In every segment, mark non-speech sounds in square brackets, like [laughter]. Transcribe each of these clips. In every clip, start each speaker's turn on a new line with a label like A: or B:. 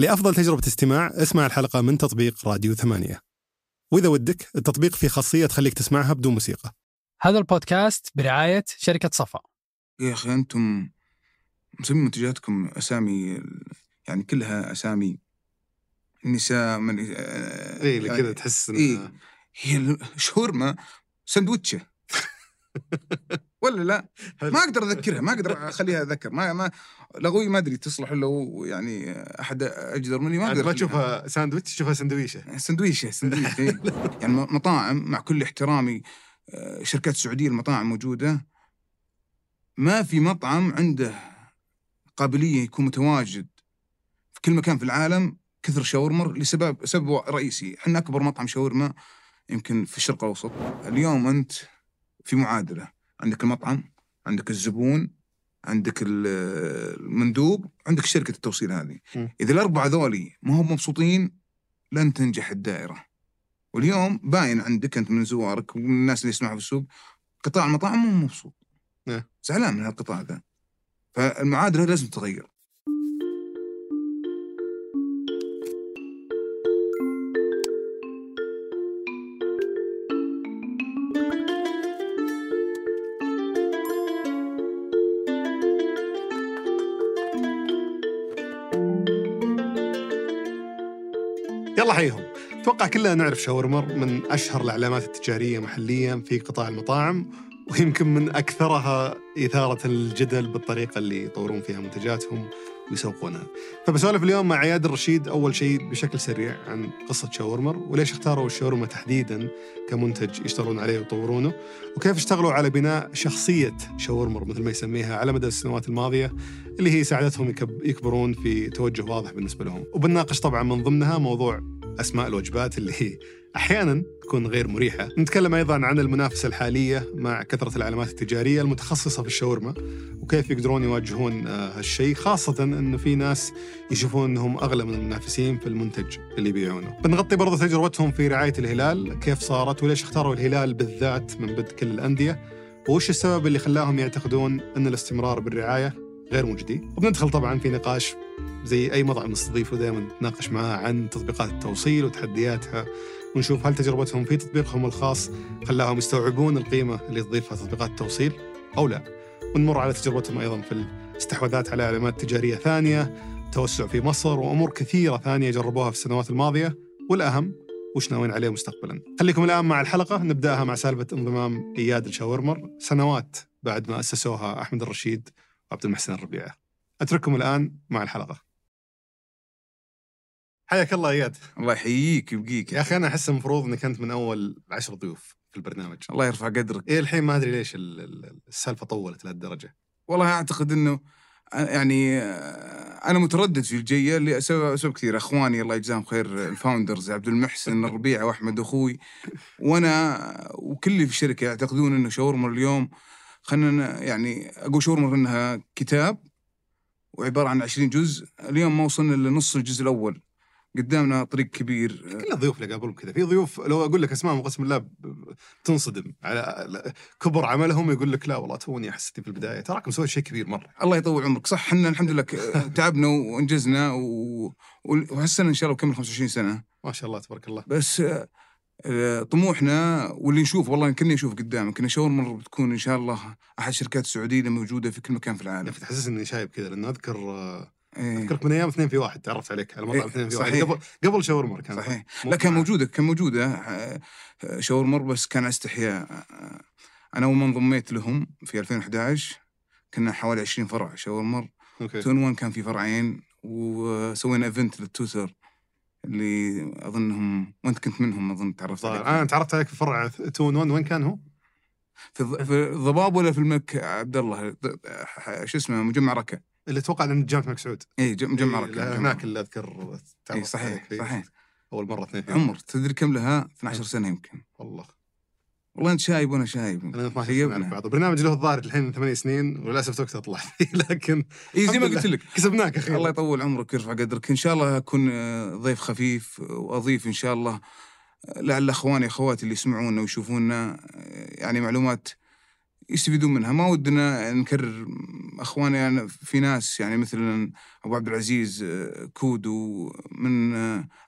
A: لأفضل تجربة استماع اسمع الحلقة من تطبيق راديو ثمانية. وإذا ودك التطبيق فيه خاصية تخليك تسمعها بدون موسيقى.
B: هذا البودكاست برعاية شركة صفا.
C: يا أخي أنتم مسمين منتجاتكم أسامي يعني كلها أسامي. نساء من
A: اي
C: يعني
A: كذا تحس إن
C: إيه. هي الشاورما سندوتشة. [laughs] ولا لا؟ ما أقدر أذكرها ما أقدر أخليها اذكر ما ما لغوي ما أدري تصلح لو يعني أحد أجدر مني ما أقدر
A: ما. تشوفها ساندويتش تشوفها سندويشة
C: سندويشة سندويشة إيه. [laughs] يعني مطاعم مع كل احترامي آه، شركات السعودية المطاعم موجودة ما في مطعم عنده قابلية يكون متواجد في كل مكان في العالم كثر شاورما لسبب سبب رئيسي إحنا أكبر مطعم شاورما يمكن في الشرق الأوسط اليوم أنت في معادلة عندك المطعم عندك الزبون عندك ال- المندوب عندك شركة التوصيل هذه.
A: م.
C: إذا الأربعة ذولي ما هم مبسوطين لن تنجح الدائرة. واليوم باين عندك أنت من زوارك ومن الناس اللي يسمعوا في السوق قطاع المطاعم مو مبسوط.
A: إيه.
C: زعلان من هالقطاع ذا. فالمعادلة لازم تتغير.
A: أتوقع كلنا نعرف شاورمر من أشهر الإعلامات التجارية محليا في قطاع المطاعم ويمكن من أكثرها إثارة الجدل بالطريقة اللي يطورون فيها منتجاتهم ويسوقونها. فبسولف اليوم مع عياد الرشيد أول شيء بشكل سريع عن قصة شاورمر وليش اختاروا الشاورما تحديدا كمنتج يشتغلون عليه ويطورونه وكيف اشتغلوا على بناء شخصية شاورمر مثل ما يسميها على مدى السنوات الماضية اللي هي ساعدتهم يكب- يكبرون في توجه واضح بالنسبة لهم وبنناقش طبعا من ضمنها موضوع أسماء الوجبات اللي هي أحيانا تكون غير مريحة. نتكلم أيضا عن المنافسة الحالية مع كثرة العلامات التجارية المتخصصة في الشاورما وكيف يقدرون يواجهون آه، هالشيء خاصة إنه في ناس يشوفون إنهم أغلى من المنافسين في المنتج اللي يبيعونه. بنغطي برضو تجربتهم في رعاية الهلال. كيف صارت وليش اختاروا الهلال بالذات من بدء كل الأندية؟ وش السبب اللي خلاهم يعتقدون إن الاستمرار بالرعاية غير مجدي وبندخل طبعا في نقاش زي أي مطعم نستضيفه دائما نتناقش معاه عن تطبيقات التوصيل وتحدياتها ونشوف هل تجربتهم في تطبيقهم الخاص خلاهم يستوعبون القيمة اللي تضيفها تطبيقات التوصيل أو لا. ونمر على تجربتهم أيضا في الاستحواذات على علامات تجاريه ثانية توسع في مصر وأمور كثيرة ثانية جربوها في السنوات الماضية. والأهم وش ناويين عليه مستقبلا. خليكم الآن مع الحلقة نبدأها مع سالفة انضمام إياد الشاورمر. سنوات بعد ما أسسوها أحمد الرشيد وعبد المحسن الربيعه أترككم الآن مع الحلقة. حياك الله إياد.
C: الله يحييك ويبقيك.
A: يا أخي أنا أحس المفروض إنك أنت من أول عشر ضيوف في البرنامج.
C: الله يرفع قدرك.
A: إيه الحين ما أدري ليش ال- ال- السالفة طولت لهالدرجه
C: والله أعتقد إنه يعني أنا متردد في الجيه لاسباب أسباب كثيرة. أخواني الله يجزاهم خير الفاوندرز عبد المحسن [laughs] الربيع وأحمد أخوي. وأنا وكل اللي في الشركة يعتقدون إنه شاورما اليوم خلينا يعني أقول شاورما إنها كتاب وعبارة عن 20 جزء. اليوم ما وصلنا لنص الجزء الأول. قدامنا طريق كبير.
A: كل الضيوف اللي قابلهم كذا. في ضيوف لو أقول لك اسمائهم قسم الله ب- ب- تنصدم. على كبر عملهم يقول لك لا والله توني احس في البداية. تراكم سويت شيء كبير مرة.
C: الله يطول عمرك. صح إحنا الحمد لله تعبنا وانجزنا و- وهالسنه إن شاء الله بكمل 25 سنة.
A: ما شاء الله تبارك الله.
C: بس طموحنا واللي نشوف والله كنا نشوف قدام كنا شاورمر بتكون إن شاء الله أحد الشركات السعودية اللي موجودة في كل مكان في العالم.
A: تحسسني شايب كذا لأنه أذكر
C: إيه.
A: أذكرك من أيام اثنين في واحد تعرفت عليك على مطعم
C: إيه،
A: اثنين في واحد.
C: صحيح.
A: قبل قبل شاورمر كان
C: صحيح. لا كان. موجودة كان موجودة آه، شاورمر بس كان على استحياء. آه، أنا اول ما انضميت لهم في 2011 كنا حوالي 20 فرع شاورمر
A: okay.
C: Two in 1 كان في فرعين وسوينا event للتويتر. اللي أظنهم وأنت كنت منهم أظن تعرفت عليك
A: أنا تعرفت عليك في فرع تون 1 وين كان هو؟
C: في الض- في الضباب ولا في الملك عبد الله؟ شو اسمه مجمع ركا.
A: اللي أتوقع إنه جامعه الملك سعود.
C: إي مجمع مجمع
A: هناك. اللي أذكر
C: إي
A: تعرفت
C: صحيح
A: عليك فيه.
C: صحيح.
A: أول مرة اثنين.
C: عمر تدري كم لها؟ 12 سنة يمكن.
A: والله.
C: والله أنت شايب وأنا شايب.
A: أنا 12 سنة
C: خيبنا.
A: نعرف بعض البرنامج له الظاهر الحين ثمان سنين وللأسف توك تطلع فيه [laughs] لكن
C: اي زي ما قلت لك.
A: كسبناك أخيرا
C: الله يطول عمرك ويرفع قدرك. إن شاء الله اكون آه، ضيف خفيف واضيف إن شاء الله. لعل أخواني أخواتي اللي يسمعونا ويشوفونا آه، يعني معلومات يستفيدون منها. ما ودنا نكرر أخواني يعني في ناس يعني مثلا أبو عبد العزيز آه، كودو من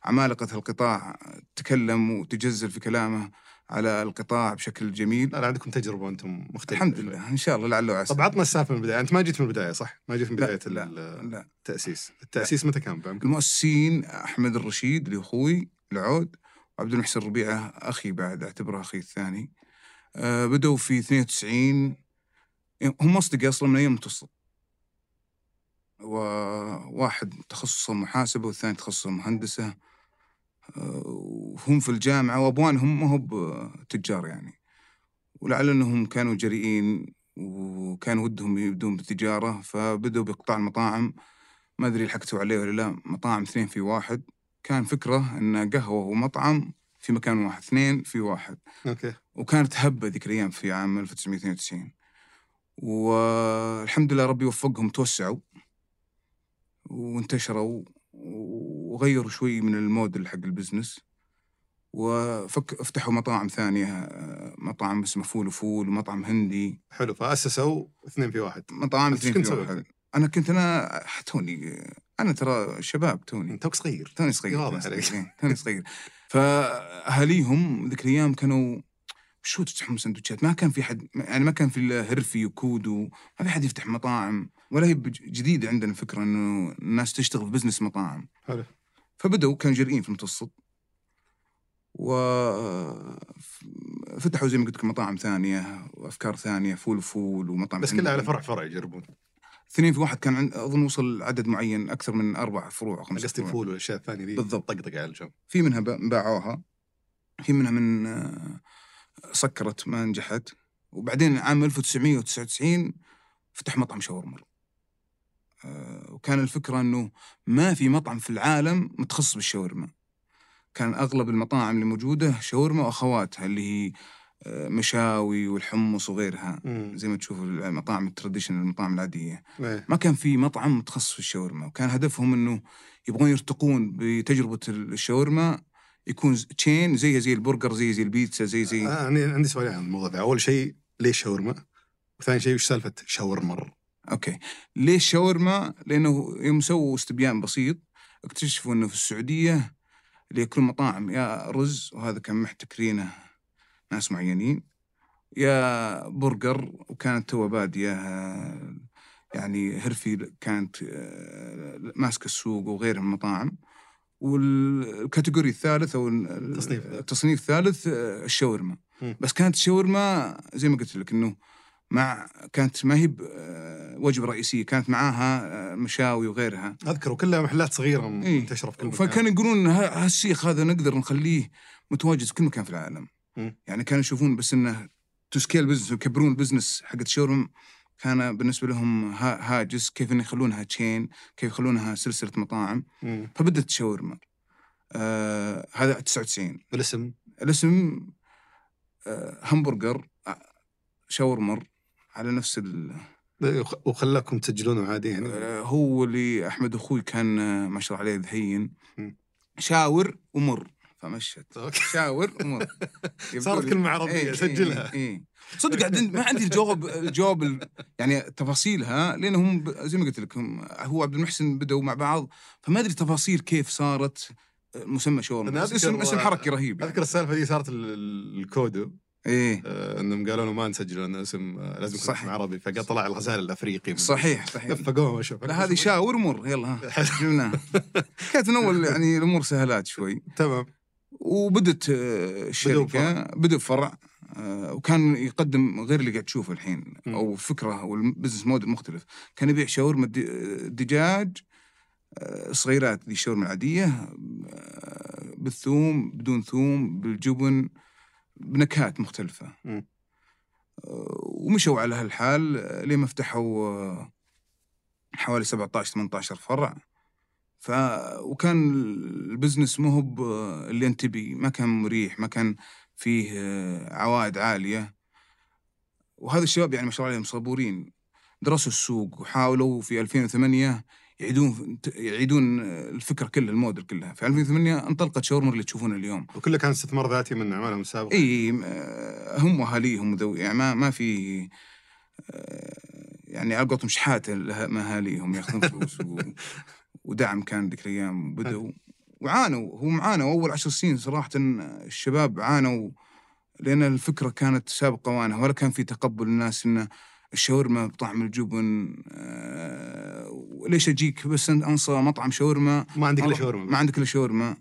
C: عمالقة القطاع تكلم وتجزل في كلامه. على القطاع بشكل جميل.
A: لا عندكم تجربة وأنتم مختلفة.
C: الحمد لله إن شاء الله لعله وعسى
A: طب عطنا السالفة من البداية. أنت ما جيت من البداية صح؟ ما جيت من
C: لا،
A: بداية
C: لا، لا.
A: التأسيس. التأسيس متى كان فهمك؟
C: المؤسسين أحمد الرشيد اللي أخوي العود وعبد المحسن ربيعة أخي بعد أعتبره أخي الثاني. أه بدأوا في 92 هم أصدقاء أصلا من أيام المتوسط. وواحد تخصصه محاسبة والثاني تخصصه مهندسة. وهم في الجامعة وأبوانهم ما هو بتجار يعني. ولعل أنهم كانوا جريئين وكان ودهم يبدون بالتجاره فبدأوا بقطاع المطاعم. ما أدري لحقتوا عليه ولا لا مطاعم اثنين في واحد. كان فكرة أن قهوة ومطعم في مكان واحد اثنين في واحد.
A: أوكي.
C: وكانت هبة ذيك الأيام في عام 1992 والحمد لله ربي وفقهم توسعوا وانتشروا وغيروا شوي من الموديل حق البزنس وفك افتحوا مطاعم ثانية مطعم اسمه فول وفول ومطعم هندي.
A: حلو فأسسوا اثنين في واحد.
C: مطاعم اثنين
A: كنت
C: في؟ واحد. أنا كنت أنا توني أنا ترى شباب توني.
A: توك صغير.
C: توني صغير
A: واضح عليك.
C: توني صغير. فأهاليهم ذيك الأيام كانوا وش تفتحون سندوتشات؟ ما كان في حد يعني ما كان في هرفي وكودو ما في حد يفتح مطاعم ولا هي جديدة عندنا فكرة إنه الناس تشتغل في بزنس مطاعم.
A: حلو.
C: فبدأوا كانوا جريئين في المتوسط. وفتحوا زي ما قلت لك مطاعم ثانية وافكار ثانية فول وفول ومطعم
A: بس. كلها على فرع فرع يجربون.
C: اثنين في واحد كان عند أظن وصل عدد معين أكثر من أربع فروع أو خمس
A: قصدي. الفول والأشياء الثانية ذي.
C: بالضبط.
A: طقطقة على الجنب
C: في منها ب- باعوها. في منها من آه، سكرت ما نجحت. وبعدين عام 1999 فتح مطعم شاورما. آه، وكان الفكرة أنه ما في مطعم في العالم متخصص بالشاورما كان أغلب المطاعم اللي موجودة شاورما وأخواتها اللي هي آه، مشاوي والحمص وغيرها
A: مم.
C: زي ما تشوف المطاعم ال traditional المطاعم العادية
A: إيه.
C: ما كان في مطعم متخصص في الشاورما وكان هدفهم إنه يبغون يرتقون بتجربة الشاورما يكون chain زي زي البرجر زي زي البيتزا زي زي
A: آه، عندي عندي سؤالين عن الموضوع أول شيء ليش شاورما؟ وثاني شيء وش سالفة شاورمر؟
C: أوكي ليش شاورما؟ لأنه يوم سووا استبيان بسيط اكتشفوا إنه في السعودية اللي ياكلون مطاعم يا رز وهذا كان محتكرينه ناس معينين يا برجر وكانت تو بادية يعني هرفي كانت آه، ماسكة السوق وغيرها من المطاعم وال category الثالث أو ال-
A: التصنيف.
C: التصنيف الثالث آه، الشاورما. بس كانت الشاورما زي ما قلت لك إنه مع كانت ما هي آه، وجبة رئيسية كانت معاها آه، مشاوي وغيرها.
A: أذكر وكلها محلات صغيرة
C: إيه.
A: منتشرة في كل مكان.
C: فكانوا يقولون إن ها- هالسيخ هذا نقدر نخليه متواجد في كل مكان في العالم.
A: مم.
C: يعني كانوا يشوفون بس إنه to scale business ويكبرون البزنس حق الشاورما كان بالنسبة لهم ها- هاجس كيف إنه يخلونها chain كيف يخلونها سلسلة مطاعم.
A: مم.
C: فبدت شاورما آه هذا 99
A: الاسم؟
C: الاسم آه همبرجر آه، شاورمر على نفس ال
A: وخ- وخلاكم تسجلونه عادي يعني
C: آه، هو اللي أحمد أخوي كان آه، ما شاء الله عليه ذهين. شاور ومر فمشت. شاور ومر [laughs]
A: صارت كلمة عربية،
C: إيه،
A: سجلها.
C: إيه إيه. صدق ما عندي الجواب الجواب ال- يعني تفاصيلها لأن هم ب- زي ما قلت لك هم هو عبد المحسن بدأوا مع بعض فما أدري تفاصيل كيف صارت آه، مسمى شاورما اسم اسم حركي رهيب يعني.
A: أذكر السالفة دي صارت ال- ال- الكودو
C: إيه.
A: آه، إنهم قالوا له ما نسجل لأن اسم آه، لازم يكون. اسم عربي. فقال طلع الغزال الأفريقي.
C: صحيح [laughs] صحيح.
A: لفقوه وشوف
C: لا هذه شاور مر يلا. [laughs] ها جبناه كانت من أول يعني الأمور سهلات شوي.
A: تمام.
C: وبدت آه، الشركة بدا فرع وكان يقدم غير اللي قاعد تشوفه الحين. أو فكرة أو البزنس موديل مختلف. كان يبيع شاورما آه، صغيرات ذي الشاورما العادية بالثوم بدون ثوم بالجبن بنكهات مختلفة.
A: مم.
C: آه، ومشوا على هالحال آه، لين ما فتحوا آه، حوالي 17 18 فرع. ف وكان البزنس مو هو اللي انت تبي ما كان مريح ما كان فيه عوائد عالية. وهذا الشباب يعني ما شاء الله عليهم صبورين درسوا السوق وحاولوا في 2008 يعيدون يعيدون الفكرة كلها الموديل كلها. في 2008 انطلقت شاورما اللي تشوفونها اليوم.
A: وكله كان استثمار ذاتي من أعمالهم
C: السابقة. إي هم واهاليهم وذوي يعني ما ما في آه، يعني على قولتهم شحاتة لها- أهاليهم ياخذون فلوس و... [laughs] ودعم كان ذيك الأيام بدوا وعانوا هم عانوا أول عشر سنين صراحة الشباب عانوا لأن الفكرة كانت سابقة اوانها ولا كان في تقبل الناس ان الشاورما بطعم الجبن آه، وليش أجيك؟ بس أنصى مطعم شاورما.
A: ما عندك
C: إلا
A: شاورما.
C: ما عندك إلا شاورما.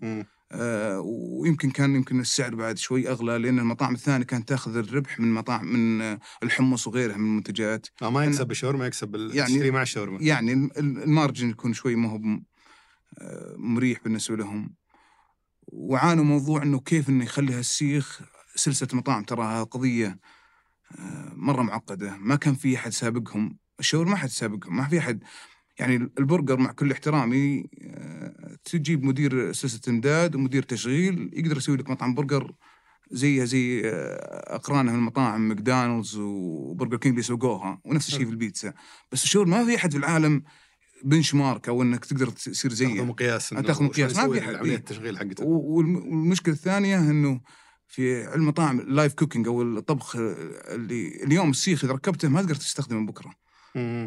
C: آه، ويمكن كان يمكن السعر بعد شوي أغلى لأن المطاعم الثانية كانت تأخذ الربح من مطاعم من الحمص وغيرها من المنتجات.
A: آه ما يكسب بالشاورما يكسب
C: يعني-
A: يعني مع الشاورما.
C: يعني ال- ال- المارجن يكون شوي ما هو آه، مريح بالنسبة لهم. وعانوا موضوع إنه كيف إنه يخلي هالسيخ سلسلة مطاعم تراها قضية مرة معقدة ما كان في أحد سابقهم الشاورما ما حد سابقهم ما في أحد. يعني البرجر مع كل احترامي آه، تجيب مدير سلسله إمداد ومدير تشغيل يقدر يسوي لك مطعم برجر زيها زي آه، أقرانه من المطاعم ماكدونالدز وبرجر كينج بيسوقوها ونفس الشيء في البيتزا. بس الشاورما ما في أحد في العالم benchmark أو إنك تقدر تصير
A: تأخذ
C: زيه
A: مقياس إنه
C: تاخذ مقياس، ما في حد. عملية.
A: التشغيل حقته.
C: والمشكلة الثانية إنه في علم المطاعم ال live cooking أو الطبخ اللي اليوم السيخ إذا ركبته ما تقدر تستخدمه
A: بكرة.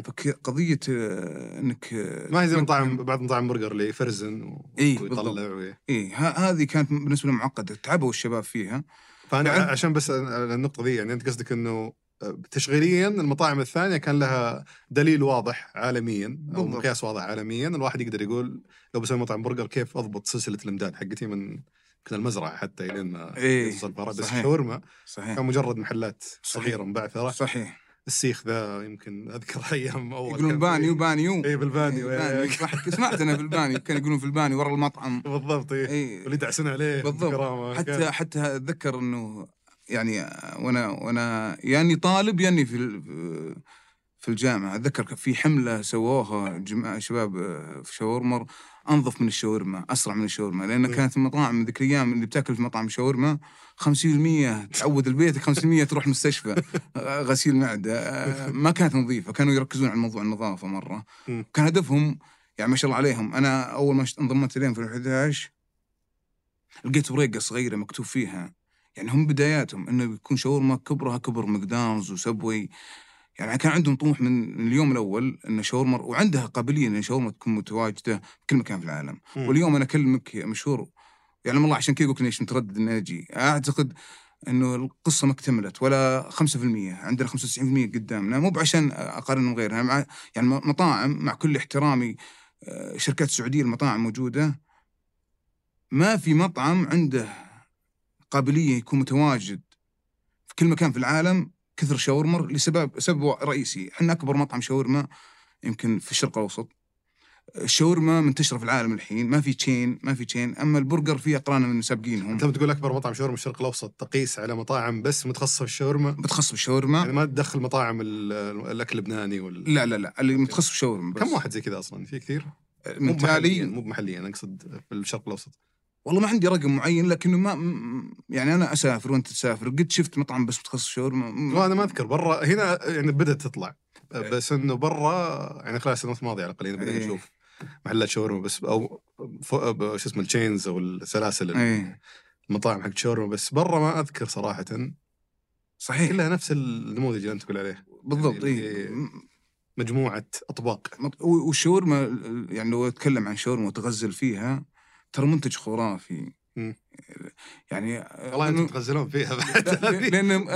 C: فقضيه آه، إنك آه،
A: ما هي زي مطاعم بعض مطاعم برجر اللي يفرزن و...
C: إيه،
A: ويطلع وي.
C: ه- هذه كانت بالنسبة لهم معقدة تعبوا الشباب فيها
A: فأنا
C: يعني-
A: عشان بس النقطة ذي يعني أنت قصدك إنه تشغيليا المطاعم الثانية كان لها دليل واضح عالميا
C: أو.
A: مقياس واضح عالميا الواحد يقدر يقول لو بسوي مطعم برجر كيف أضبط سلسلة الإمداد حقتي من يمكن المزرعة حتى إلين ما
C: إيه،.
A: بس. الشاورما كان مجرد محلات. صغيره مبعثرة
C: صحيح
A: السيخ ذا يمكن أذكر [laughs] أيام أول
C: يقولون بانيو بانيو
A: اي بالبانيو
C: إيه،
A: إيه.
C: صح سمعت أنا بالبانيو كانوا يقولون في البانيو ورا المطعم
A: بالضبط إيه.
C: اي
A: واللي يدعسون عليه
C: بالضبط. حتى
A: كان-
C: حتى أتذكر إنه يعني وأنا وأنا ياني طالب ياني في في الجامعة أتذكر في حملة سووها جماعة شباب في شاورما أنظف من الشاورما أسرع من الشاورما
A: لأن.
C: كانت المطاعم ذيك الأيام اللي بتاكل في مطعم شاورما 50% تعود البيت 50% تروح مستشفى [laughs] غسيل معدة. ما كانت نظيفة. كانوا يركزون على موضوع النظافة
A: مرة.
C: كان هدفهم يعني ما شاء الله عليهم. أنا أول ما انضمت إليهم في 2011 لقيت ورقه صغيرة مكتوب فيها يعني هم بداياتهم إنه يكون شاورما كبرها كبر ماكدونالدز وسبوي. يعني كان عندهم طموح من اليوم الأول إن شاورما وعندها قابلية إن شاورما تكون متواجدة في كل مكان في العالم
A: مم.
C: واليوم أنا اكلمك مشهور يعلم الله عشان كذا قلت ليش متردد إني أجي أعتقد إنه القصة ما اكتملت ولا 5% عندنا 95% قدامنا مو بعشان اقارن غيرها مع يعني مطاعم مع كل احترامي آه، شركات سعوديه المطاعم موجودة ما في مطعم عنده قابلية يكون متواجد في كل مكان في العالم كثر شاورما لسبب سبب رئيسي. إحنا أكبر مطعم شاورما يمكن في الشرق الأوسط. الشاورما منتشرة في العالم الحين ما في chain ما في chain أما البرجر في اقرانا من سابقينهم
A: أنت بتقول أكبر مطعم شاورما في الشرق الأوسط تقيس على مطاعم بس متخصصة في الشاورما؟
C: متخصص بالشاورما
A: يعني ما تدخل مطاعم ال- الأكل اللبناني وال...
C: لا لا لا. اللي متخصص بالشاورما بس.
A: كم واحد زي كذا أصلا؟ في كثير؟
C: من
A: مو محليا مو محليا أقصد في الشرق الأوسط.
C: والله ما عندي رقم معين لكنه ما يعني أنا أسافر وأنت تسافر قد شفت مطعم بس متخصص شاورما م-
A: ما أنا ما أذكر برا هنا يعني بدأت تطلع بس إنه برا يعني خلال السنوات الماضيه على الأقل بدينا
C: إيه.
A: نشوف محلات شاورما بس أو شو اسمه التشينز أو السلاسل
C: إيه.
A: المطاعم حق شاورما بس برا ما أذكر صراحة.
C: صحيح.
A: كلها نفس النموذج اللي أنت تقول عليه.
C: بالضبط
A: يعني اللي-
C: مجموعة أطباق. والشاورما ال- يعني لو أتكلم عن شاورما وتغزل فيها ترى منتج خرافي. يعني
A: والله أنتم تغزلون فيها بعد. لأن.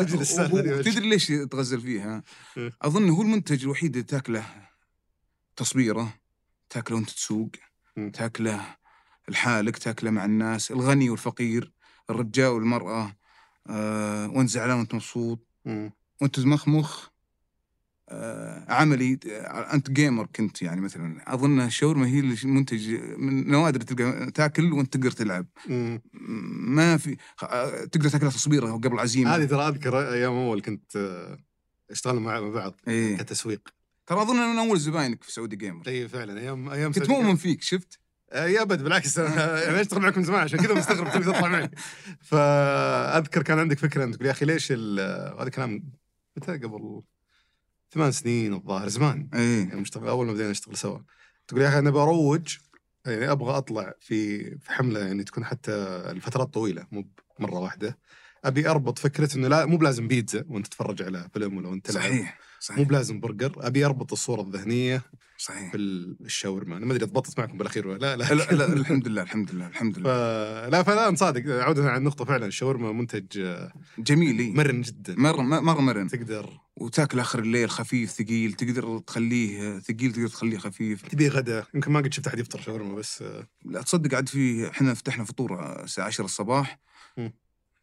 A: [laughs]
C: تدري ليش تغزل فيها؟ أظن هو المنتج الوحيد اللي تاكله تصبيره تاكله وأنت تسوق. تاكله لحالك تاكله مع الناس الغني والفقير الرجال والمرأة آه وأنت زعلان وأنت مبسوط. وأنت مخمخ عملي آه، أنت gamer كنت يعني مثلا. أظن الشاورما هي المنتج من نوادر تلقى تاكل وأنت تقدر تلعب.
A: مم.
C: ما في آه، تقدر تاكلها تصبيره قبل عزيمة.
A: هذه ترى أذكر أيام أول كنت آه، اشتغلنا مع بعض
C: إيه.
A: كتسويق.
C: ترى أظن أنا أول زباينك في سعودي gamer
A: اي فعلا. أيام أيام
C: كنت. مؤمن فيك شفت؟
A: آه، يا أبد بالعكس. أنا [laughs] يعني أشتغل معكم من زمان عشان كذا مستغرب تبي تطلع معي. [laughs] فأذكر كان عندك فكرة أنت تقول يا أخي ليش هذا كلام متى؟ قبل ثمان سنين الظاهر زمان.
C: إيه.
A: يعني مشتغل أول ما بدينا نشتغل سوا. تقول يا أخي أنا بروج يعني أبغى أطلع في في حملة يعني تكون حتى الفترات طويلة مو مره واحدة. أبي أربط فكرة إنه لا مو بلازم بيتزا وأنت تتفرج على فيلم ولا وأنت تلعب.
C: صحيح.
A: مو بلازم برجر أبي أربط الصورة الذهنية
C: صحيح.
A: بالشاورما. أنا ما أدري ضبطت معكم بالأخير ولا لا لا.
C: لا, لا الحمد لله الحمد لله الحمد لله.
A: فلا فلا نصادق عوده على النقطه فعلا الشاورما منتج آه،
C: جميل.
A: مرن جدا.
C: مره مره مرن.
A: تقدر.
C: وتاكل آخر الليل خفيف ثقيل تقدر تخليه ثقيل تقدر تخليه خفيف.
A: تبي غدا. يمكن ما قد شفت أحد يفطر شاورما بس آه،
C: لا تصدق عاد في إحنا فتحنا فطور الساعة 10 الصباح.
A: مم.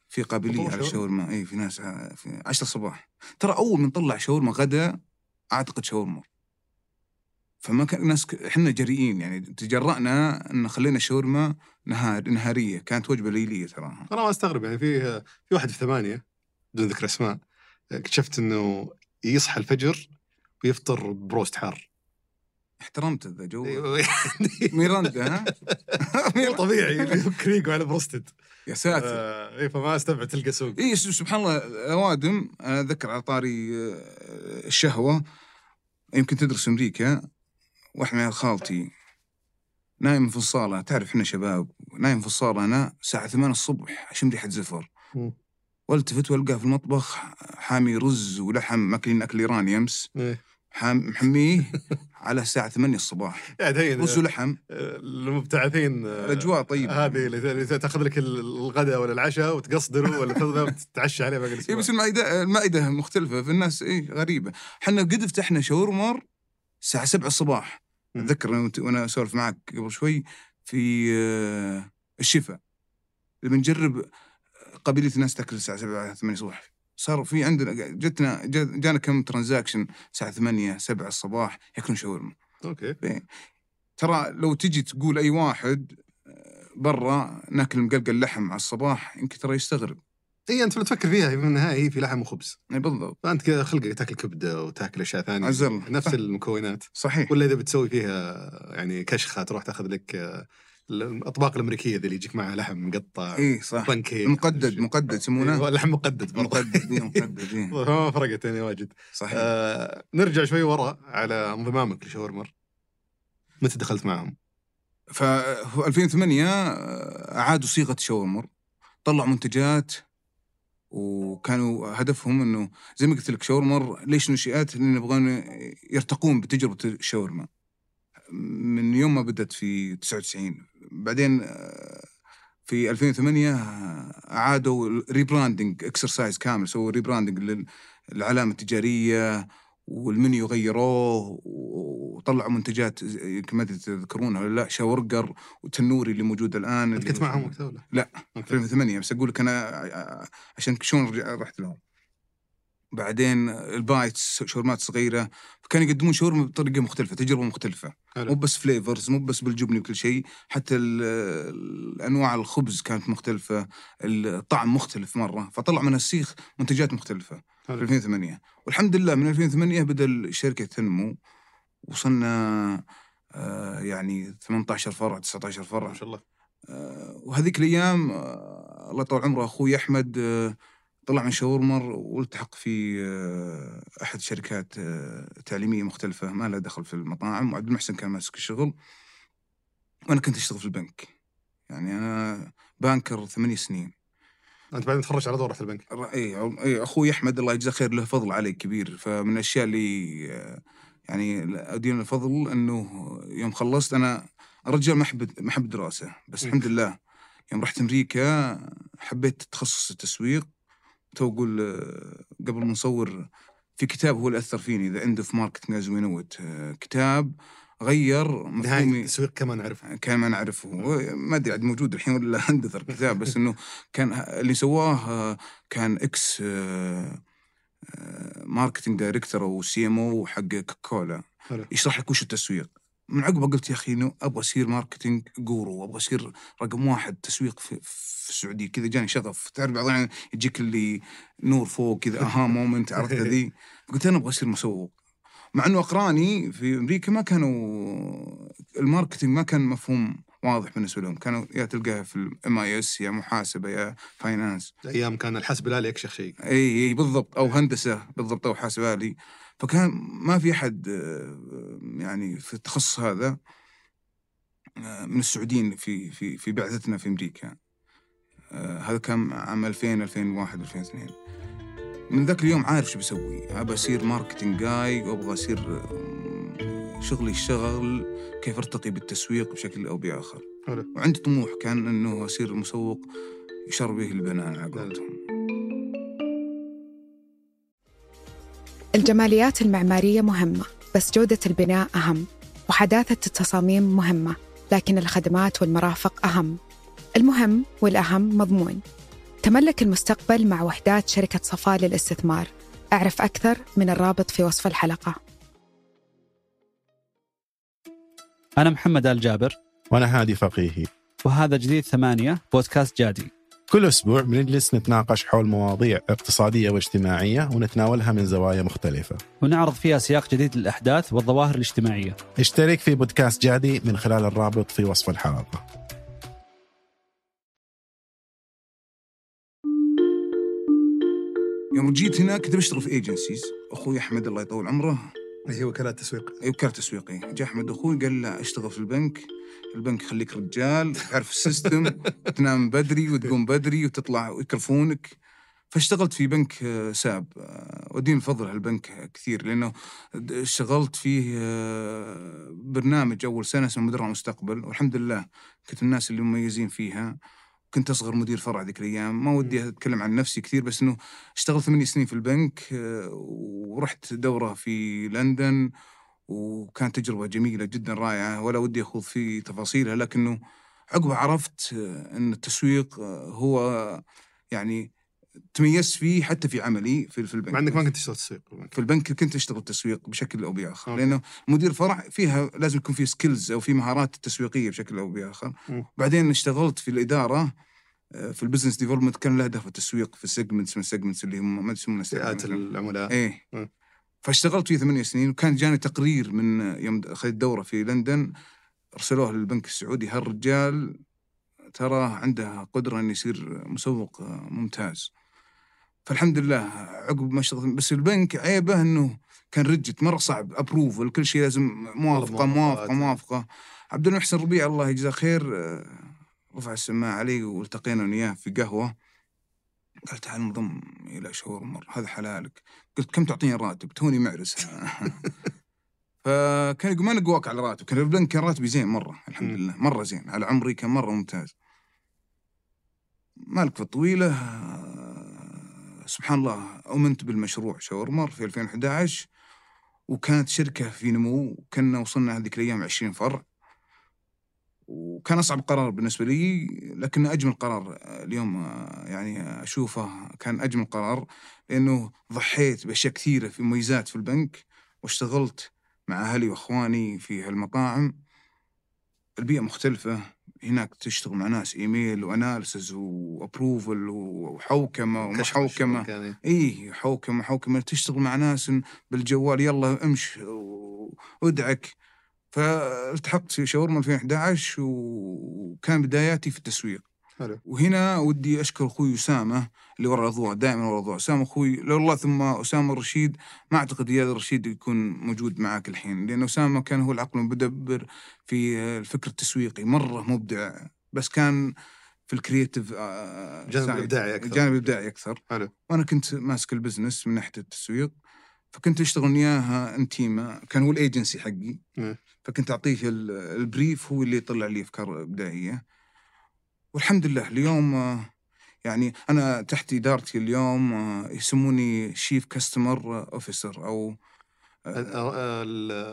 C: في
A: قابلية
C: على
A: شاورما؟
C: الشاورما اي في ناس ع- في 10 الصباح ترى أول من طلع شاورما غدا أعتقد شاورما. فما كان الناس إحنا جريئين يعني تجرأنا إن خلينا شاورما نهار نهارية. كانت وجبة ليلية تراها.
A: أنا ما أستغرب يعني في في واحد في ثمانية بدون ذكر أسماء اكتشفت إنه يصحى الفجر ويفطر بروست حار.
C: احترمت ذا جو. [laughs] ميراندا ها؟
A: مو طبيعي. [laughs] كريجو على بروستد.
C: يا ساتر.
A: آه، اي فما أستبعد تلقى سوق.
C: اي سبحان الله اوادم أنا أتذكر على طاري آه، الشهوة يمكن تدرس أمريكا واحد من خالتي نايم في الصالة. تعرف إحنا شباب نايم في الصالة أنا الساعة 8 الصبح اشم ريحة زفر. والتفت والقاه في المطبخ حامي رز ولحم ماكلين أكل إيراني أمس.
A: إيه.
C: محميه على الساعة 8 الصباح.
A: هين
C: رز ولحم
A: آه، المبتعثين آه،
C: الأجواء طيبة.
A: هذه اللي تأخذ لك الغداء ولا العشاء وتقصدره ولا [laughs] وتتعشى عليه باقي
C: اي
A: الأسبوع.
C: بس المائده المائده مختلفة. في الناس اي غريبة. إحنا قد فتحنا شاورمر الساعة 7 الصباح. أتذكر وأنا أسولف معك قبل شوي في آه، الشفا لما نجرب قبيلة ناس تأكل الساعة 7 8 الصبح صار في عندنا جتنا جا- جانا كم transaction الساعة 8 7 الصباح ياكلون شاورما.
A: okay.
C: ترى لو تجي تقول أي واحد آه، برا ناكل مقلقل لحم على الصباح يمكن ترى يستغرب.
A: اي أنت لو تفكر فيها في النهاية هي في لحم وخبز.
C: اي بالضبط.
A: فأنت كذا خلقك تاكل كبدة وتاكل أشياء ثانية.
C: عز الله.
A: نفس المكونات.
C: صحيح.
A: ولا إذا بتسوي فيها يعني كشخة تروح تاخذ لك آه، الأطباق الأمريكية ذي اللي يجيك معها لحم مقطع
C: إي صح
A: بانكيك
C: مقدد مقدد يسمونه
A: لحم مقدد برضه
C: مقدد إيه، مقدد إيه. [laughs]
A: ما فرقت يعني واجد
C: صحيح
A: آه نرجع شوي ورا على انضمامك لشاورمر متى دخلت معهم؟
C: ف 2008 آه، أعادوا صيغة شاورمر طلعوا منتجات وكانوا هدفهم إنه زي ما قلت لك شاورمر ليش نشئت؟ لأن يبغون يرتقون بتجربة الشاورما من يوم ما بدأت في 99 بعدين آه، في 2008 أعادوا rebranding exercise كامل سووا rebranding للعلامة التجارية والمنيو غيروه وطلعوا منتجات يمكن ما تذكرونها ولا لا شاورجر وتنوري اللي موجود
A: الآن
C: اللي
A: كنت معهم وقتها ولا؟
C: لا.
A: okay.
C: 2008 بس أقول لك أنا ع- عشان شلون رحت لهم بعدين ال bites شاورمات صغيرة كانوا يقدمون شاورما بطريقة مختلفة تجربة مختلفة. مو
A: حلو.
C: بس flavors مو بس بالجبن وكل شيء حتى أنواع الخبز كانت مختلفة الطعم مختلف مرة فطلع من السيخ منتجات مختلفة. في
A: حلو.
C: 2008 والحمد لله من 2008 بدأ الشركة تنمو وصلنا آه، يعني 18 فرع 19 فرع.
A: ما شاء الله.
C: آه، وهذيك الأيام آه، الله يطول عمره أخوي أحمد آه، طلع من شاورمر والتحق في آه، أحد شركات آه، تعليمية مختلفة ما لها دخل في المطاعم وعبد المحسن كان ماسك الشغل. وأنا كنت أشتغل في البنك. يعني أنا banker ثمانية سنين.
A: أنت بعدين تخرجت على دور رحت البنك؟
C: إي إي أخوي أحمد الله يجزاه خير له فضل علي كبير. فمن الأشياء اللي آه، يعني أدين الفضل أنه يوم خلصت أنا رجال ما احب ما احب الدراسة. بس. الحمد لله يوم رحت أمريكا حبيت تخصص التسويق. تو أقول آه، قبل ما نصور في كتاب هو اللي اثر فيني The End of Marketing as We Know كتاب غير مفهومي.
A: التسويق كما
C: نعرفها كما نعرفه. ما أدري عاد موجود الحين ولا اندثر [laughs] كتاب بس إنه كان اللي سواه آه، كان ex آه، آه، marketing director أو CMO حق
A: كوكاكولا.
C: يشرح لك وش التسويق. من عقبه قلت يا أخي إنه أبغى اصير marketing guru أبغى اصير رقم واحد تسويق في, في السعودية. كذا جاني شغف. تعرف بعض الأحيان يجيك اللي نور فوق كذا aha [laughs] moment عرفت ذي قلت أنا أبغى اصير مسوق. مع إنه أقراني في أمريكا ما كانوا ال marketing ما كان مفهوم واضح بالنسبة لهم. كانوا يا تلقاها في ال MIS يا محاسبة يا finance
A: أيام كان الحاسب الآلي أكشخ شيء.
C: اي اي بالضبط. أو هندسة بالضبط أو حاسب آلي. فكان ما في أحد آه، يعني في التخصص هذا آه، من السعوديين في في في بعثتنا في أمريكا. آه، هذا كان عام 2000 2001 2002 من ذاك اليوم عارف شو بسوي. ابى أصير ماركتنج جاي وأبغى أصير شغلي الشغل كيف أرتقي بالتسويق بشكل أو
A: بآخر.
C: وعندي طموح كان إنه أصير مسوق يشار به البنان على قولتهم.
D: الجماليات المعمارية مهمة بس جودة البناء أهم وحداثة التصاميم مهمة لكن الخدمات والمرافق أهم. المهم والأهم مضمون. تملك المستقبل مع وحدات شركة صفاء للاستثمار. أعرف أكثر من الرابط في وصف الحلقة.
B: أنا محمد آل جابر.
E: وأنا هادي فقيهي.
B: وهذا جديد ثمانية بودكاست جادي.
E: كل أسبوع بنجلس نتناقش حول مواضيع اقتصادية واجتماعية ونتناولها من زوايا مختلفة.
B: ونعرض فيها سياق جديد للأحداث والظواهر الاجتماعية.
E: اشترك في بودكاست جادي من خلال الرابط في وصف الحلقة.
C: يوم جيت هنا كنت بشتغل في agencies أخوي أحمد الله يطول عمره.
A: هي وكالات تسويق.
C: اي وكالة تسويقي جاء أحمد أخوي قال لا اشتغل في البنك البنك يخليك رجال تعرف ال system [laughs] تنام بدري وتقوم بدري وتطلع ويكرفونك فاشتغلت في بنك آه، ساب آه، ودين الفضل هالبنك كثير لأنه اشتغلت فيه آه، برنامج أول سنة اسمه مدراء المستقبل والحمد لله كنت من الناس اللي مميزين فيها. كنت أصغر مدير فرع ذيك الأيام ما ودي أتكلم عن نفسي كثير بس إنه اشتغلت ثمانية سنين في البنك آه، ورحت دورة في لندن وكانت تجربة جميلة جدا رائعة ولا ودي أخوض في تفاصيلها لكنه عقبها عرفت آه، أن التسويق آه، هو يعني تميزت فيه حتى في عملي في, في البنك
A: مع إنك ما كنت تشتغل تسويق
C: في البنك كنت أشتغل تسويق بشكل أو بآخر
A: okay.
C: لأنه مدير فرع فيها لازم يكون في skills أو في مهارات تسويقية بشكل أو بآخر
A: مم.
C: بعدين اشتغلت في الإدارة آه، في ال business development كان له هدف التسويق في ال segments من ال segments اللي هم ما يسمونها
A: فئات. العملاء إيه.
C: فاشتغلت فيه ثمانية سنين وكان جاني تقرير من يوم اخذت دورة في لندن أرسلوه للبنك السعودي هالرجال ترى عنده قدرة إنه يصير مسوق آه، ممتاز فالحمد لله عقب ما اشتغلت بس البنك عيبه إنه كان rigid مرة صعب approval كل شيء لازم
A: موافقة.
C: موافقة موافقة عبد المحسن ربيع الله يجزاه خير آه، رفع السماعة علي والتقينا أنا وياه في قهوة. قال تعال انضم إلى شاورمر هذا حلالك. قلت كم تعطيني راتب؟ توني معرس [laughs] فكان يقول ما نقواك على راتب. كان البنك كان راتبي زين مرة الحمد. لله مرة زين على عمري كان مرة ممتاز. مالك في الطويلة سبحان الله أمنت بالمشروع شاورمر في 2011 وكانت شركة في نمو كنا وصلنا هذيك الأيام 20 فرع وكان أصعب قرار بالنسبة لي لكن أجمل قرار آه، اليوم آه، يعني أشوفه كان أجمل قرار لأنه ضحيت بأشياء كثيرة في مميزات في البنك واشتغلت مع أهلي وأخواني في هالمطاعم. البيئة مختلفة هناك تشتغل مع ناس إيميل وأناليسز وابروفل
A: وحوكمة
C: ومحوكمه
A: الشغل كان
C: اي حوكمة حوكمة. تشتغل مع ناس بالجوال يلا امش وادعك. فالتحقت في شاورما 2011 وكان بداياتي في التسويق.
A: حلو
C: وهنا ودي أشكر أخوي أسامة اللي ورا الاضواء دائما ورا الاضواء أسامة أخوي لولا الله ثم أسامة الرشيد ما أعتقد اياد الرشيد يكون موجود معك الحين لأن أسامة كان هو العقل المدبر في الفكر التسويقي مرة مبدع بس كان في ال creative آه،
A: جانب
C: side.
A: الإبداعي أكثر.
C: الجانب الابداعي أكثر
A: حلو
C: وأنا كنت ماسك ال business من ناحية التسويق فكنت أشتغل وياها انتيما كان هو الايجنسي حقي
A: مم.
C: فكنت أعطيه ال- ال brief هو اللي يطلع لي أفكار إبداعية والحمد لله. اليوم آه، يعني أنا تحت إدارتي اليوم آه، يسموني chief customer officer أو آه،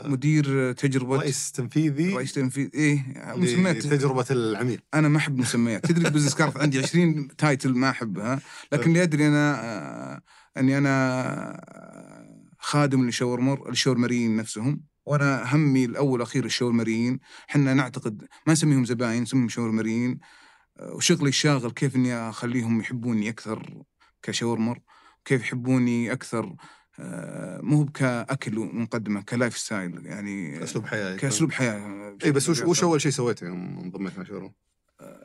C: مدير تجربة
A: رئيس تنفيذي.
C: رئيس تنفيذ إيه مسميات
A: تجربة العميل.
C: أنا ما أحب مسميات. تدري business card عندي 20 title ما أحبها. لكن اللي أدري أنا أني أنا خادم للشاورمر الشاورمريين نفسهم. وأنا همي الأول والاخير الشاورمريين. إحنا نعتقد ما نسميهم زباين نسميهم شاورمريين. وشغلي الشاغل كيف إني أخليهم يحبوني أكثر كشاورمر كيف يحبوني أكثر آه، مو كاكل ومقدمه ك lifestyle يعني
A: اسلوب حياة
C: كأسلوب حياة.
A: اي بس وش وش أول شيء سويته يوم انضميت مع شاورما؟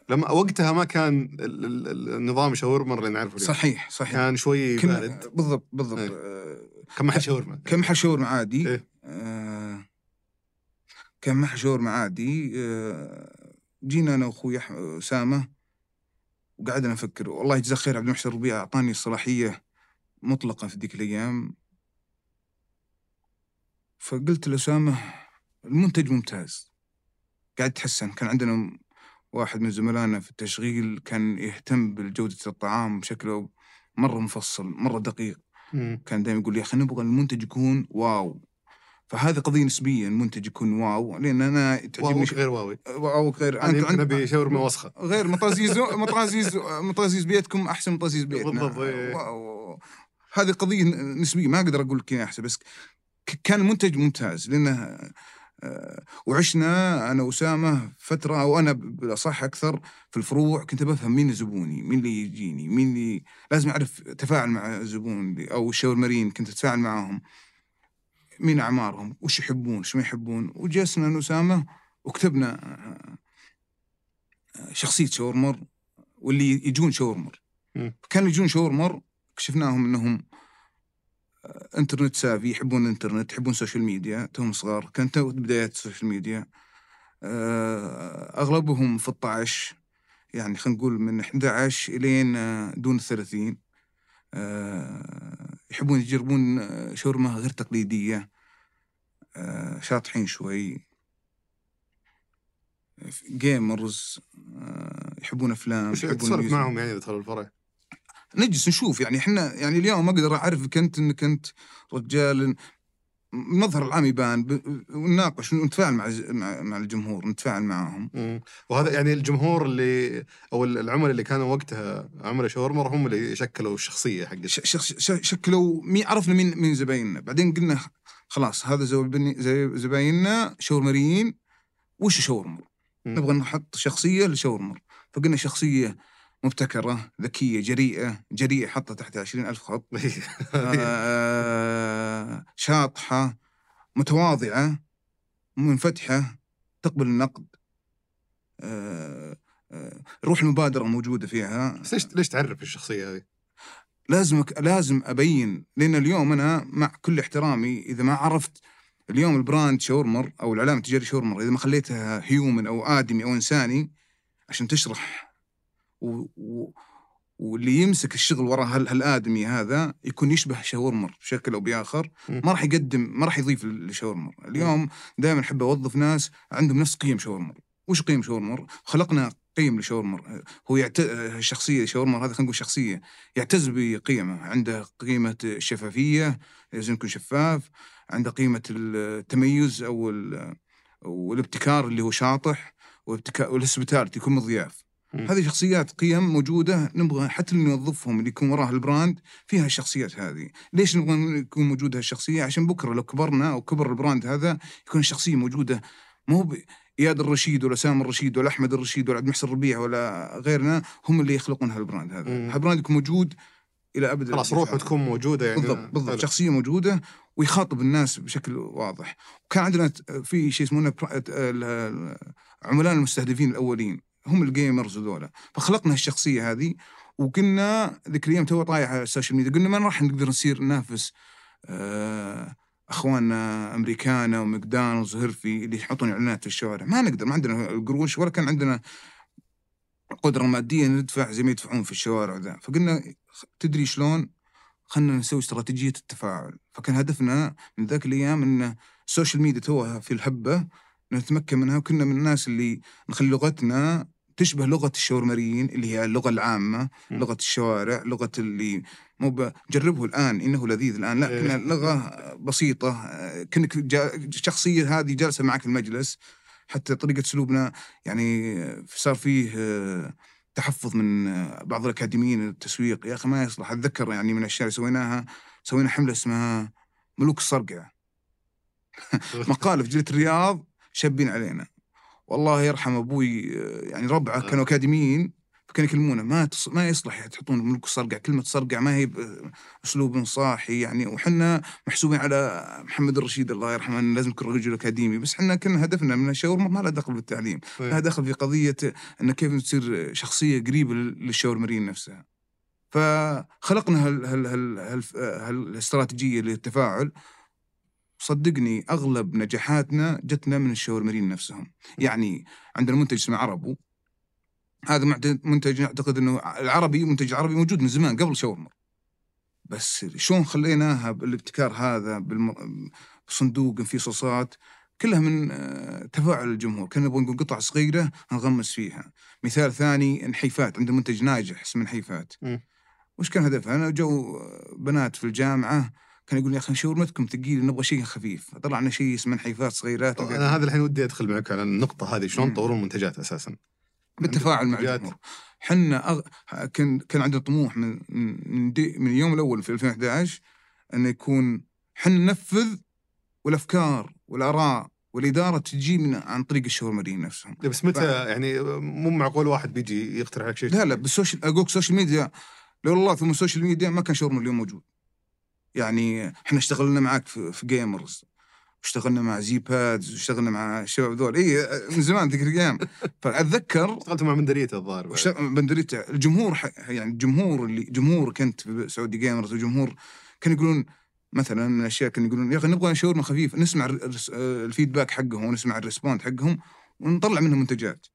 A: لما وقتها ما كان ال- ال- ال- النظام شاورما اللي نعرفه اليوم.
C: صحيح صحيح.
A: كان شوي بارد.
C: بالضبط بالضبط.
A: إيه.
C: آه،
A: كان محل شاورما.
C: كان محل شاورما عادي.
A: إيه.
C: آه، كان محل شاورما عادي. آه، جينا أنا وأخوي اسامه وقعدنا نفكر والله يجزاه خير عبد المحسن ربيع أعطاني الصلاحية مطلقة في ذيك الأيام. فقلت لاسامه المنتج ممتاز. قاعد يتحسن كان عندنا واحد من زملائنا في التشغيل كان يهتم بجوده الطعام بشكل مرة مفصل مرة دقيق.
A: مم.
C: كان دائما يقول لي يا أخي نبغى المنتج يكون wow. فهذه قضية نسبية المنتج يكون wow لأن أنا تعجبني
A: wow
C: ش-
A: غير wow
C: ي. wow غير.
A: أنا
C: انت
A: ابي شاورما وسخة.
C: غير مطازيز مطازيز مطازيز بيتكم أحسن مطازيز بيتنا.
A: بالضبط، إيه.
C: هذه قضية نسبية ما أقدر أقول لك أحسن بس كان المنتج ممتاز لأنه آه، وعشنا أنا وأسامة فترة أو أنا بالأصح أكثر في الفروع كنت بفهم مين زبوني مين اللي يجيني مين اللي لازم أعرف اتفاعل مع الزبون اللي- أو الشاورمرين كنت أتفاعل معاهم. مين أعمارهم؟ وش يحبون؟ وش ما يحبون؟ وجلسنا أنا واسامه وكتبنا آه، شخصية شاورمر واللي يجون شاورمر. كانوا يجون شاورمر اكتشفناهم إنهم آه، internet savvy يحبون الانترنت يحبون ال social media توهم صغار. كانت بدايات ال social media آه، أغلبهم في 12 يعني خلينا نقول من 11 إلين دون ال 30 آه، يحبون يجربون آه، شاورما غير تقليدية آه، شاطحين شوي gamers آه، يحبون أفلام
A: وش
C: ميوزك.
A: معهم يعني دخلوا الفرع
C: نجلس نشوف يعني إحنا يعني اليوم ما أقدر اعرفك انت انك انت رجال المظهر العام يبان ونناقش ونتفاعل مع مع الجمهور نتفاعل معهم.
A: مم. وهذا يعني الجمهور اللي أو العملاء اللي كانوا وقتها عملاء شاورما هم اللي شكلوا الشخصية حقت.
C: ش- شخص ش- شكلوا مين عرفنا مين مين زبايننا. بعدين قلنا خلاص هذا زبايننا شاورمريين وش شاورمر؟ نبغى نحط شخصية لشاورمر. فقلنا شخصية مبتكرة ذكية جريئة جريئة حطها تحت عشرين ألف خط. [laughs] آه، شاطحة متواضعة منفتحة تقبل النقد. آه، آه، روح المبادرة موجودة فيها.
A: بس ليش ليش تعرف الشخصية هذه؟
C: لازم لازم أبين لأن اليوم أنا مع كل احترامي إذا ما عرفت اليوم البراند شاورمر أو العلامة التجارية شاورمر إذا ما خليتها هيومن أو آدمي أو إنساني عشان تشرح و... و... واللي يمسك الشغل وراء هال... هالآدمي هذا يكون يشبه شاورمر بشكل أو بآخر
A: مم.
C: ما راح يقدم ما راح يضيف للشاورمر اليوم دائما أحب أوظف ناس عندهم نفس قيم شاورمر وش قيم شاورمر خلقنا قيم لشاورمر هو يعت... الشخصية شاورمر هذا خلينا نقول شخصية يعتز بقيمة. عنده قيمة الشفافية لازم يكون شفاف. عنده قيمة التميز أو ال... والابتكار اللي هو شاطح والابتكار يكون مضياف. هذه شخصيات قيم موجودة نبغى حتى اللي نوظفهم اللي يكون وراها ال brand فيها الشخصيات هذه. ليش نبغى يكون موجود هالشخصية؟ عشان بكرة لو كبرنا أو كبر ال brand هذا يكون الشخصيه موجودة. مو ب- اياد الرشيد ولا سام الرشيد ولا أحمد الرشيد ولا عبد المحسن الربيع ولا غيرنا هم اللي يخلقون هال brand هذا.
A: هال
C: brand يكون موجود إلى أبد
A: خلاص. روحه تكون موجودة يعني.
C: بالضبط بالضبط. شخصية موجودة ويخاطب الناس بشكل واضح. وكان عندنا في شيء يسمونه عملاء المستهدفين الأولين. هم ال gamers هذولا. فخلقنا الشخصيه هذه وقلنا ذيك الأيام تو طايح على ال social media قلنا ما راح نقدر نصير ننافس آه، أخواننا أمريكانا وماكدونالدز وهيرفي اللي يحطون إعلانات في الشوارع. ما نقدر ما عندنا القروش ولا كان عندنا القدره الماديه ندفع زي ما يدفعون في الشوارع ذا. فقلنا تدري شلون؟ خلينا نسوي استراتيجية التفاعل. فكان هدفنا من ذاك الأيام إن ال social media توها في الهبه نتمكن منها وكنا من الناس اللي نخلي لغتنا تشبه لغة الشاورمريين اللي هي اللغة العامة
A: م.
C: لغة الشوارع لغة اللي مو ب- جربه الآن إنه لذيذ الآن. لا
A: إيه.
C: لغة بسيطة كانك جا- الشخصيه هذه جالسة معك في المجلس حتى طريقة اسلوبنا يعني صار فيه آه، تحفظ من آه، بعض الأكاديميين التسويق. يا أخي ما يصلح. أتذكر يعني من الأشياء اللي سويناها سوينا حملة اسمها ملوك الصرقعه [laughs] مقاله في جريده الرياض شابين علينا. والله يرحم أبوي آه، يعني ربعه كانوا أكاديميين فكانوا يكلمونه ما تص... ما يصلح تحطون ملك الصرقع كلمة صرقع ما هي باسلوب صاحي يعني. وحنا محسوبين على محمد الرشيد الله يرحمه إنه لازم يكون رجل أكاديمي. بس إحنا كان هدفنا من الشاورما ما له دخل بالتعليم.
A: إيه.
C: لها دخل في قضية انه كيف تصير شخصية قريبة لل- للشاورمريين نفسها. فخلقنا هال هال هال هال هالاستراتيجية للتفاعل. صدقني أغلب نجاحاتنا جتنا من الشاورمريين نفسهم يعني عندنا منتج اسمه عربو هذا منتج أعتقد إنه العربي منتج عربي موجود من زمان قبل شاورما بس شلون خليناها بالابتكار هذا. بصندوق فيه صوصات كلها من آه، تفاعل الجمهور كنا نبغى نقول قطع صغيرة نغمس فيها مثال ثاني نحيفات عندنا منتج ناجح اسمه نحيفات. وش كان هدفها؟ أنا جو بنات في الجامعة كان يقول يا أخي شاورمتكم ثقيل نبغى شيء خفيف. طلعنا شيء اسمه نحيفات صغيرات
A: أنا هذا الحين ودي أدخل معك على النقطة هذه شلون. تطورون المنتجات أساسا؟
C: بالتفاعل مع. الجمهور. حنا أغ... كان كان عندنا طموح من من, دي... من اليوم الأول في 2011 انه يكون حنا ننفذ والأفكار والآراء والإدارة تجي من عن طريق الشاورمريين نفسهم.
A: بس متى؟ يعني مو معقول واحد بيجي يقترح لك شيء؟
C: لا لا بال social أقول ال social media لو الله ثم ال social media ما كان شاورمر اليوم موجود. يعني إحنا اشتغلنا معك في, في gamers اشتغلنا مع زي بادز واشتغلنا مع الشباب ذول. اي من زمان ذيك الأيام [laughs] فأتذكر
A: اشتغلت مع مندريته الظاهر
C: بندريتا الجمهور ح- يعني الجمهور اللي جمهور كنت في سعودي جيمرز وجمهور كانوا يقولون مثلا من الأشياء كانوا يقولون يا أخي نبغى شاورما خفيف نسمع الفيدباك حقهم ونسمع الريسبوند حقهم ونطلع منهم منتجات.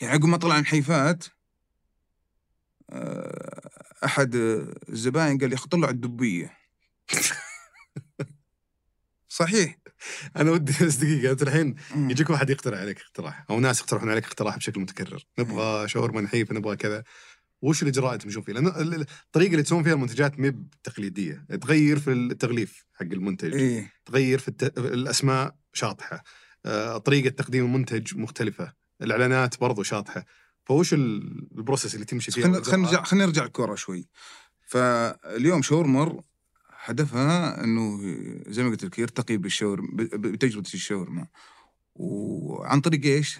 C: يعني عقب ما طلع نحيفات آه، أحد آه، الزباين قال أخي طلع الدبية. [laughs] صحيح.
A: أنا ودي بس دقيقة أنت الحين. يجيك واحد يقترح عليك اقتراح أو ناس يقترحون عليك اقتراح بشكل متكرر. نبغى شاورما نحيف نبغى كذا. وش الإجراء اللي تمشون فيه؟ لأن ال- ال- الطريقة اللي تسوون فيها المنتجات ما تقليديه، تغير في التغليف حق المنتج،
C: إيه.
A: تغير في الت... الأسماء شاطحة، آه، طريقة تقديم المنتج مختلفة، الإعلانات برضو شاطحة، فوش ال- ال process اللي تمشي فيها؟
C: خلينا؟ نرجع خلينا نرجع الكورة شوي فاليوم شاورمر هدفها إنه زي ما قلت لك يرتقي بالشاورما بتجربة الشاورما وعن طريق إيش؟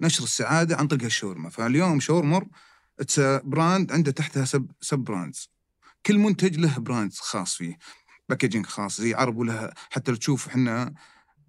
C: نشر السعادة عن طريق الشاورما فاليوم شاورمر it's brand عنده تحتها sub sub brands كل منتج له brand خاص فيه packaging خاص زي عرب ولها حتى لو تشوف إحنا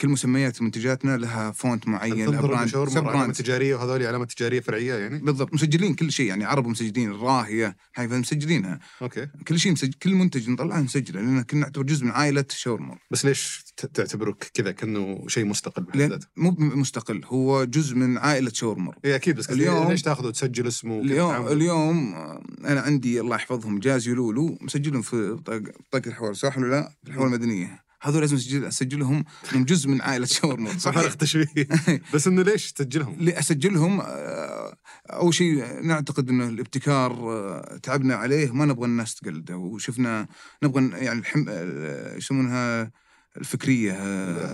C: كل مسميات منتجاتنا لها font معين
A: brand
C: sub
A: تجاريه وهذول علامات تجاريه فرعية يعني؟
C: بالضبط. مسجلين كل شيء يعني عرب مسجلين الراهي نحيفة مسجلينها.
A: okay،
C: كل شيء مسجل كل منتج نطلعه نسجله لأن كنا نعتبر جزء من عائلة شاورمر.
A: بس ليش تعتبرك كذا كأنه شيء مستقل بحد ذاته؟
C: مو مستقل هو جزء من عائلة شاورما.
A: اي أكيد بس اليوم ليش تاخذ وتسجل اسمه
C: اليوم؟ اليوم آه، أنا عندي الله يحفظهم جاز يلولو مسجلهم في بطاقة الحوار صح ولا لا؟ في الحوار المدنية. هذول لازم اسجل أسجلهم من جزء من عائلة [laughs] شاورما
A: فرق
C: صحيح
A: تشويه. [laughs] بس إنه ليش تسجلهم؟
C: اسجلهم آه، أول شيء نعتقد إنه الابتكار آه، تعبنا عليه ما نبغى الناس تقلده وشفنا نبغى يعني الحم آه، يسمونها الفكرية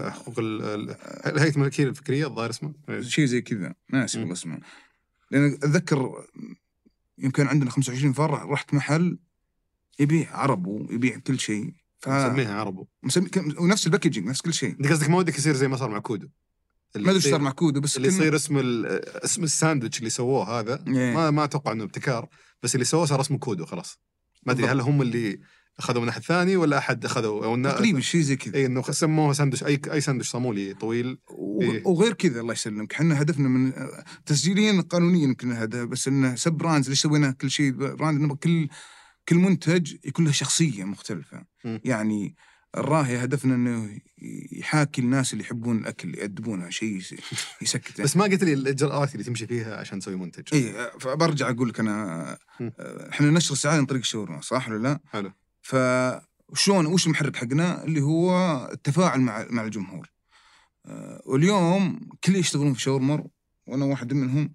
A: حقوق ال- ال- الهيئه الملكية الفكرية الظاهر اسمه
C: شيء زي كذا. ناسي. والله اسمه لأن أتذكر يمكن عندنا 25 فرع رحت محل يبيع عرب ويبيع كل شيء. ف
A: نسميها عربو.
C: مسمي ونفس ال packaging نفس كل شيء.
A: انت قصدك ما ودك يصير زي ما صار مع كودو
C: ما
A: أدري
C: صار مع كودو بس
A: اللي يصير اسم ال- اسم الساندويتش اللي سووه هذا
C: إيه.
A: ما ما أتوقع إنه ابتكار بس اللي سووه صار اسمه كودو خلاص. ما أدري هل هم اللي أخذوا من احد ثاني ولا أحد أخذوا أو
C: تقريبا شيء زي كذا.
A: اي إنه سموه ساندويتش اي أي ساندويتش صامولي طويل.
C: و-
A: إيه.
C: وغير كذا الله يسلمك. إحنا هدفنا من تسجيلها قانونيا يمكن هذا بس إنه sub brands ليش سوينا كل شيء brand نبغى كل كل منتج يكون له شخصية مختلفة
A: مم.
C: يعني الراهي هدفنا إنه يحاكي الناس اللي يحبون الأكل اللي يأدبونه شيء يس- يسكته
A: بس ما قلت لي الإجراءات اللي تمشي فيها عشان تسوي منتج
C: اي فبرجع أقول لك
A: أنا.
C: إحنا نشر السعادة عن طريق الشاورما صح ولا لا؟
A: حلو
C: فشلون وش المحرك حقنا اللي هو التفاعل مع مع الجمهور آه، واليوم كل اللي يشتغلون في شاورما وأنا واحد منهم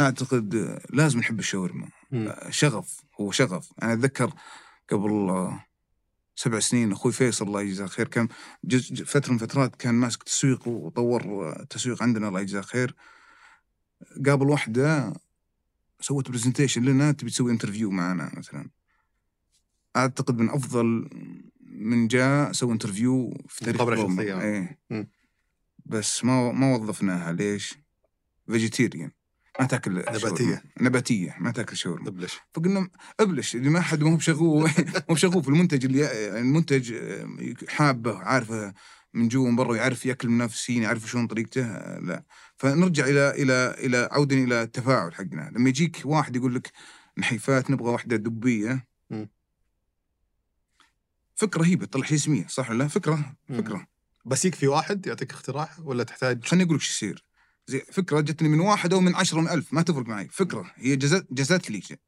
C: أعتقد لازم نحب الشاورما. آه، شغف هو شغف أنا أتذكر قبل سبع سنين أخوي فيصل الله يجزاه خير كان فترة من فترات كان ماسك تسويق وطور التسويق عندنا الله يجزاه خير قابل واحدة سوت presentation لنا تبي تسوي interview معنا مثلا أعتقد من أفضل من جاء سوى interview في تاريخ شاورمر.
A: شخصية. إيه.
C: بس ما ما وظفناها ليش؟ vegetarian ما تاكل
A: نباتية.
C: شاورما. نباتية ما تاكل شاورما
A: دبلش
C: فقلنا أبلش اللي ما حد ما هو بشغوف مو [laughs] بشغوف المنتج اللي المنتج حابه عارفه من جوا ومن برا يعرف ياكل من نفسين يعرف شلون طريقته لا فنرجع إلى إلى إلى عودا إلى التفاعل حقنا لما يجيك واحد يقول لك نحيفات نبغى واحدة
A: دبية.
C: فكرة رهيبه تطلع شيء اسمية صح ولا لا؟
A: فكرة.
C: فكرة
A: بس يكفي واحد يعطيك اقتراح ولا تحتاج
C: خليني أقول لك شو يصير زي فكرة جتني من واحد أو من عشرة من ألف ما تفرق معي فكرة هي جزت جزت لي شيء.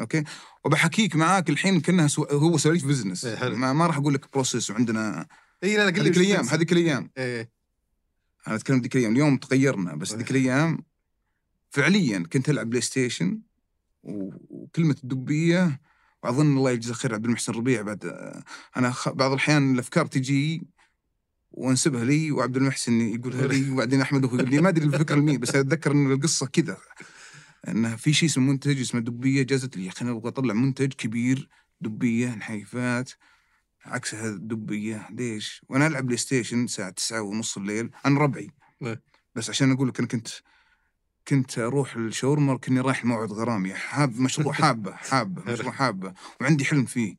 C: okay وبحكيك معاك الحين كأنها so... هو سواليف business
A: إيه،.
C: ما, ما راح أقول لك process وعندنا
A: اي لا
C: هذيك
A: الأيام.
C: هذيك الأيام
A: إيه
C: أنا أتكلم ذيك الأيام اليوم تغيرنا بس
A: إيه.
C: ذيك الأيام فعليا كنت ألعب بلاي ستيشن وكلمة الدبية وأظن الله يجزاه خير عبد المحسن ربيع بعد آه، أنا خ... بعض الأحيان الأفكار تجي وانسبها لي وعبد المحسن يقولها لي [laughs] وبعدين أحمد يقول لي ما أدري الفكرة لمين بس أتذكر إن القصة كذا. انه في شيء اسمه منتج اسمه دبية جازت لي يا أخي أنا أبغى أطلع منتج كبير دبية نحيفات. عكسها الدبية ليش؟ وأنا ألعب بلاي ستيشن الساعة 9 ونص الليل أنا ربعي.
A: إيه.
C: بس عشان أقول لك أنا كنت كنت أروح لشاورمر كني رايح موعد غرامي حاب مشروع [laughs] حابة حابة مشروع حابة وعندي حلم فيه.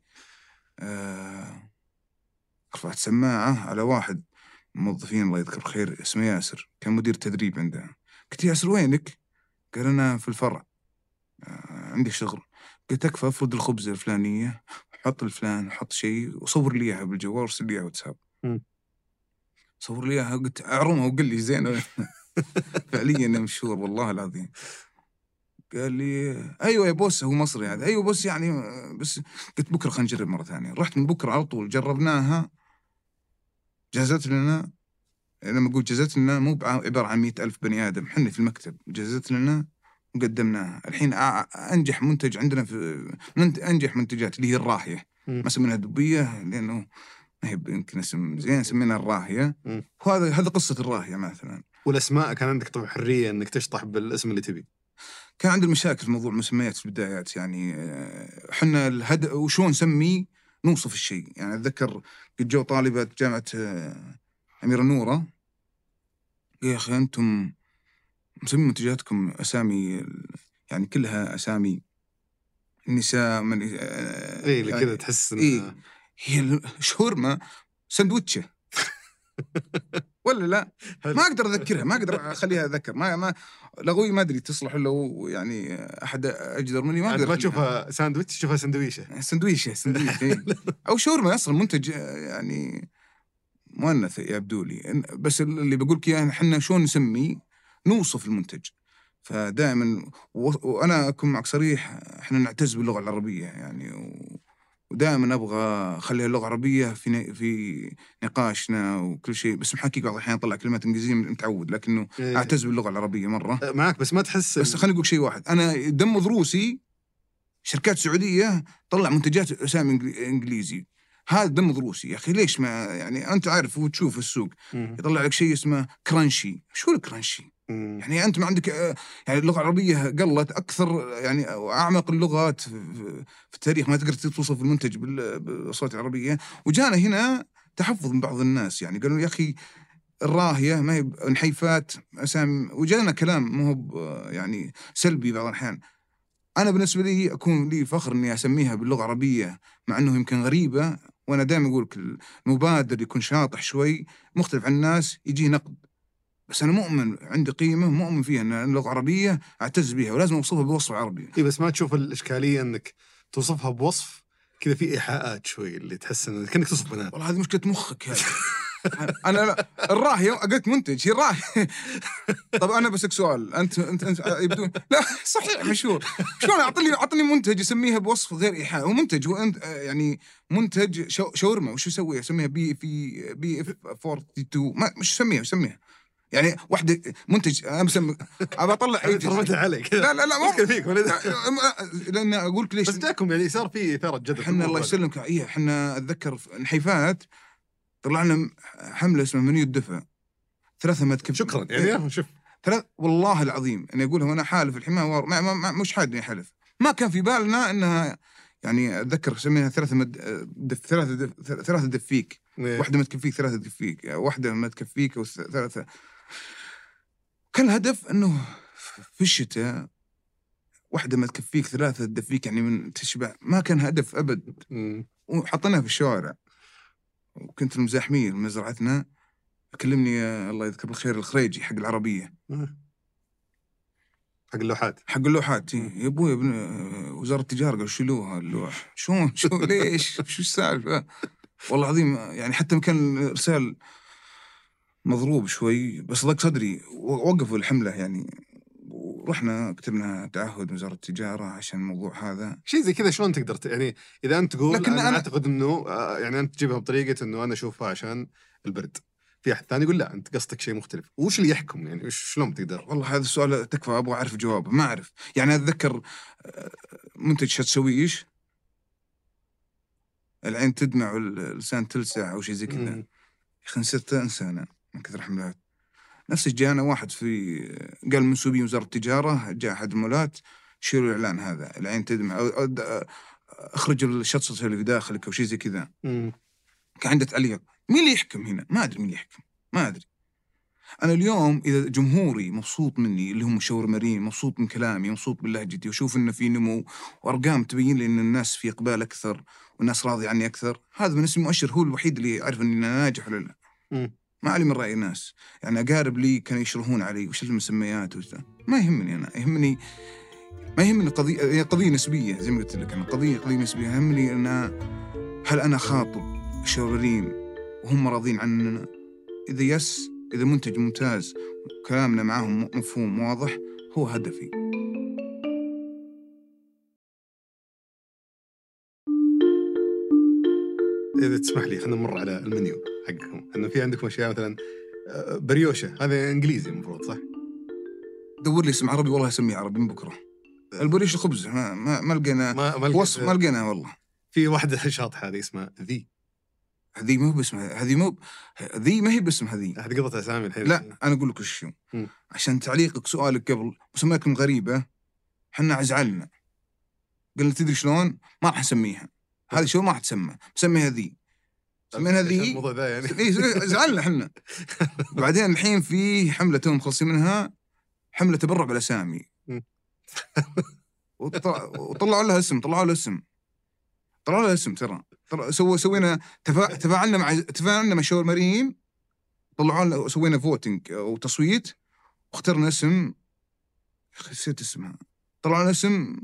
C: آه رفعت سماعة على واحد. من الموظفين الله يذكره خير اسمه ياسر. كان مدير تدريب عنده. قلت ياسر وينك؟ قال أنا في الفرع. آه عندي شغل. قلت أكفى أفرد الخبزه الفلانية حط الفلان حط شيء وصور لي إياها بالجوال وارسل لي إياها واتساب. صور لي إياها قلت أعرمها وقل لي زين. [laughs] فعليا أنا مشهور والله العظيم. قال لي أيوه يا بوس هو مصري هذا. أيوه بوس يعني آه، بس. قلت بكرة خلينا نجرب مرة ثانية. رحت من بكرة على طول جربناها. جازت لنا لما أقول جازت لنا مو عبارة عن مئة ألف بني آدم إحنا في المكتب. جازت لنا وقدمناها. الحين أنجح منتج عندنا في من أنجح منتجات اللي هي الراهية.
A: مم.
C: ما سميناها دبية لأنه ما هي يمكن اسم زين سميناها
A: الراهية.
C: وهذا هذا قصة الراهية مثلا.
A: والأسماء كان عندك طبعا حرية إنك تشطح بالاسم اللي تبي.
C: كان عندي مشاكل في موضوع المسميات في البدايات يعني آه، إحنا الهدف وشلون نسمي نوصف الشيء. يعني أتذكر قد جو طالبة جامعة آه، أميرة نورة. يا أخي أنتم مسمين منتجاتكم أسامي يعني كلها أسامي. نساء من
A: اي إيه، اللي كذا تحس
C: إيه. هي الشاورما سندوتشه [laughs] ولا لا؟ ما أقدر أذكرها ما أقدر أخليها أذكر ما ما لغوي ما أدري تصلح لو يعني أحد أجدر مني ما أقدر
A: ما. تشوفها ساندويتش تشوفها سندويشة
C: سندويشة سندويشة إيه. [laughs] أو شاورما أصلا منتج يعني مؤنث يبدو لي بس اللي بقول لك إياه إحنا شلون نسمي نوصف المنتج فدائما وأنا أكون معك صريح إحنا نعتز باللغة العربية يعني و- ودائما أبغى أخلي اللغة العربيه في في نقاشنا وكل شيء. بس محكي بعض الأحيان أطلع كلمات إنجليزية متعود لكنه
A: إيه.
C: أعتز باللغة العربية مرة.
A: معك بس ما تحس
C: بس خليني أقول شيء واحد. أنا دم ضروسي شركات سعودية طلع منتجات أسامي إنجليزي. هذا دم ضروسي يا أخي. ليش ما يعني؟ أنت عارف وتشوف السوق. يطلع لك شيء اسمه كرانشي. شو الكرانشي؟ يعني أنت ما عندك آه، يعني اللغة العربية قلت أكثر يعني أعمق اللغات في التاريخ ما تقدر توصف المنتج بال- بالأصوات العربية. وجانا هنا تحفظ من بعض الناس يعني قالوا يا أخي الراهية ما هي نحيفات أسامي وجانا كلام مو هو يعني سلبي بعض الأحيان. أنا بالنسبة لي أكون لي فخر إني أسميها باللغة العربية مع إنه يمكن غريبة وأنا دائما أقول لك المبادر يكون شاطح شوي مختلف عن الناس يجيه نقد. بس أنا مؤمن عندي قيمة مؤمن فيها إن اللغة العربيه أعتز بها ولازم أوصفها بوصف عربي.
A: اي بس ما تشوف الإشكالية إنك توصفها بوصف كذا في إيحاءات شوي اللي تحس انك كأنك تصف بنات.
C: والله هذه مشكلة مخك هذه أنا لا الراهيه قلت منتج هي الراهيه طب أنا بسك سؤال أنت أنت أنت يبدو لا صحيح مشهور. شلون أعطني أعطني منتج يسميها بوصف غير إيحاء؟ هو منتج هو أنت يعني منتج شاورما وش يسوي يسميها بي في بي اف 42 ما مش يسميها؟ يسميها يعني واحدة منتج بسمي أبى أطلع
A: أي [laughs] عليك.
C: لا لا لا
A: مشكله فيك
C: لأن أقول لك ليش؟
A: بس جاكم يعني صار في إثارة جدل
C: إحنا الله. يسلمك. اي إحنا أتذكر نحيفات طلعنا حملة اسمها منيو الدفع ثلاثة ما تكفي.
A: شكرا يعني شوف.
C: ثلاث والله العظيم اني اقولها وأنا حالف الحين ما, ما, ما, مش حاد إني حلف ما كان في بالنا إنها يعني أتذكر سميها ثلاثة مد دف ثلاثة دف ثلاثة دفيك.
A: إيه.
C: واحدة ما تكفيك ثلاثة تكفيك واحدة ما تكفيك أو ثلاثة كان الهدف أنه في الشتاء واحدة ما تكفيك ثلاثة تدفيك يعني من تشبع. ما كان هدف أبد. وحطيناها في الشوارع. وكنت المزاحمين مزرعتنا كلمني الله يذكر بالخير الخريجي حق العربية.
A: حق اللوحات.
C: حق اللوحات إيه. يا أبوي ابن آه، وزارة التجارة قالوا شيلوها اللوح. شلون؟ شو ليش؟ شو السالفة؟ والله العظيم يعني حتى كان الإرسال مضروب شوي بس ضاق صدري وقفوا الحملة يعني. ورحنا كتبنا تعهد وزارة التجارة عشان الموضوع هذا.
A: شيء زي كذا شلون تقدر ت- يعني إذا أنت تقول
C: لكن
A: أنا,
C: أنا-
A: أعتقد إنه آه، يعني أنت تجيبها بطريقة إنه أنا أشوفها عشان البرد. في أحد ثاني يقول لا أنت قصدك شيء مختلف. وش اللي يحكم؟ يعني وش شلون بتقدر؟
C: والله هذا السؤال تكفى أبغى أعرف جوابه ما أعرف. يعني أتذكر آه، منتج شتسوي إيش؟ العين تدمع واللسان تلسع أو شيء زي كذا. يا أخي نسيت أنسى أنا. من كثر حملات نفس جانا واحد في قال منسوبين وزارة التجارة جاء أحد المولات شيلوا الإعلان هذا. العين تدمع. أو- أخرج الشطشطه اللي في داخلك أو شيء زي كذا. كان عنده تعليق. مين اللي يحكم هنا؟ ما أدري مين اللي يحكم. ما أدري. أنا اليوم إذا جمهوري مبسوط مني اللي هم شاورمرين مبسوط من كلامي مبسوط من لهجتي وأشوف إنه في نمو وأرقام تبين لي إن الناس في إقبال أكثر والناس راضيه عني أكثر هذا بالنسبة لي مؤشر هو الوحيد اللي يعرف إني أنا ناجح ولا لا. ما علي من رأي الناس. يعني أقارب لي كانوا يشرحون علي وش المسميات وش. ما يهمني أنا يهمني ما يهمني قضية هي قضية نسبية زي ما قلت لك. أنا قضية قضية نسبية يهمني أن هل أنا خاطب الشاورين وهم راضين عننا؟ إذا يس إذا منتج ممتاز كلامنا معاهم مفهوم واضح هو هدفي.
A: إذا تسمح لي خلينا نمر على المنيو حقكم. انه في عندكم أشياء مثلا آه، بريوشة. هذا إنجليزي المفروض صح؟
C: دور لي اسم عربي والله اسميه عربي من بكرة. البريش الخبز ما ما, ما لقينا. وصف ما لقينا والله.
A: في واحدة [laughs] شاطحه هذه اسمها ذي.
C: هذه ما هو باسمها هذه مو ذي ما هي باسم هذه.
A: هذه قضت أسامي الحين.
C: لا أنا أقول لك وش. عشان تعليقك سؤالك قبل مسمياتكم غريبة إحنا زعلنا قلنا تدري شلون؟ ما راح نسميها. هذه شو ما راح تسمى ذي. سمينا
A: عشان
C: ذي؟
A: الموضوع ذا يعني.
C: إيه، زعلنا إحنا. [laughs] بعدين الحين في حملة تو مخلصين منها حملة تبرع بالاسامي [laughs] وطلعوا لها اسم طلعوا لها اسم. طلعوا لها اسم ترى. so سوينا تفا... تفاعلنا مع تفاعلنا مع شاورمريين طلعوا لنا سوينا voting أو تصويت. واخترنا اسم. نسيت اسمها. طلعوا لنا اسم.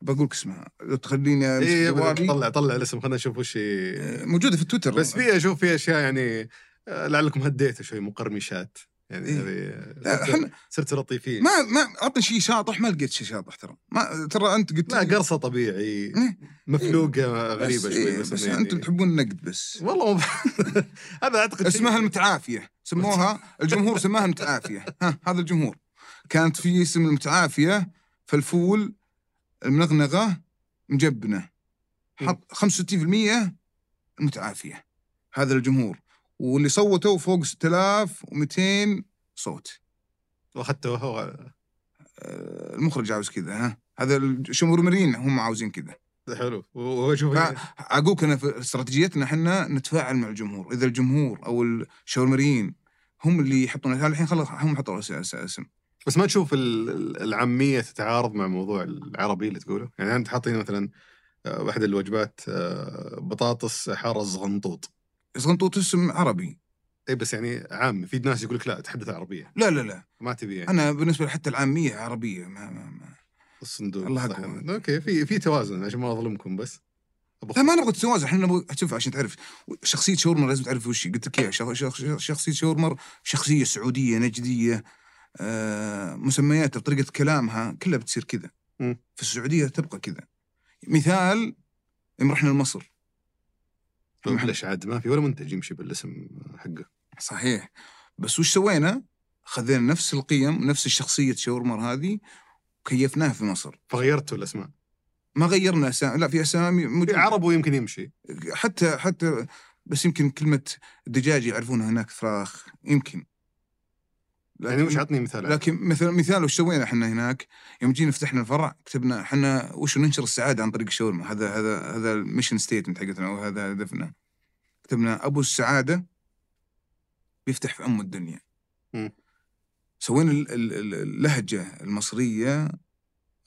C: بقول لك اسمها. لو تخليني جوالي.
A: طلع طلع الاسم. خلينا نشوف وش.
C: آه، موجودة في التويتر
A: بس في أشوف في أشياء يعني آه، لعلكم هديتوا شوي مقرمشات. يعني
C: إيه. لا
A: صرت- إحنا لطيفين.
C: ما ما اعطني شيء شاطح ما لقيت شيء شاطح ترى. ما ترى أنت قلت
A: لا قرصة طبيعي.
C: إيه.
A: مفلوقة
C: بس
A: غريبة
C: إيه،
A: شوي
C: بس,
A: بس, يعني
C: أنتم تحبون النقد بس.
A: والله مو [laughs] هذا أعتقد
C: اسمها المتعافية. سموها الجمهور سماها المتعافية. ها هذا الجمهور. كانت في اسم المتعافية فالفول المنغنغه مجبنة. حط 65% المتعافيه هذا الجمهور. واللي صوتوا فوق 6200 صوت.
A: وأخذته هو.
C: آه، المخرج عاوز كذا ها. هذا الشمرمرين هم عاوزين كذا.
A: حلو.
C: أقولك أنا في استراتيجيتنا إحنا نتفاعل مع الجمهور. إذا الجمهور أو الشاورمريين هم اللي يحطون الحين خلاص هم حطوا اسم.
A: بس ما تشوف ال- ال- العامية تتعارض مع موضوع العربي اللي تقوله؟ يعني أنت حاطين مثلا آه، واحد الوجبات آه، بطاطس حارة زغنطوط.
C: زغنطوط اسم عربي.
A: اي بس يعني عام. في ناس يقول لك لا تحدث عربية.
C: لا لا لا.
A: ما تبي يعني.
C: أنا بالنسبة حتى العامية عربية ما ما ما.
A: الصندوق.
C: الله
A: صح.
C: أكبر.
A: أوكي في في توازن عشان ما أظلمكم بس.
C: لا ما نبغى توازن إحنا نبغى شوف عشان تعرف شخصية شاورمر لازم تعرف وش. قلت لك شخ- شخصية شاورمر شخصية سعودية نجدية. مسمياتها بطريقة كلامها كلها بتصير كذا. في السعودية تبقى كذا. مثال يوم رحنا لمصر.
A: طيب ليش عاد ما في ولا منتج يمشي بالاسم حقه.
C: صحيح. بس وش سوينا؟ خذينا نفس القيم نفس الشخصية شاورمر هذه كيفناها في مصر.
A: فغيرتوا الأسماء.
C: ما غيرنا أسامي لا في أسامي
A: في
C: موجودة.
A: عربو يمكن يمشي.
C: حتى حتى بس يمكن كلمة الدجاج يعرفونها هناك فراخ يمكن.
A: يعني وش عطني مثال
C: لكن مثلا مثال وش سوينا إحنا هناك؟ يوم جينا فتحنا الفرع كتبنا إحنا وش ننشر السعادة عن طريق الشاورما هذا هذا هذا ال mission statement حقتنا أو هذا هدفنا. كتبنا أبو السعادة بيفتح في أم الدنيا.
A: مم.
C: سوينا ال- ال- ال- اللهجة المصرية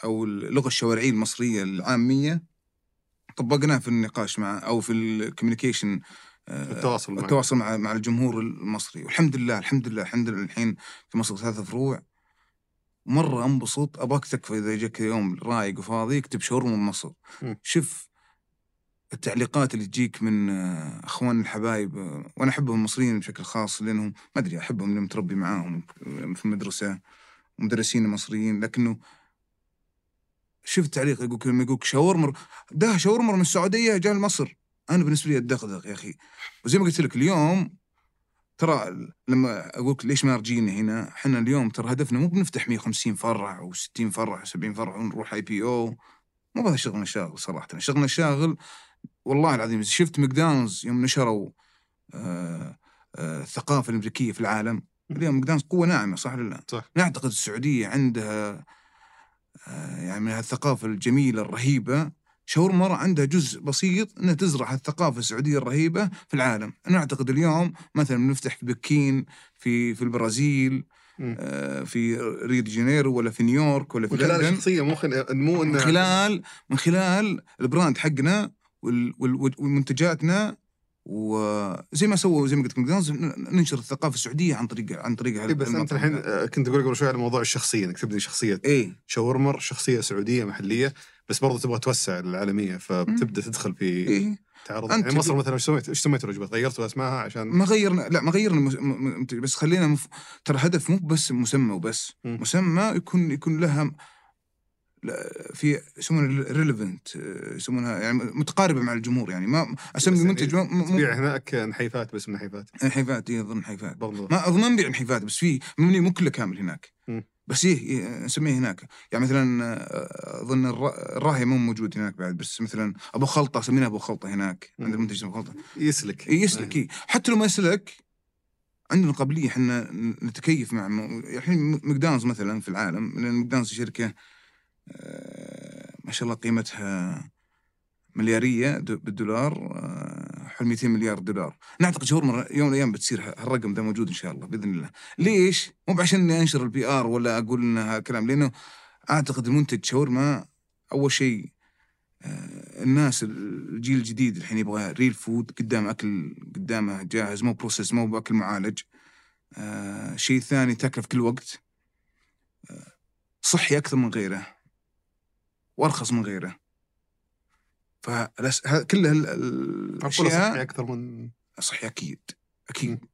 C: أو اللغة الشوارعية المصرية العامية. طبقناها في النقاش مع أو في ال communication
A: التواصل معك.
C: التواصل مع مع الجمهور المصري. والحمد لله الحمد لله الحمد لله. الحين في مصر ثلاثة فروع مرة انبسط. أبغاك تكفى إذا جاك يوم رايق وفاضي اكتب شاورمر من مصر.
A: م.
C: شوف التعليقات اللي تجيك من آه، أخوان الحبايب آه، وأنا أحبهم المصريين بشكل خاص لأنهم ما أدري أحبهم لاني متربي معاهم في المدرسة مدرسين مصريين. لكنه شوف التعليق يقول لما يقولك شاورمر. ده شاورمر من السعودية جاء لمصر أنا بالنسبة لي اتدغدغ يا أخي وزي ما قلت لك اليوم ترى لما أقول لك ليش ما رجينا هنا إحنا اليوم ترى هدفنا مو بنفتح 150 فرع أو 60 فرع 70 فرع ونروح IPO مو بهذا شغلنا الشاغل صراحة شغلنا الشاغل والله العظيم شفت ماكدونالدز يوم نشروا آه آه الثقافة الأمريكية في العالم اليوم ماكدونالدز قوة ناعمة صح ولا لا؟
A: صح.
C: نعتقد السعودية عندها آه يعني من الثقافة الجميلة الرهيبة شاورما عندها جزء بسيط انها تزرع الثقافة السعودية الرهيبة في العالم، أنا أعتقد اليوم مثلا بنفتح في بكين في في البرازيل. آه في ريو دي جانيرو ولا في نيويورك ولا في
A: من خلال الشخصيه مو خن... مو
C: من خلال من خلال ال brand حقنا وال- وال- ومنتجاتنا وزي ما سووا زي ما قلت لك ماكدونالدز ننشر الثقافة السعودية عن طريق عن طريق
A: إيه بس
C: أنت.
A: الحين آه، كنت أقول قبل شوي على موضوع الشخصية إنك تبني شخصية
C: إيه
A: شاورمر شخصية سعودية محلية بس برضو تبغى توسع العالمية فبتبدأ تدخل في
C: إيه
A: تعرض. يعني مصر مثلا إيش سويت؟ إيش سميت الوجبات غيرتوا اسمائها عشان
C: ما غيرنا لا ما غيرنا مس... م... بس خلينا مف... ترى هدف مو بس مسمى وبس. مسمى يكون يكون لها في يسمونها relevant يسمونها يعني متقاربة مع الجمهور يعني ما
A: أسمي
C: منتج
A: يعني
C: ما-
A: تبيع هناك نحيفات بس نحيفات.
C: نحيفات اي اظن نحيفات. ما أظن ما نبيع نحيفات بس في مبني مو كله كامل هناك. بس إيه إيه، نسميه هناك. يعني مثلا آه، أظن الر- الراهي مو موجود هناك بعد بس مثلا أبو خلطة سميناه أبو خلطة هناك. عند المنتج أبو خلطة.
A: يسلك.
C: إيه، يسلك إيه. حتى لو ما يسلك عندنا قابلية إحنا نتكيف مع م- الحين ماكدونالدز مثلا في العالم لأن ماكدونالدز شركة آه، ما شاء الله قيمتها مليارية بالدولار آه، حول 200 مليار دولار. نعتقد شاورمر يوم من الأيام بتصير هالرقم ده موجود إن شاء الله بإذن الله. ليش؟ مو عشان إني أنشر ال PR ولا أقول انها كلام لأنه أعتقد المنتج شاورما أول شيء آه، الناس الجيل الجديد الحين يبغى real food قدام أكل قدامه جاهز مو processed مو بأكل معالج. آه شيء ثاني تاكله في كل وقت. آه صحي أكثر من غيره. وأرخص من غيره. ه- كل
A: معقولة صحي
C: الأشياء
A: أكثر من
C: صحي أكيد أكيد.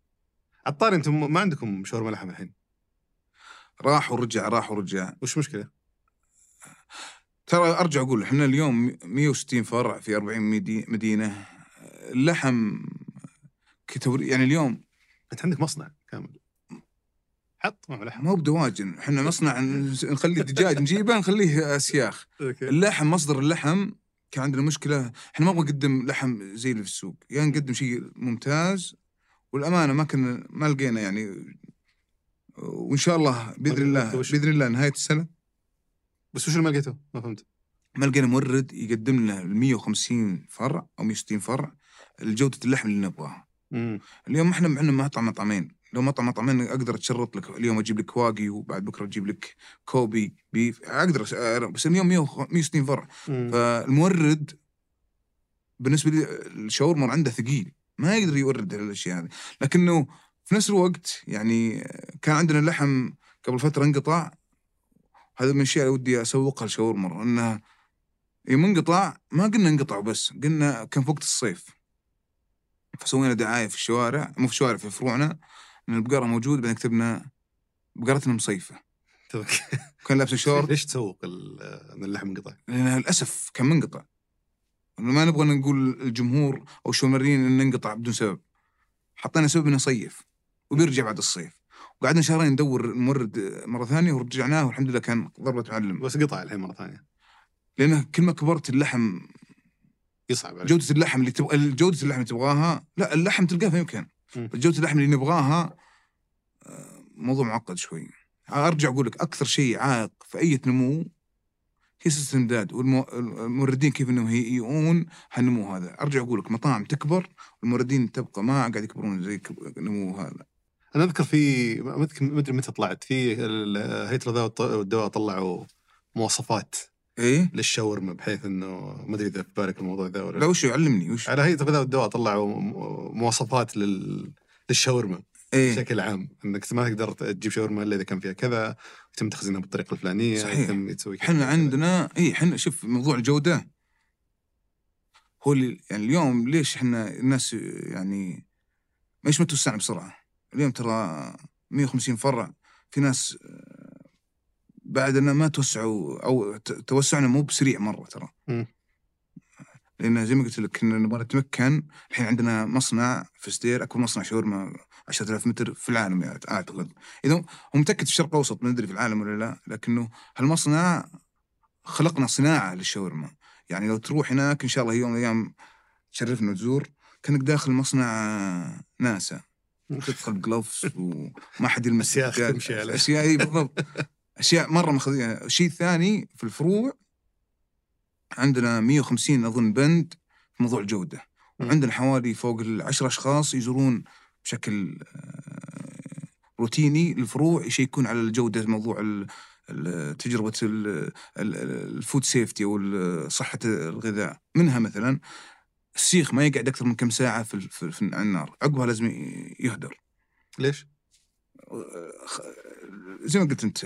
A: عطاري أنتم ما عندكم شاورما لحم الحين؟
C: راح ورجع راح ورجع.
A: وش مشكله؟
C: ترى أرجع أقول إحنا اليوم 160 فرع في 40 مدي- مدينة. اللحم كتور يعني اليوم
A: أنت عندك مصنع كامل. حط لحم
C: ما هو بدواجن. إحنا مصنع نخلي دجاج نجيبه نخليه اسياخ
A: أوكي.
C: اللحم مصدر اللحم كان عندنا مشكلة. إحنا ما نبغى نقدم لحم زي اللي في السوق. يا يعني نقدم شيء ممتاز. والأمانة ما كنا ما لقينا يعني. وإن شاء الله بإذن الله؟ بإذن الله نهاية السنة.
A: بس وش اللي ما لقيته؟ ما فهمت.
C: ما لقينا مورد يقدم لنا ال 150 فرع أو 160 فرع جوده اللحم اللي نبغاها. اليوم إحنا عندنا مطعم مطعمين. لو مطعم مطعمين أقدر أتشرط لك اليوم أجيب لك wagyu وبعد بكرة أجيب لك Kobe beef أقدر بس اليوم 100 160 فرع. فالمورد بالنسبة لي لشاورمر عنده ثقيل ما يقدر يورد الأشياء هذه. لكنه في نفس الوقت يعني كان عندنا اللحم قبل فترة انقطع هذا من الأشياء اللي ودي أسوقها لشاورمر انها يوم انقطع ما قلنا انقطع بس قلنا كان في وقت الصيف. فسوينا دعاية في الشوارع مو في الشوارع في فروعنا. إن البقرة موجود بعدين كتبنا بقرتنا مصيفة. كان لابس [laughs] شورت.
A: ليش تسوق إن اللحم انقطع؟
C: لأن للأسف كان منقطع. ما نبغى نقول الجمهور أو الشومرين انه انقطع بدون سبب. حطينا سبب إنه صيف وبيرجع بعد الصيف. وقعدنا شهرين ندور المورد مرة ثانية ورجعناه والحمد لله كان ضربة معلم.
A: بس قطع الحين مرة ثانية.
C: لأنه كل ما كبرت اللحم.
A: يصعب عليك.
C: جودة اللحم اللي تبغى جودة اللحم اللي تبغاها لا اللحم تلقاه في مكان.
A: مم.
C: جوده اللحم اللي نبغاها آه، موضوع معقد شوي. أرجع أقول لك أكثر شيء عائق في أي نمو هي سلسلة الإمداد والموردين كيف إنهم يهيئون هالنمو هذا. أرجع أقول لك مطاعم تكبر والموردين تبقى ما قاعد يكبرون زي النمو هذا.
A: أنا أذكر في ما أدري متى طلعت في هيئة الغذاء والدواء طلعوا مواصفات.
C: إيه؟
A: للشاورما بحيث إنه ما أدري إذا في بالك الموضوع ذا ولا
C: لا. وش علمني وش؟
A: على هيئه الغذاء والدواء طلعوا مواصفات لل للشاورما
C: إيه.
A: بشكل عام. إنك ما تقدر تجيب شاورما إلا إذا كان فيها كذا يتم تخزينها بالطريقة الفلانية
C: صحيح.
A: يتم تسوي.
C: إحنا عندنا اي إحنا شوف موضوع الجودة. هو اللي يعني اليوم ليش إحنا الناس يعني ليش ما توسعنا بسرعة؟ اليوم ترى 150 فرع في ناس بعد ان ما توسعوا أو توسعنا مو بسريع مرة ترى. لأن زي ما قلت لك كنا نبغى نتمكن الحين عندنا مصنع في سدير اكبر مصنع شاورما 10000 متر في العالم يعني أعتقد. اذا هو متأكد في الشرق الأوسط ما ندري في العالم ولا لا لكنه هالمصنع خلقنا صناعة للشاورما يعني لو تروح هناك إن شاء الله يوم من الأيام تشرفنا وتزور كأنك داخل مصنع ناسا تدخل بجلوفز وما حد يلمس الدجاج.
A: تمشي عليه.
C: أشياء إي بالضبط [laughs] أشياء مرة مخذينها الشيء الثاني في الفروع عندنا 150 أظن بند في موضوع
A: الجودة.
C: وعندنا حوالي فوق العشر أشخاص يزورون بشكل آه، روتيني الفروع يشيكون على الجودة موضوع تجربة ال- ال- ال food safety أو صحة الغذاء منها مثلا السيخ ما يقعد أكثر من كم ساعة في, النار عقبها لازم يهدر
A: ليش؟
C: زي ما قلت أنت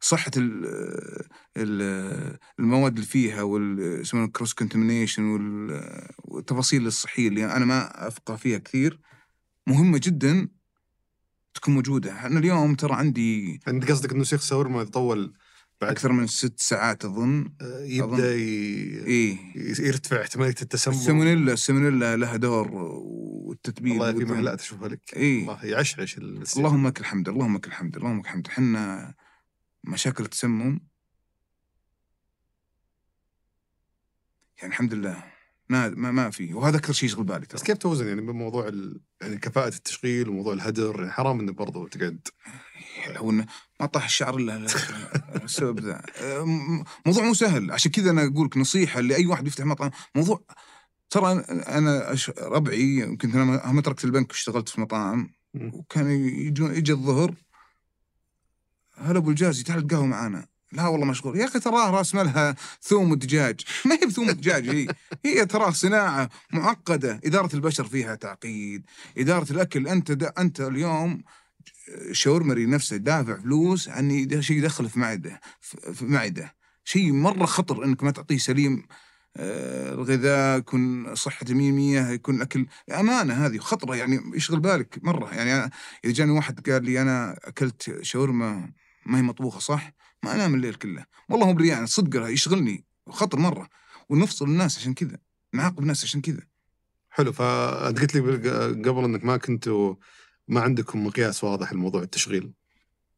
C: صحة ال- ال- المواد اللي فيها وال يسمونه cross contamination والتفاصيل الصحية اللي أنا ما أفقه فيها كثير مهمة جدا تكون موجودة. أنا اليوم ترى عندي
A: انت قصدك إنه سيخ الشاورما يطول بعد
C: أكثر من ست ساعات أظن
A: آه، يبدأ ي...
C: إيه
A: يرتفع احتمالية التسمم
C: السالمونيلا السالمونيلا لها دور والتتبيل
A: والله في. محلات اشوفها لك
C: إيه.
A: والله يعشعش.
C: اللهم لك الحمد اللهم لك الحمد اللهم لك الحمد حنا مشاكل التسمم يعني الحمد لله ما ما, ما في. وهذا أكثر شيء يشغل بالي
A: بس كيف توزن يعني بين موضوع ال... يعني كفاءة التشغيل وموضوع الهدر؟ يعني حرام إنك برضو تقعد.
C: لو إنه ما طاح الشعر إلا السبب ذا. موضوع مو سهل. عشان كذا أنا أقول لك نصيحة لأي واحد يفتح مطعم. موضوع ترى أنا ربعي كنت أنا هم تركت البنك واشتغلت في مطاعم. وكان يجون يجي الظهر هلا أبو الجازي تعال القهوة معانا. لا والله مشغول. يا أخي تراه راس مالها ثوم ودجاج ما هي بثوم ودجاج هي هي تراه صناعة معقدة. إدارة البشر فيها تعقيد. إدارة الأكل أنت دا أنت اليوم شاورمري نفسه دافع فلوس عن شيء يدخل في معدة في معدة. شيء مرة خطر إنك ما تعطيه سليم آه، الغذاء يكون صحته 100% يكون الاكل أمانة هذه خطرة يعني يشغل بالك مرة. يعني إذا جاني واحد قال لي أنا أكلت شاورما ما هي مطبوخة صح؟ ما أنام الليل كله. والله مو بريان صدق يشغلني خطر مرة. ونفصل الناس عشان كذا نعاقب الناس عشان كذا.
A: حلو فانت قلت لي قبل إنك ما كنتوا ما عندكم مقياس واضح لموضوع التشغيل.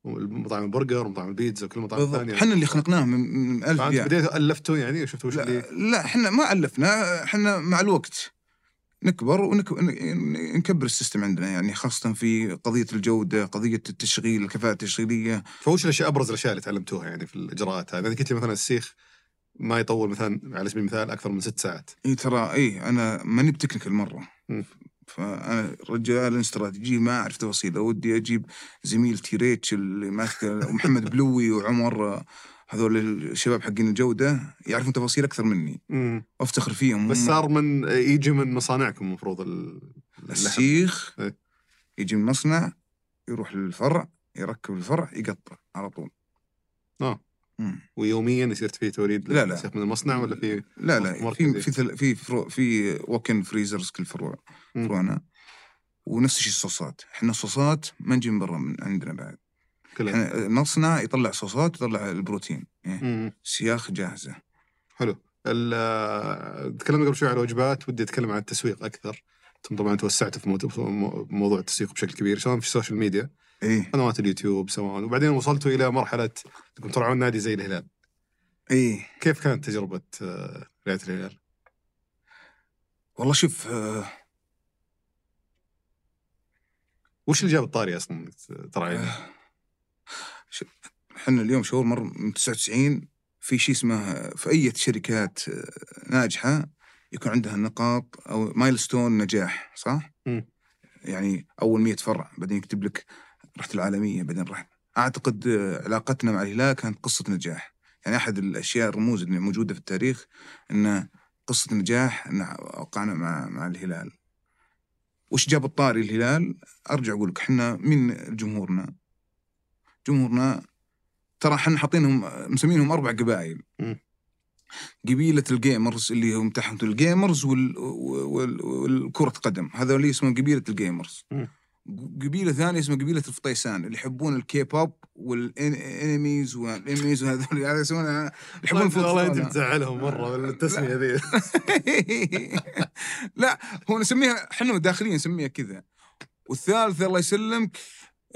A: مطاعم البرجر ومطاعم البيتزا وكل مطاعم
C: بالضبط.
A: ثانية
C: إحنا اللي خلقناه من,
A: فأنت
C: ديار.
A: بديتوا ألفتوا يعني شفتوا وش
C: لا,
A: اللي؟
C: لا إحنا ما ألفنا إحنا مع الوقت. نكبر ونكبر ال system عندنا يعني خاصة في قضية الجودة قضية التشغيل الكفاءة التشغيلية
A: فوش الأشياء أبرز الأشياء اللي تعلمتوها يعني في الإجراءات هذه؟ قلت لي مثلا السيخ ما يطول مثلا على سبيل المثال أكثر من ست ساعات
C: إي ترى إي أنا ماني ب technical مرة
A: مم.
C: فأنا رجال استراتيجي ما أعرف تفاصيل ودي أجيب زميل تيريتش اللي ماسك ومحمد بلوي وعمر هذول الشباب حقين الجودة يعرفون تفاصيل أكثر مني وافتخر فيهم
A: بس صار من يجي من مصانعكم المفروض
C: السيخ
A: إيه.
C: يجي من المصنع يروح للفرع يركب الفرع يقطع على طول. مم.
A: ويوميا يصير في توريد
C: لا، لا.
A: من المصنع ولا في
C: لا لا. في في في فروع في ووكن فريزرز كل فروع
A: مم.
C: فروعنا ونفس الشيء الصوصات إحنا الصوصات ما نجي من برا من عندنا بعد إحنا مصنع يطلع صوصات يطلع البروتين. إيه. سياخ جاهزة.
A: حلو. ال- تكلمنا قبل شوي عن الوجبات ودي أتكلم عن التسويق أكثر. أنتم طبعا توسعتوا في موضوع- التسويق بشكل كبير سواء في ال social
C: media إيه.
A: قنوات اليوتيوب سواء. وبعدين وصلتوا إلى مرحلة انكم ترعون نادي زي الهلال.
C: إيه.
A: كيف كانت تجربة آه، رعاية الهلال؟
C: والله شوف آه
A: وش اللي جاب الطاري أصلا؟ انك ترعى
C: إحنا اليوم شاورمر من 99 في شيء اسمه في أي شركات آه، ناجحة يكون عندها نقاط أو مايلستون نجاح صح؟
A: مم.
C: يعني أول 100 فرع بعدين يكتب لك رحت العالمية بعدين رحت. أعتقد آه، علاقتنا مع الهلال كانت قصة نجاح. يعني أحد الأشياء الرموز اللي موجودة في التاريخ إن قصة نجاح إن وقعنا مع مع الهلال. وش جاب الطاري الهلال؟ أرجع أقول لك إحنا من جمهورنا. جمهورنا ترى إحنا حاطينهم مسمينهم أربع قبائل.
A: قبيلة
C: ال gamers اللي هم تحت ال gamers وال... وال... والكرة قدم. هذا اللي اسمهم قبيلة ال
A: gamers.
C: قبيلة ثانية اسمها قبيلة الفطيسان اللي يحبون ال K-pop وال animes وال animes وهذول يعني يسمونها يحبون
A: والله
C: أنت.
A: بتزعلهم مرة بالتسمية ذي. [laughs]
C: لا هو نسميها إحنا داخليا نسميها كذا. والثالث الله يسلمك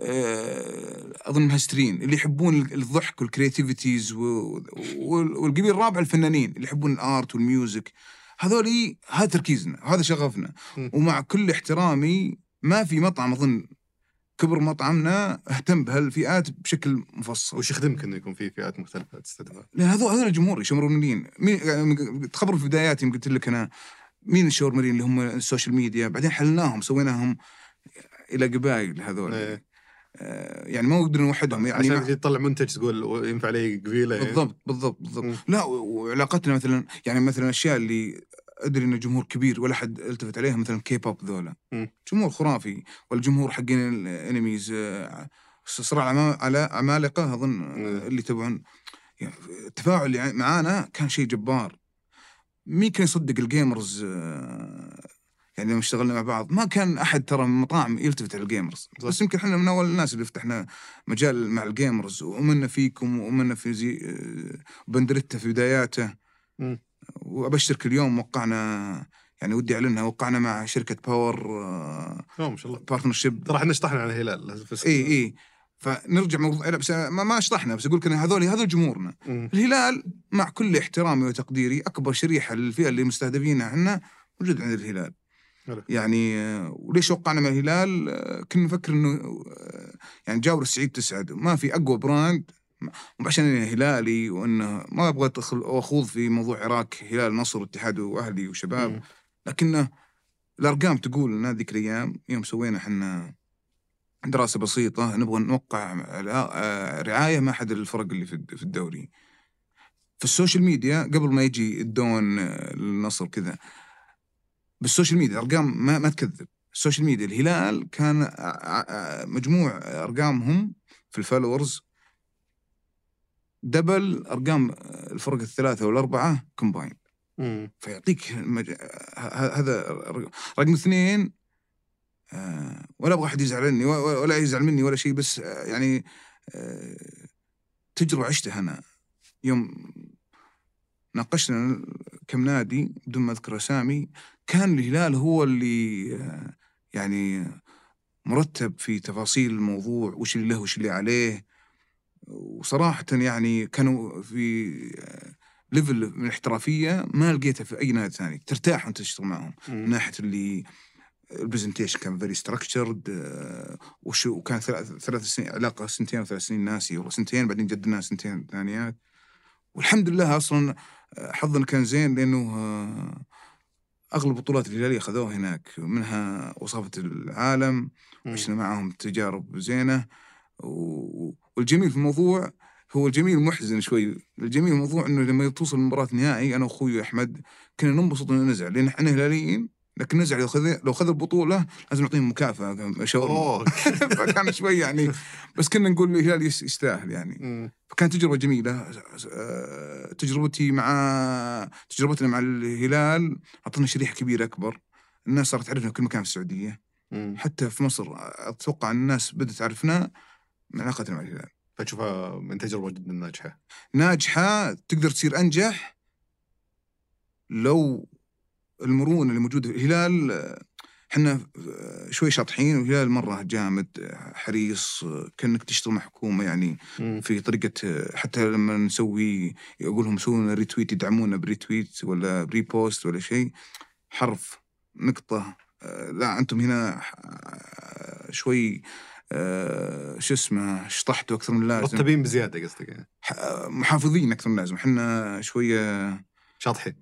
C: آه، أظن مهسترين اللي يحبون الضحك وال creativities و- وال- والقبيل الرابع الفنانين اللي يحبون ال art وال music هذولي هذا تركيزنا هذا شغفنا. ومع كل احترامي ما في مطعم أظن كبر مطعمنا اهتم بهالفئات بشكل مفصل
A: وش يخدمك إنه يكون في فئات مختلفة تستهدفها؟
C: لأن هذول هذول الجمهور الشاورميين مين يعني تخبروا في بداياتي قلت لك أنا مين الشاورميين اللي هم ال social media بعدين حولناهم سويناهم إلى قبائل هذول
A: إيه.
C: آه، يعني ما نقدر نوحدهم يعني
A: عشان تطلع منتج تقول ينفع لي قبيلة إيه.
C: بالضبط بالضبط بالضبط. لا وعلاقتنا مثلا يعني مثلا الاشياء اللي أدري انه جمهور كبير ولا حد التفت عليها مثلا كي بوب ذولا. جمهور خرافي والجمهور حقين ال animes آه، صراع العمالقة اظن. اللي تبعون يعني التفاعل اللي معانا كان شيء جبار مين كان يصدق ال gamers يعني لما اشتغلنا مع بعض ما كان أحد ترى من المطاعم يلتفت على ال gamers بس يمكن إحنا من أول الناس اللي فتحنا مجال مع ال gamers وامنا فيكم وامنا في زي آه، بندريتا في بداياته. وأبشرك اليوم وقعنا يعني ودي أعلنها وقعنا مع شركة Power
A: أوه، ما شاء الله.
C: partnership
A: ترى إحنا شطحنا عن الهلال
C: إي إي. فنرجع موضوع لا بس ما, ما اشطحنا بس أقول لك هذول هذول جمهورنا.
A: مم.
C: الهلال مع كل احترامي وتقديري أكبر شريحة للفئة اللي مستهدفينها إحنا موجود عند الهلال. يعني وليش وقعنا مع الهلال كنا نفكر إنه يعني جاور السعيد تسعد ما في أقوى براند مو عشان اني هلالي وإنه ما أبغى أدخل أو أخوض في موضوع عراق هلال نصر واتحاد وأهلي وشباب. لكنه الأرقام تقول إن هذيك الأيام يوم سوينا إحنا دراسة بسيطة نبغى نوقع رعاية مع احد الفرق اللي في الدوري. في ال social media قبل ما يجي الدون للنصر كذا بال social media أرقام ما, ما تكذب ال social media الهلال كان مجموع أرقامهم في ال followers double أرقام الفرق الثلاثة والأربعة
A: combined.
C: فيعطيك. ه- هذا رقم رقم اثنين آه، ولا أبغى أحد يزعل مني و- ولا يزعل مني ولا شيء بس آه، يعني آه، تجربة عشتها أنا يوم ناقشنا كم نادي بدون ما أذكر أسامي كان الهلال هو اللي آه، يعني مرتب في تفاصيل الموضوع وش اللي له وش اللي عليه. وصراحة يعني كانوا في آه، level من الاحترافية ما لقيتها في أي نادي ثاني. ترتاح وأنت تشتغل معهم. من. ناحية اللي ال presentation كان very structured وكان ثلاث سنين علاقة سنتين أو ثلاث سنين ناسي والله سنتين بعدين جددناها سنتين ثانيات. والحمد لله أصلا آه، حظنا كان زين لأنه آه، أغلب البطولات الهلالية أخذوها هناك منها وصافة العالم
A: مم.
C: عشنا معهم تجارب زينة و- والجميل في الموضوع هو الجميل محزن شوي الجميل في الموضوع إنه لما توصل مباراة نهائي أنا وأخوي أحمد كنا ننبسط ونزعل لأن إحنا هلاليين لكن نزعل لو خذ لو خذ البطولة لازم نعطيهم مكافأة شاورما [laughs] فكان شوي يعني بس كنا نقول الهلال يس- يستاهل يعني. فكانت تجربة جميلة. آه، تجربتي مع تجربتنا مع الهلال أعطتنا شريحة كبيرة أكبر. الناس صارت تعرفنا في كل مكان في السعودية.
A: مم.
C: حتى في مصر أتوقع الناس بدأت تعرفنا من علاقتنا مع الهلال.
A: فتشوفها من تجربة جدا ناجحة.
C: ناجحة تقدر تصير أنجح لو المرونة اللي موجودة. في الهلال إحنا شوي شاطحين والهلال مرة جامد حريص كأنك تشتغل مع حكومة يعني. في طريقة حتى لما نسوي يقول لهم سووا لنا retweet يدعمونا ب retweet ولا ب repost ولا شيء حرف نقطة لا أنتم هنا شوي شو اسمه شطحتوا أكثر من اللازم.
A: مرتبين بزيادة قصدك يعني.
C: محافظين أكثر من اللازم. إحنا شوية
A: شاطحين.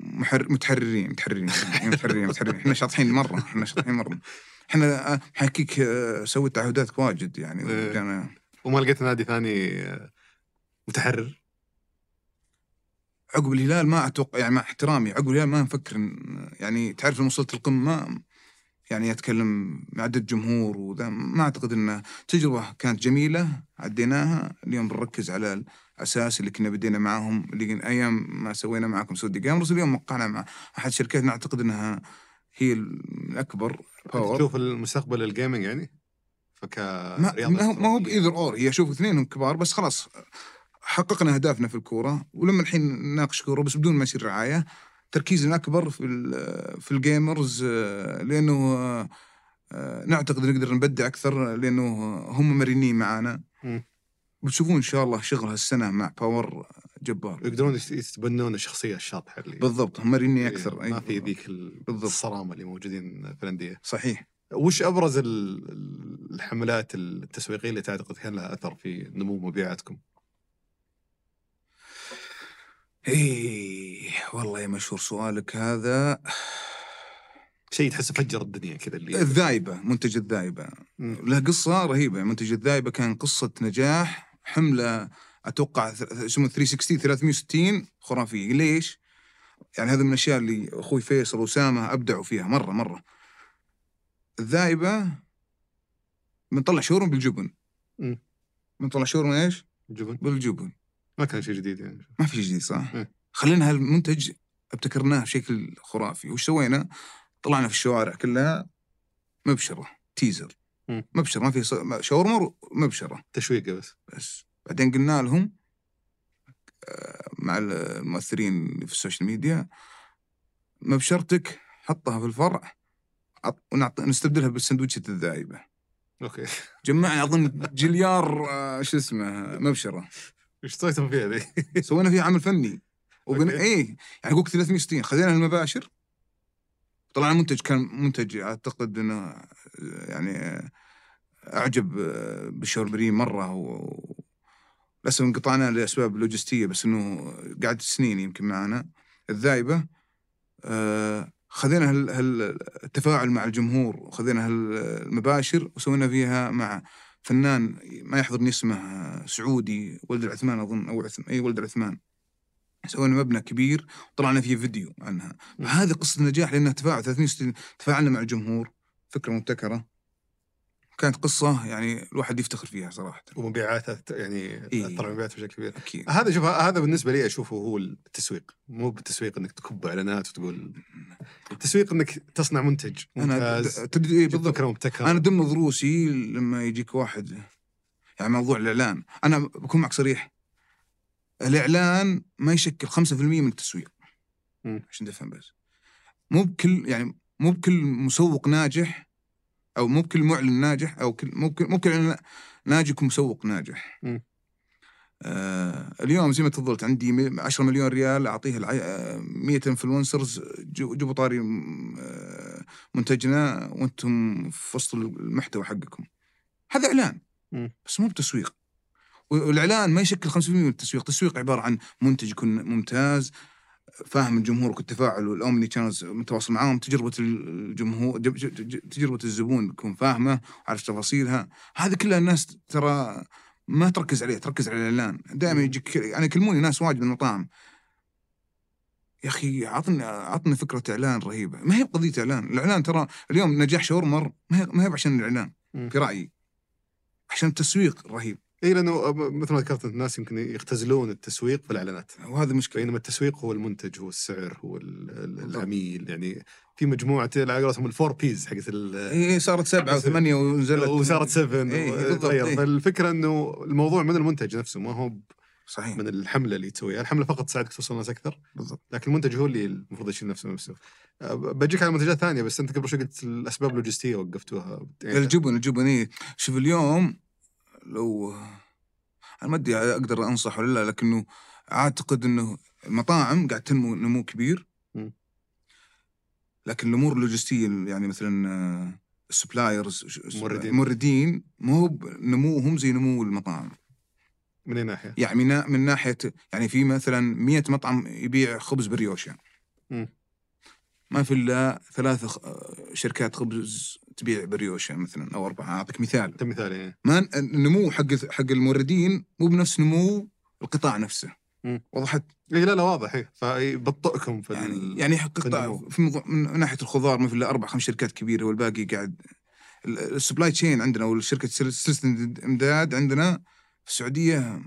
C: محر... متحررين متحررين متحررين متحررين إحنا شاطحين مرة إحنا شاطحين مرة. إحنا آه، حكيك آه، سويت تعهدات واجد يعني.
A: إيه.
C: كان
A: وما لقيت نادي ثاني آه، متحرر؟
C: عقب الهلال ما أتوقع يعني مع احترامي عقب الهلال ما نفكر يعني تعرف لما وصلت القمة يعني أتكلم عدد جمهور وذا ما أعتقد انه تجربة كانت جميلة عديناها. اليوم بنركز على الاساس اللي كنا بدينا معاهم اللي أيام ما سوينا معاكم سعودي gamers اليوم وقعنا مع أحد شركاتنا اعتقد إنها هي
A: الأكبر
C: Power
A: تشوف المستقبل ال gaming يعني؟ فك
C: ما, ما هو ب either or. هي شوف اثنينهم كبار بس خلاص حققنا أهدافنا في الكورة. ولما الحين نناقش كورة بس بدون ما يصير رعاية تركيزنا أكبر في في ال gamers آه، لأنه آه، آه، نعتقد نقدر نبدع أكثر لأنه هم مرنين معانا. بتشوفون إن شاء الله شغل هالسنة مع Power جبار
A: يقدرون يت- يتبنون الشخصية الشاطحة اللي
C: بالضبط هم مرنين
A: إيه،
C: أكثر
A: ما. في ذيك. الصرامة اللي موجودين في الأندية
C: صحيح
A: وش أبرز ال- ال- الحملات التسويقية اللي تعتقد كان لها أثر في نمو مبيعاتكم؟
C: إيه والله يا مشهور سؤالك هذا
A: شيء تحسه فجر الدنيا كذا اللي
C: الذايبه منتج الذايبه. له قصة رهيبة منتج الذايبه كان قصة نجاح حملة أتوقع اسمه 360 360 خرافية ليش؟ يعني هذا من الأشياء اللي أخوي فيصل واسامه أبدعوا فيها مرة مرة الذايبه بنطلع شورم بالجبن
A: مم.
C: بنطلع شورم إيش؟
A: جبن
C: بالجبن
A: ما كان شيء جديد يعني
C: ما في جديد صح؟
A: إيه.
C: خلينا هالمنتج ابتكرناه بشكل خرافي وش سوينا؟ طلعنا في الشوارع كلها مبشرة teaser
A: مم.
C: مبشره ما في شاورما مبشرة.
A: تشويقة بس.
C: بس. بعدين قلنا لهم آه، مع المؤثرين في السوشيال ميديا مبشرتك حطها في الفرع عط- ونعط- نستبدلها بالسندوتشة الذايبة
A: أوكي.
C: جمعنا أظن [laughs] جليار آه، شو اسمه مبشرة.
A: إيش سويتم فيها ذي؟
C: سوينا فيها عمل فني. وبن... إيه يعني قلت 360 خذينا المباشر طلع المنتج كان منتج أعتقد إنه يعني أعجب بالشاورمريين مرة و... للأسف انقطعنا لأسباب لوجستية بس إنه قعد سنين يمكن معنا الذايبه آه، خذينا. التفاعل مع الجمهور وخذينا. المباشر وسوينا فيها مع فنان ما يحضرني اسمه سعودي ولد العثمان أظن أو عثم... إي ولد العثمان سوينا مبنى كبير وطلعنا فيه فيديو عنها. فهذه قصة نجاح لأنها تفاعل 360 تفاعلنا مع الجمهور. فكرة مبتكرة. كانت قصة يعني الواحد يفتخر فيها صراحة.
A: ومبيعاتها يعني
C: إيه.
A: اثر على المبيعات بشكل كبير.
C: أكيد.
A: هذا شوف هذا بالنسبة لي أشوفه هو التسويق. مو بالتسويق إنك تكب إعلانات وتقول التسويق إنك تصنع منتج ممتاز.
C: تدري إيه
A: تجيب
C: بالضبط أنا ضمن دروسي لما يجيك واحد يعني موضوع الإعلان. أنا بكون معك صريح. الإعلان ما يشكل 5% من التسويق
A: مم.
C: عشان تفهم بس مو بكل يعني مو بكل مسوق ناجح أو مو بكل معلن ناجح أو كل مو بكل مو بكل ناجح يكون مسوق ناجح. آه اليوم زي ما تفضلت عندي م- 10 مليون ريال اعطيه الع- آه، 100 influencers جيبوا طاري م- آه، منتجنا وأنتم في وسط المحتوى حقكم هذا إعلان
A: مم.
C: بس مو بتسويق والإعلان ما يشكل 5% من التسويق، التسويق عبارة عن منتج يكون ممتاز فاهم الجمهور والتفاعل والأومني شانلز متواصل معاهم تجربة الجمهور تجربة الزبون تكون فاهمة عارف تفاصيلها. هذه كلها الناس ترى ما تركز عليه تركز على الإعلان. دائما يجيك أنا يكلموني ناس واجد من المطاعم. يا أخي عطني عطني فكرة إعلان رهيبة. ما هي بقضية إعلان. الإعلان ترى اليوم نجاح شاورمر ما هي ما هي عشان
A: الإعلان.
C: في رأيي. عشان التسويق رهيب.
A: اي لأنه مثل ما ذكرت الناس يمكن يختزلون التسويق في الإعلانات.
C: وهذا مشكلة.
A: بينما التسويق هو المنتج هو السعر هو. العميل يعني في مجموعة على قولتهم الفور بيز حقت ال-
C: اي صارت سبعة وثمانية ونزلت.
A: وصارت 7
C: إيه، بالضبط،
A: وتغير
C: إيه.
A: فالفكرة إنه الموضوع من المنتج نفسه ما هو
C: صحيح.
A: من الحملة اللي تسويها، الحملة فقط تساعدك توصل الناس أكثر
C: بالضبط.
A: لكن المنتج هو اللي المفروض يشيل نفسه نفسه. بجيك على منتجات ثانية بس أنت قبل شوي قلت الأسباب اللوجستية وقفتوها. يعني
C: الجبن الجبن إيه. شوف اليوم لو أنا ما أدري أقدر انصح ولا لا لكنه أعتقد إنه المطاعم قاعد تنمو نمو كبير. لكن الأمور اللوجستية يعني مثلا آه، السبلايرز
A: موردين.
C: الموردين مو ب- نموهم زي نمو المطاعم
A: من أي ناحية؟
C: يعني من, من ناحية يعني في مثلا 100 مطعم يبيع خبز بريوشه
A: مم.
C: ما في إلا ثلاث خ- شركات خبز تبيع بريوشة مثلا أو أربعة أعطيك مثال
A: مثال يعني
C: ما النمو حق حق الموردين مو بنفس نمو القطاع نفسه
A: مم.
C: وضحت
A: اي لا لا واضح إيه. فيبطئكم في
C: يعني
A: ال...
C: يعني قطاع. في موضوع من ناحية الخضار ما في الا أربع خمس شركات كبيرة والباقي قاعد ال supply chain عندنا أو الشركة سل- سلسلة الامداد عندنا في السعودية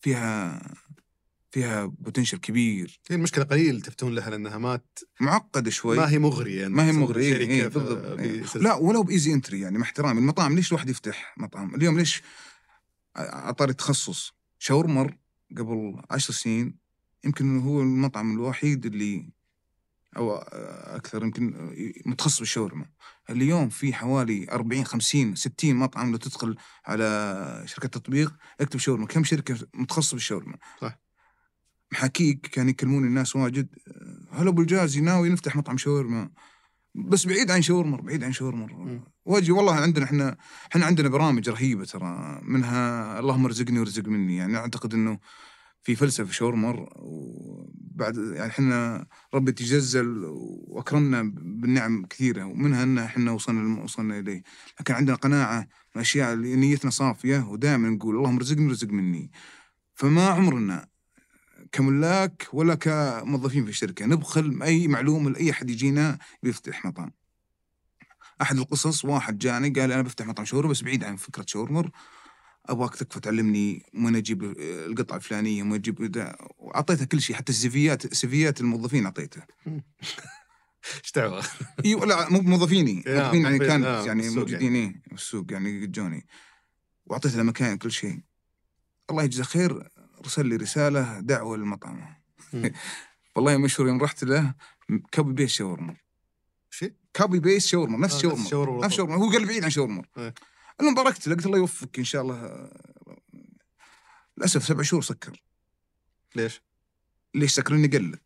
C: فيها فيها potential كبير.
A: هي المشكلة قليل يلتفتون لها لأنها ما ت...
C: معقدة شوي.
A: ما هي مغرية.
C: ما هي
A: شركة
C: إيه بالضبط. إيه. لا ولو ب easy entry يعني مع احترامي. المطاعم ليش الواحد يفتح مطعم؟ اليوم ليش اعطاني تخصص شاورمر قبل عشر سنين يمكن هو المطعم الوحيد اللي أو أكثر يمكن متخصص بالشاورما. اليوم في حوالي 40 50 60 مطعم لو تدخل على شركة تطبيق اكتب شاورما. كم شركة متخصصة بالشاورما؟
A: صح.
C: محاكيك كان يكلموني الناس واجد. هلا أبو الجازي ناوي نفتح مطعم شاورما. بس بعيد عن شاورمر بعيد عن شاورمر
A: مم.
C: واجي والله عندنا إحنا إحنا عندنا برامج رهيبة ترى منها اللهم ارزقني وارزق مني. يعني أعتقد إنه في فلسفة شاورمر وبعد يعني إحنا ربي تجزل وأكرمنا بالنعم كثيرة. ومنها إن إحنا وصلنا لما وصلنا إليه. لكن عندنا قناعة من الاشياء اللي نيتنا صافية. ودائما نقول اللهم ارزقني وارزق مني. فما عمرنا كملاك ولا كموظفين في الشركة. نبخل أي معلومة لأي أحد يجينا بيفتح مطعم. أحد القصص واحد جاني قال أنا بفتح مطعم شاورما بس بعيد عن فكرة شاورمر أبغاك تكفى تعلمني وين أجيب القطعة الفلانية وين أجيب ده. واعطيته كل شيء حتى ال CVات CVات الموظفين اعطيته [laughs]
A: إيش دعوة؟ [laughs]
C: إي لا مو موظفيني. موظفين يعني كان
A: آه،
C: يعني
A: بالسوق
C: موجودين إيه بالسوق يعني جوني. واعطيته مكان كل شيء. الله يجزاه خير. ارسل لي رسالة دعوة للمطعم. [laughs] والله مشهور يوم رحت له copy paste شاورما.
A: شيء؟
C: copy paste شاورما نفس
A: آه،
C: شاورما. نفس شاورما. هو قال بعيد عن شاورما.
A: إيه.
C: المهم باركت له قلت الله يوفقك إن شاء الله. للأسف سبع شهور سكر.
A: ليش؟
C: ليش سكر؟ لأني قلد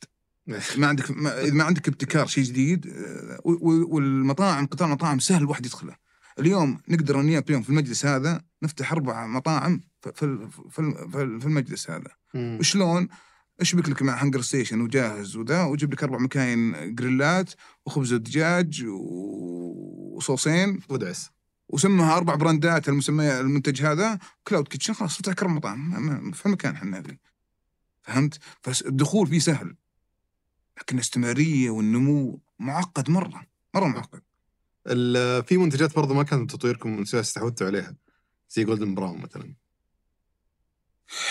C: ما عندك ما, ما عندك ابتكار شيء جديد آه، والمطاعم قطاع المطاعم سهل الواحد يدخله. اليوم نقدر وياك اليوم في المجلس هذا نفتح أربع مطاعم في في في- في المجلس هذا.
A: مم.
C: شلون؟ اشبك لك مع هنجر ستيشن وجاهز وذا؟ واجيب لك أربع مكاين جريلات وخبز ودجاج وصوصين.
A: ودعس.
C: وسمها أربع براندات المسمى المنتج هذا. cloud kitchen خلاص فتح كرم مطعم في المكان إحنا فيه فهمت؟ فالدخول فيه سهل. لكن الاستمرارية والنمو معقد مرة. مرة معقد.
A: في منتجات برضو ما كان تطويركم من استحوذتوا عليها زي جولدن براون مثلا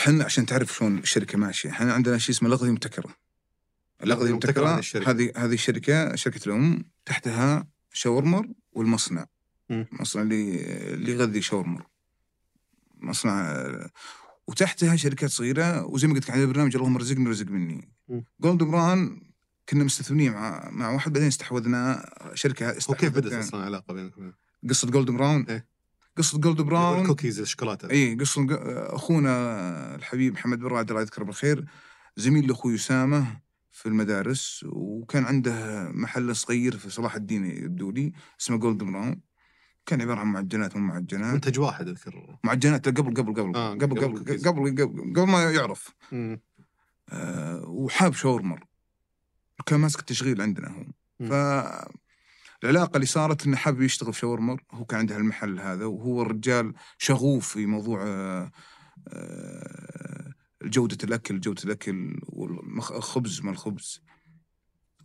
C: إحنا عشان تعرف شلون الشركة ماشية إحنا عندنا شيء اسمه الأغذية المبتكرة الأغذية
A: المبتكرة. هذه
C: هذه الشركة شركة الأم تحتها شاورمر والمصنع. المصنع اللي اللي يغذي شاورمر مصنع وتحتها شركات صغيرة وزي ما قلت لك عندنا برنامج اللهم ارزقني وارزق مني
A: مم.
C: جولدن براون كنا مستثمرين مع مع واحد بعدين استحوذنا شركة
A: هو كيف
C: استحوذت-
A: بدأت أصلا العلاقة بينكم؟
C: قصة جولد براون
A: إيه.
C: قصة جولد براون
A: الكوكيز الشوكولاتة.
C: اي قصة أخونا الحبيب محمد بن رائد الله يذكره بالخير زميل لاخوي اسامه في المدارس وكان عنده محل صغير في صلاح الدين يبدو لي اسمه جولد براون كان عبارة عن معجنات مو معجنات.
A: منتج واحد أذكر.
C: معجنات قبل قبل قبل.
A: آه،
C: قبل
A: قبل
C: قبل. قبل قبل, قبل ما يعرف. آه وحاب شاورمر كان ماسك التشغيل عندنا هو
A: مم.
C: فالعلاقة اللي صارت إنه حابب يشتغل في شاورمر هو كان عنده المحل هذا وهو الرجال شغوف في موضوع آه، آه، جودة الأكل جودة الأكل والخبز ما الخبز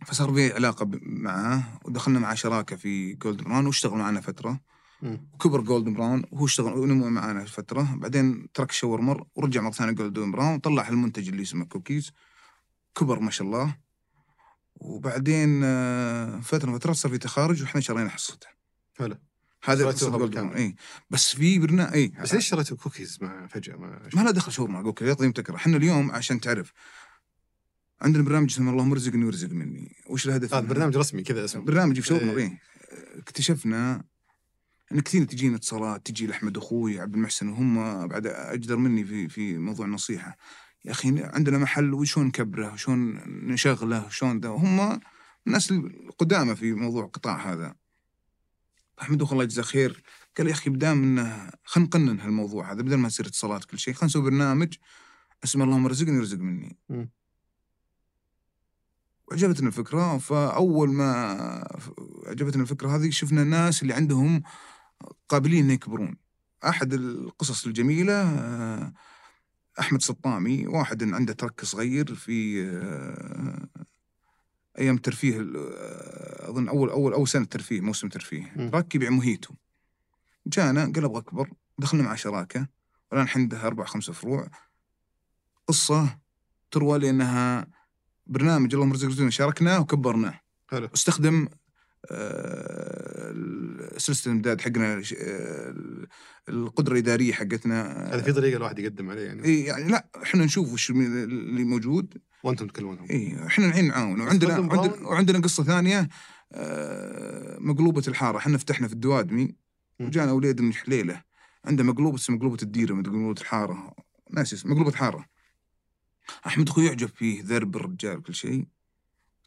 C: فصار في علاقة ب- معاه ودخلنا معاه شراكة في جولدن براون واشتغل معنا فترة.
A: مم.
C: وكبر جولدن براون وهو اشتغل ونمو معنا فترة. بعدين ترك شاورمر ورجع مرة ثانية جولدن براون طلع المنتج اللي اسمه كوكيز كبر ما شاء الله. وبعدين آه، فترة فترة صار في تخارج وإحنا شرينا حصته
A: حلو.
C: هذا اي بس في برنامج اي
A: بس ليش شريتوا كوكيز مع فجأة؟ ما
C: ما له دخل أقول لك يا طيب تكره إحنا اليوم عشان تعرف عندنا برنامج اسمه اللهم ارزقني وارزق مني. وش الهدف
A: هذا
C: منه؟
A: برنامج رسمي كذا اسمه.
C: برنامج في شاورما
A: إيه.
C: إيه. اكتشفنا ان كثير تجينا اتصالات تجي لأحمد أخوي عبد المحسن وهم بعد أجدر مني في في موضوع النصيحة. يا أخي عندنا محل وشون نكبره وشون نشغله وشون ده. وهم الناس القدامى في موضوع القطاع هذا. أحمد الله يجزاه خير. قال يا أخي بدام انه خلينا نقنن هالموضوع هذا بدل ما يصير اتصالات كل شيء خلينا نسوي برنامج. اسمه اللهم رزقني ورزق مني. وعجبتنا الفكرة. فأول ما عجبتنا الفكرة هذه شفنا الناس اللي عندهم قابلين ان يكبرون. أحد القصص الجميلة آه، أحمد سطامي واحد عنده ترك صغير في آه، أيام الترفيه آه، أظن أول أول أول سنة ترفيه موسم ترفيه. ترك يبيع موهيتو جانا قال أبغى أكبر دخلنا مع شراكة. والان الحين عنده أربع خمسة فروع. قصة تروى لأنها برنامج اللهم رزق رزقنا شاركناه وكبرناه.
A: حلو.
C: استخدم سلسله الامداد حقنا آه، القدرة الإدارية حقتنا
A: هذا في طريقة الواحد يقدم عليه يعني.
C: اي يعني لا إحنا نشوف وش اللي موجود.
A: وأنتم تكلمونهم.
C: اي إحنا الحين نعاون. وعندنا. وعندنا قصة ثانية آه، مقلوبة الحارة. إحنا فتحنا في الدوادمي. وجانا وليد من حليلة. عنده مقلوبة اسمها مقلوبة الديرة مقلوبة الحارة. ناس اسمه مقلوبة حارة. أحمد أخوي يعجب فيه ذرب الرجال وكل شيء.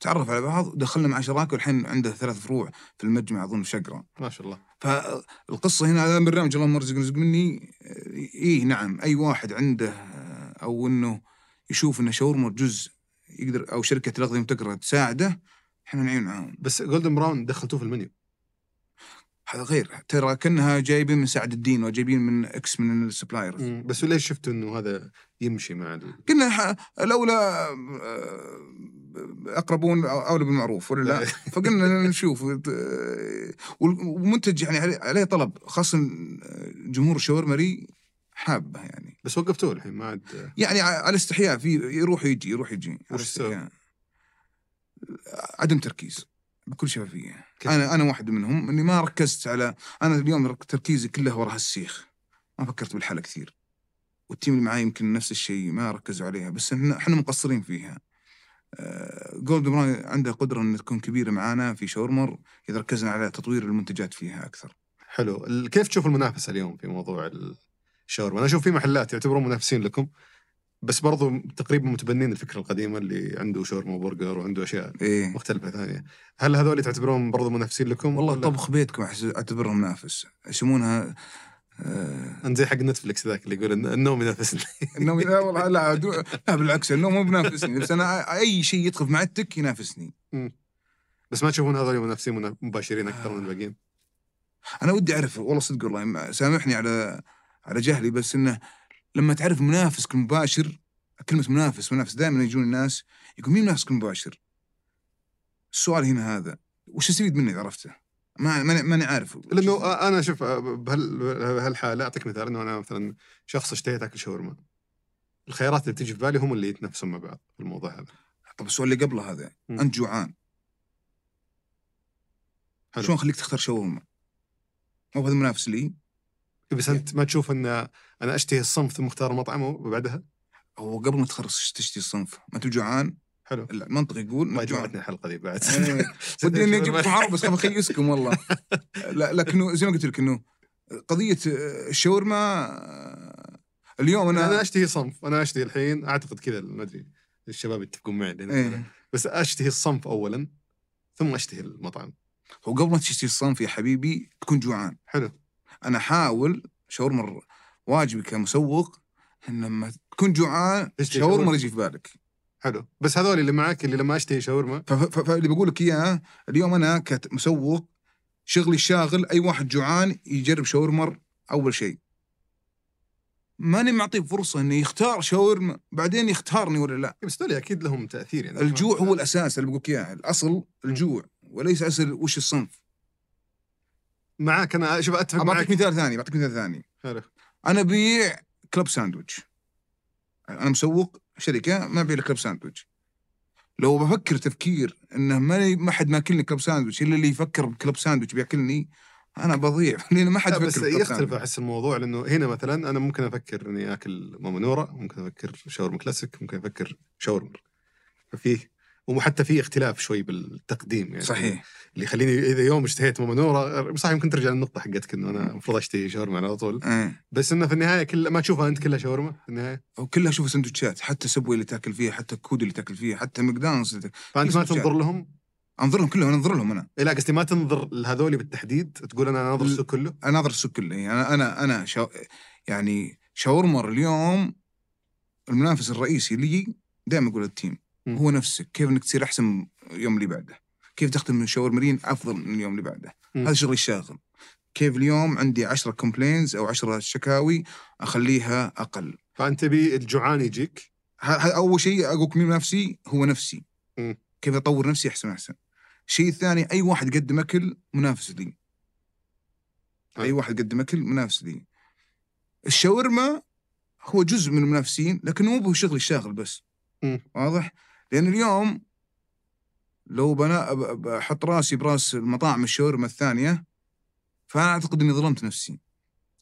C: تعرف على بعض دخلنا مع شراكة والحين عنده ثلاث فروع في المجمع أظن في شقرة.
A: ما شاء الله.
C: فالقصة هنا هذا برنامج اللهم ارزق رزق مني إيه نعم أي واحد عنده أو إنه يشوف إنه شاورما جزء يقدر أو شركة الاغذيه المبتكره تساعده إحنا نعين معاهم.
A: بس جولدن براون دخلتوه في المنيو.
C: هذا غير. ترى كأنها جايبين من سعد الدين وجايبين من X من ال suppliers
A: بس ليش شفتوا إنه هذا يمشي مع.
C: قلنا ح- الاولى آه، أقربون أولى بالمعروف ولا لا؟ [laughs] فقلنا نشوف آه، والمنتج يعني عليه- طلب خاصة جمهور الشاورمري حابه يعني.
A: بس وقفتوه الحين ما عاد
C: يعني على استحياء في يروح يجي يروح يجي على
A: وش؟
C: استحياء. عدم تركيز. بكل
A: شفافية؟
C: أنا أنا واحد منهم إني ما ركزت على أنا اليوم رك- تركيزي كله ورا هالسيخ ما فكرت بالحالة كثير. والتيم اللي معي يمكن نفس الشيء ما ركزوا عليها بس إحنا مقصرين فيها. جولدن براون عنده قدرة ان تكون كبيرة معانا في شاورمر إذا ركزنا على تطوير المنتجات فيها أكثر.
A: حلو. كيف تشوف المنافسة اليوم في موضوع الشاورما أنا أشوف في محلات يعتبرون منافسين لكم. بس برضو تقريبا متبنين الفكرة القديمة اللي عنده شاورما وبرجر وعنده أشياء
C: إيه.
A: مختلفة ثانية. هل هذول تعتبرون برضو منافسين لكم
C: والله طبخ بيتكم أعتبرهم منافس. يسمونها آه،
A: أنت زي حق نتفلكس ذاك اللي يقول النوم ينافسني. [laughs]
C: النوم لا والله لا دو- لا بالعكس النوم مو بينافسني بس أنا أي شيء يدخل في معدتك ينافسني.
A: بس ما تشوفون هذول منافسين منا- مباشرين أكثر من الباقيين؟
C: أنا ودي أعرف والله صدق والله سامحني على على جهلي بس إنه لما تعرف منافسك المباشر كلمة منافس منافس دائما يجون الناس يقول مين منافسك المباشر؟ السؤال هنا هذا وش استفيد منه إذا عرفته؟ ما ماني ماني عارف
A: لأنه أنا شوف بهال- بهالحالة أعطيك مثال إنه أنا مثلا شخص اشتهيت أكل شاورما الخيارات اللي بتيجي في بالي هم اللي يتنافسون مع بعض في الموضوع هذا
C: طب السؤال اللي قبله هذا
A: مم.
C: أنت جوعان
A: حلو.
C: شلون خليك تختار شاورما؟ مو هذا المنافس لي
A: بس أنت ما تشوف ان أنا أشتهي الصنف ثم أختار مطعم وبعدها؟
C: هو قبل ما تخرج تشتري الصنف؟ ما أنت جوعان؟
A: حلو.
C: المنطق يقول
A: ما جمعتني الحلقة دي بعد.
C: إيه. [laughs] ودي إني أجيب عرب بس خاف اخيسكم والله. [laughs] لا لكنه زي ما قلت لك إنه قضية آه، الشاورما آه، اليوم
A: أنا
C: أنا
A: أشتهي صنف. أنا أشتهي الحين أعتقد كذا ما أدري الشباب يتفقون معي
C: إيه.
A: بس أشتهي الصنف اولا ثم أشتهي المطعم.
C: هو قبل ما تشتري الصنف يا حبيبي تكون جوعان.
A: حلو.
C: أنا احاول شاورما واجبي كمسوق إن لما تكون جوعان شاورما. يجي في بالك.
A: حلو. بس هذول اللي معاك اللي لما أشتهي شاورما.
C: فاللي بقول لك إياه اليوم أنا كمسوق شغلي الشاغل أي واحد جوعان يجرب شاورما أول شيء. ماني معطيه فرصة إنه يختار شاورما بعدين يختارني ولا لا.
A: بس هذول أكيد لهم تأثير يعني.
C: الجوع هو الأساس اللي بقول لك إياه الأصل الجوع وليس أصل وش الصنف.
A: معاك أنا شوف أتفق
C: بعطيك
A: معك
C: مثال ثاني بعطيك مثال ثاني.
A: حلو.
C: أنا ابيع club sandwich أنا مسوق شركة ما ابيع club sandwich لو بفكر تفكير إنه ما ما حد ماكلني club sandwich إلا اللي يفكر ب club sandwich بياكلني أنا بضيع. [laughs] لأن ما حد
A: بس يختلف. أحس الموضوع لأنه هنا مثلا أنا ممكن أفكر إني آكل ماما نوره ممكن أفكر شاورما كلاسيك ممكن أفكر شاورما. ففيه وحتى في اختلاف شوي بالتقديم يعني.
C: صحيح.
A: اللي يخليني إذا يوم اشتهيت ماما نوره صح يمكن ترجع للنقطة حقتك إنه أنا المفروض أشتهي شاورما على طول.
C: إيه.
A: بس إنه في النهاية كل ما تشوفها أنت كلها شاورما في النهاية.
C: وكلها أشوف سندوتشات حتى صب واي اللي تاكل فيها حتى كودو اللي تاكل فيها حتى ماكدونالدز.
A: فأنت ما تنظر لهم؟
C: انظر لهم كلهم أنظر لهم أنا.
A: إيه لا قصدي ما تنظر لهذول بالتحديد تقول أنا ناظر السوق كله؟
C: أنا ناظر السوق كله يعني أنا أنا أنا شا... يعني شاورمر اليوم المنافس الرئيسي لي دائما أقول ال
A: team.
C: هو نفسك كيف إنك تصير أحسن اليوم اللي بعده؟ كيف تخدم الشاورمرين أفضل من اليوم اللي بعده؟
A: مم.
C: هذا شغلي الشاغل. كيف اليوم عندي 10 complaints أو 10 شكاوي أخليها أقل.
A: فأنت تبي الجوعان يجيك؟
C: ه- ه- أول شيء أقولك مين نفسي؟ هو نفسي.
A: مم.
C: كيف أطور نفسي أحسن أحسن. الشيء الثاني أي واحد يقدم أكل منافس لي. أي
A: حلو.
C: واحد يقدم أكل منافس لي. الشاورما هو جزء من المنافسين لكنه مو هو شغلي الشاغل بس.
A: مم.
C: واضح؟ لأن اليوم لو بنا بحط راسي براس المطاعم الشاورما الثانية فأنا أعتقد إني ظلمت نفسي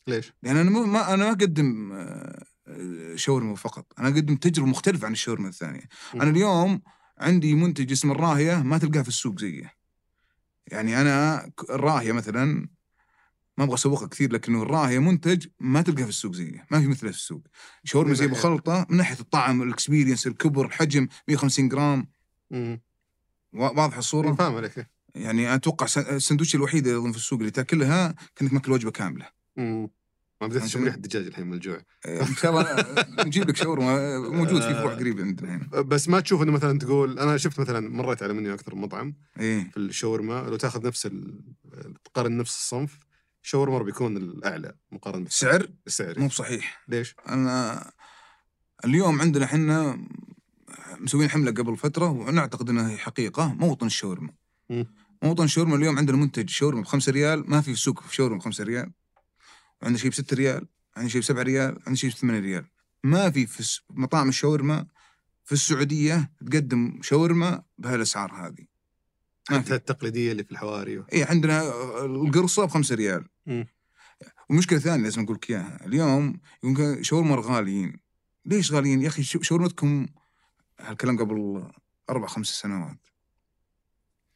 A: ليش؟
C: لأن أنا مو- ما أنا ما أقدم آه، شاورما فقط أنا أقدم تجربة مختلفة عن الشاورما الثانية
A: مم.
C: أنا اليوم عندي منتج اسمه الراهية ما تلقاه في السوق زيه يعني أنا ك- الراهية مثلا ما أبغى أسوقها كثير لكنه الراهيه منتج ما تلقاه في السوق زيه ما في مثله في السوق. شاورما
A: من ناحية؟
C: بخلطه من ناحية الطعم ال experience الكبر الحجم 150 جرام. واضحة الصورة؟
A: فاهم عليك.
C: يعني أتوقع السندوتش الوحيد أظن في السوق اللي تأكلها كأنك ماكل وجبة كاملة.
A: مم. ما بديت اشم ريحة الدجاج الحين من الجوع.
C: آه، إن شاء الله نجيب لك شاورما موجود في فروع قريب عندنا هنا
A: بس ما تشوف إنه مثلا تقول أنا شفت مثلا مريت على منيو أكثر من مطعم
C: إيه.
A: في الشاورما لو تاخذ نفس. تقارن نفس الصنف شاورما بيكون الأعلى مقارنة
C: سعر؟
A: بالسعر
C: مو بصحيح.
A: ليش؟
C: أنا اليوم عندنا إحنا مسوين حملة قبل فترة ونعتقد إنها هي حقيقة موطن الشاورما. موطن الشاورما اليوم عندنا منتج شاورما بخمسة ريال ما في السوق في شاورما بخمسة ريال. وعندنا شيء بستة ريال عندنا شيء بسبعة ريال عندنا شيء بثمانية ريال. ما في في مطاعم الشاورما في السعودية تقدم شاورما بهالأسعار هذه.
A: حتى التقليدية اللي في الحواري و...
C: اي عندنا القرصة بخمسة ريال.
A: مم.
C: ومشكلة ثانية لازم أقول لك إياها. اليوم يمكن شاورما غاليين. ليش غاليين؟ يا أخي شاورمتكم هالكلام قبل أربع خمس سنوات.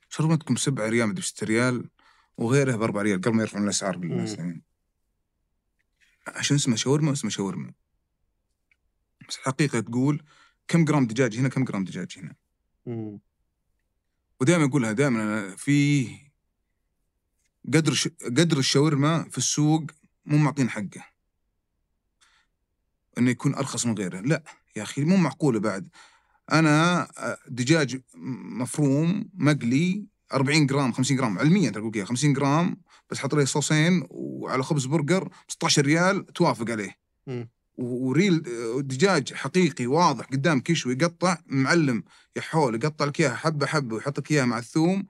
C: شاورمتكم سبعة ريال مدري ستة ريال وغيرها بأربع ريال قبل ما يرفعون الأسعار بالناس يعني عشان اسمها شاورما اسمها شاورما. بس الحقيقة تقول كم جرام دجاج هنا كم جرام دجاج هنا.
A: مم.
C: ودائما اقولها دائما في قدر ش... قدر الشاورما في السوق مو معطين حقه. إنه يكون أرخص من غيره. لا يا أخي مو معقولة بعد. أنا دجاج مفروم مقلي 40 جرام 50 جرام. علميا تقول كذا 50 جرام بس حط لي صوصين وعلى خبز برجر 16 ريال توافق عليه.
A: مم.
C: و real دجاج حقيقي واضح قدامك شوي يقطع معلم يا حول يقطع لك إياها حبة حبة ويحط لك إياها مع الثوم.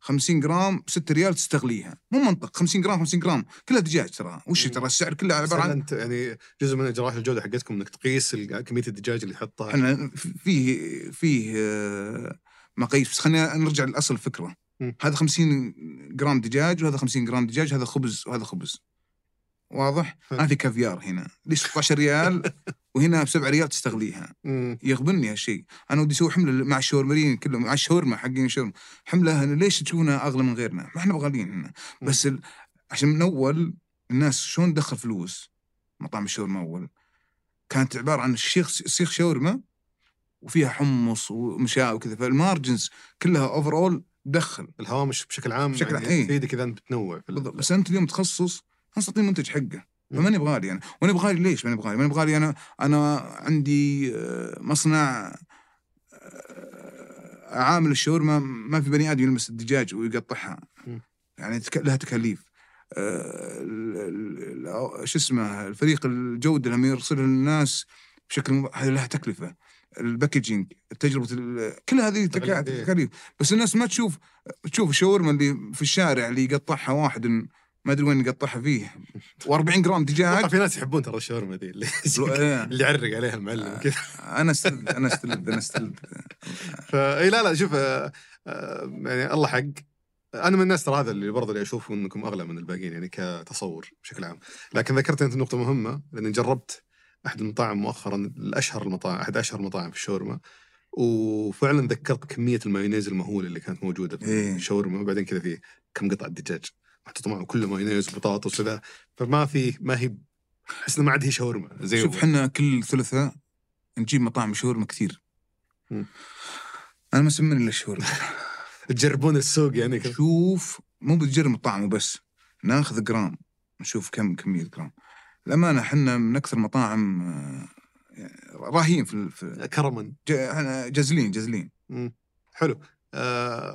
C: 50 جرام 6 ريال تستغليها. مو منطق. 50 جرام 50 جرام. كلها دجاج ترى. وش. ترى؟ السعر كله
A: عبارة
C: عن
A: أنت يعني جزء من اجراءات الجودة حقتكم إنك تقيس كمية الدجاج اللي تحطها.
C: إحنا فيه فيه آه، مقاييس. بس خلينا نرجع لاصل
A: الفكرة.
C: هذا 50 جرام دجاج وهذا 50 جرام دجاج هذا خبز وهذا خبز. واضح؟ ما في كافيار هنا. ليش 16 ريال [laughs] وهنا ب 7 ريال تستغليها. يغبني هالشيء. أنا ودي أسوي حملة مع الشاورمريين كلهم مع الشاورما حقين الشاورما. حملة ليش تشوفونها أغلى من غيرنا؟ ما إحنا بغاليين هنا. بس ال... عشان من أول الناس شلون دخل فلوس مطعم الشاورما أول؟ كانت عبارة عن الشيخ سيخ شاورما وفيها حمص ومشاوي وكذا. فال margins كلها overall دخل
A: الهوامش بشكل عام
C: بشكل
A: يعني
C: عام، إيه.
A: تفيدك إذا أنت بتنوع
C: بالضبط. بس أنت اليوم تخصص خلاص تعطيني منتج حقه
A: مم.
C: فماني بغالي أنا وأنا بغالي ليش ماني بغالي؟ ماني بغالي أنا أنا عندي آه، مصنع آه، عامل الشاورما ما في بني آدم يلمس الدجاج ويقطعها. يعني لها تكاليف آه، شو اسمه الفريق الجودة لما يرسلها للناس بشكل هذه لها تكلفة الباكجينج تجربة كل هذه
A: تكاليف.
C: تكاليف بس الناس ما تشوف تشوف الشاورما اللي في الشارع اللي يقطعها واحد ما أدري وين يقطعها فيه. و40 جرام دجاج
A: في ناس يحبون ترى الشاورما دي اللي [laughs]
C: إيه.
A: اللي يعرق عليها المعلم كذا.
C: أنا أستلذ أنا أستلذ أنا أستلذ. [laughs]
A: فاي لا لا شوف آه، آه، يعني الله حق. أنا من الناس ترى هذا اللي برضه اللي أشوف إنكم أغلى من الباقيين يعني كتصور بشكل عام. لكن ذكرت أنت نقطة مهمة لأني جربت أحد المطاعم مؤخرا الأشهر المطاعم أحد أشهر المطاعم في الشاورما وفعلا ذكرت كمية المايونيز المهولة اللي كانت موجودة في
C: إيه.
A: الشاورما وبعدين كذا في كم قطعة دجاج. محطوط معه كله مايونيز وبطاطس وكذا. فما في ما هي أحس ما عاد هي شاورما. زي
C: شوف. إحنا كل ثلاثاء نجيب مطاعم شاورما كثير. أنا ما اسمني إلا الشاورما [laughs]
A: تجربون السوق يعني. كذا
C: شوف مو بتجرب الطعم وبس ناخذ جرام نشوف كم كميه جرام. الامانه إحنا من أكثر مطاعم راهين في, في
A: كرما
C: جازلين جازلين.
A: حلو.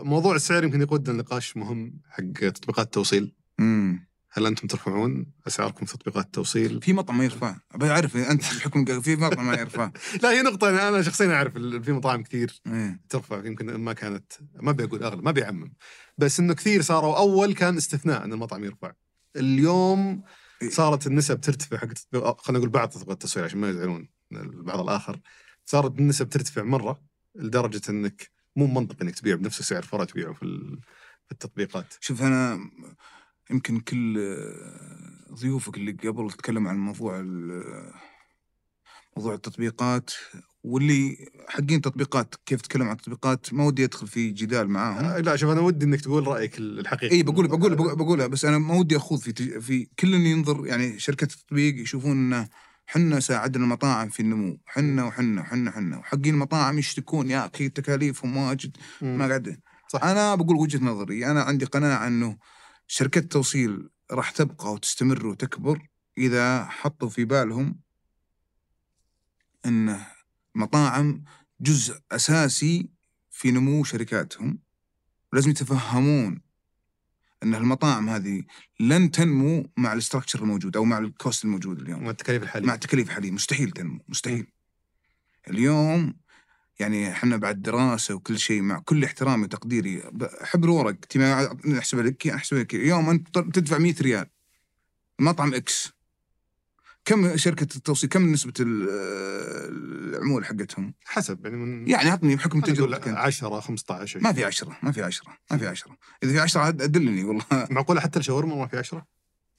A: موضوع السعر يمكن يقودنا لنقاش مهم حق تطبيقات التوصيل.
C: امم
A: هل أنتم ترفعون أسعاركم في تطبيقات التوصيل؟
C: في مطعم ما يرفع. أبي أعرف أنت بحكم في مطعم ما يرفع. [laughs]
A: لا هي نقطة أنا شخصيا أعرف ال- في مطاعم كثير
C: إيه.
A: ترفع. يمكن ما كانت ما بقول أغلب ما بيعمم بس إنه كثير صاروا أول كان استثناء أن المطعم يرفع. اليوم صارت النسب ترتفع حق خلينا نقول بعض تطبيقات التسويق عشان ما يزعلون البعض الآخر. صارت النسب ترتفع مرة لدرجة إنك مو منطقي إنك تبيع بنفس سعر فرع تبيعه في ال- في التطبيقات.
C: شوف أنا يمكن كل ضيوفك اللي قبل تكلموا عن موضوع موضوع التطبيقات واللي حقين تطبيقات كيف تكلم عن التطبيقات ما ودي أدخل في جدال معاهم.
A: آه، لا شوف أنا ودي إنك تقول رأيك الحقيقي.
C: إي بقول بقول بقول- بقولها بس أنا ما ودي أخوض في تج- في كل ينظر يعني شركه التطبيق يشوفون إنه حنا ساعدنا المطاعم في النمو. حنا وحنا وحنا حنا وحقين المطاعم يشتكون يا أخي تكاليفهم واجد ما. قاعد.
A: صح.
C: أنا بقول وجهة نظري أنا عندي قناعة إنه شركه التوصيل راح تبقى وتستمر وتكبر إذا حطوا في بالهم إن مطاعم جزء أساسي في نمو شركاتهم. ولازم يتفهمون إن المطاعم هذه لن تنمو مع ال structure الموجود أو مع ال cost الموجود اليوم.
A: مع التكاليف الحالية.
C: مع التكاليف الحالية. مستحيل تنمو. مستحيل. اليوم يعني إحنا بعد دراسة وكل شيء مع كل احترامي وتقديري حبر ورق تبي نحسب لك؟ احسب لك. اليوم أنت تدفع 100 ريال. مطعم X كم شركة التوصيل كم نسبة ال- العموله حقتهم؟
A: حسب يعني من
C: يعني عطني بحكم تجربتك أنت.
A: 10 15
C: ما في عشرة ما في عشرة ما في عشرة. إذا في عشرة عاد أدلني والله. [laughs]
A: معقولة حتى الشاورما ما في 10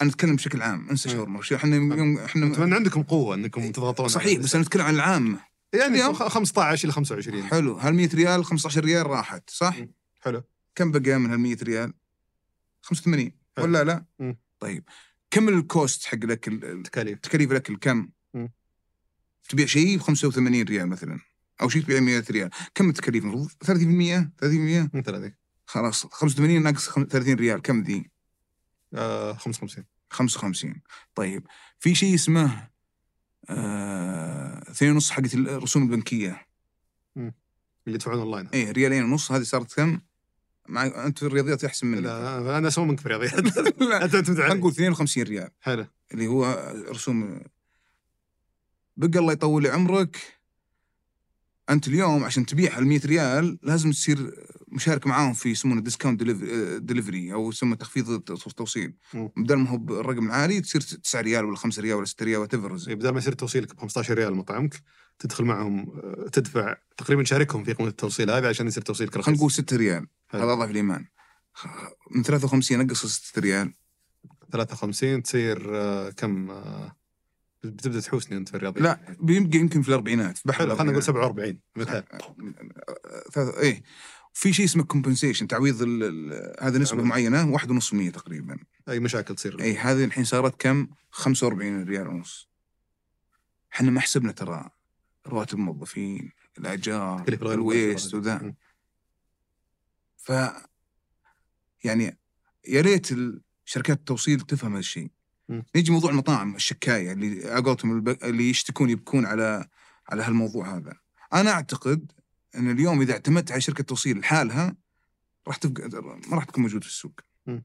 C: أنا أتكلم بشكل عام أنسى
A: مم.
C: شاورما. إحنا يوم إحنا
A: اتمنى عندكم قوة إنكم تضغطون
C: صحيح بس أنا أتكلم عن العام.
A: يعني
C: اليوم-
A: خ- 15 إلى 25
C: حلو. هال 100 ريال؟ 15 ريال راحت صح؟
A: حلو.
C: كم بقى من هال 100 ريال؟ 85
A: حلو.
C: ولا لا؟ طيب. كم ال cost حق الاكل ال-
A: تكاليف
C: تكاليف الاكل كم؟
A: مم.
C: تبيع شيء ب 85 ريال مثلا أو شيء تبيع 100 ريال. كم التكاليف؟ المفروض 30% 30%
A: مثل هذيك
C: خلاص 85 ناقص خم- 30 ريال. كم ذي؟
A: آه 55
C: 55 طيب في شيء اسمه آه... اثنين ونص حقت الرسوم البنكية.
A: اللي يدفعون أونلاين.
C: إيه ريالين ونص. هذه صارت كم؟ مع أنت في الرياضيات أحسن مني.
A: لا أنا أسوي منك في رياضيات [laughs]
C: لا
A: انت علي
C: نقول 52 ريال.
A: حلو.
C: اللي هو رسوم. بقى الله يطول عمرك. أنت اليوم عشان تبيع ال 100 ريال لازم تصير مشارك معاهم في يسمونه discount delivery أو يسمونه تخفيض التوصيل.
A: مم.
C: بدل ما هو بالرقم العالي تصير 9 ريال ولا 5 ريال ولا 6 ريال ولا
A: إيه، بدل ما يصير توصيلك ب 15 ريال مطعمك تدخل معهم آه، تدفع تقريبا شاركهم في قيمة التوصيل هذه عشان يصير توصيلك رخيص
C: خلينا نقول 6 ريال. هذا أضعف الإيمان. من 53 نقص 6 ريال.
A: 53 تصير آه، كم آه، بتبدأ تحوسني أنت في الرياضيات
C: لا بيبقى يمكن في الأربعينات.
A: حلو خلينا نقول
C: الأربعينات.
A: 47 مثال
C: إيه. في شيء اسمه compensation تعويض هذا
A: نسبة.
C: معينة 1.5% تقريبا.
A: أي مشاكل تصير.
C: اي هذه الحين صارت كم؟ 45 ريال ونص. إحنا ما حسبنا ترى رواتب الموظفين
A: الأجار
C: ال
A: waste.
C: وذا. ف يعني يا ريت شركات التوصيل تفهم هذا الشيء. نيجي موضوع المطاعم الشكاية اللي على اللي يشتكون يبكون على على هالموضوع هذا أنا أعتقد إن اليوم إذا اعتمدت على شركة توصيل لحالها راح تبقى ما راح تكون موجود في السوق
A: مم.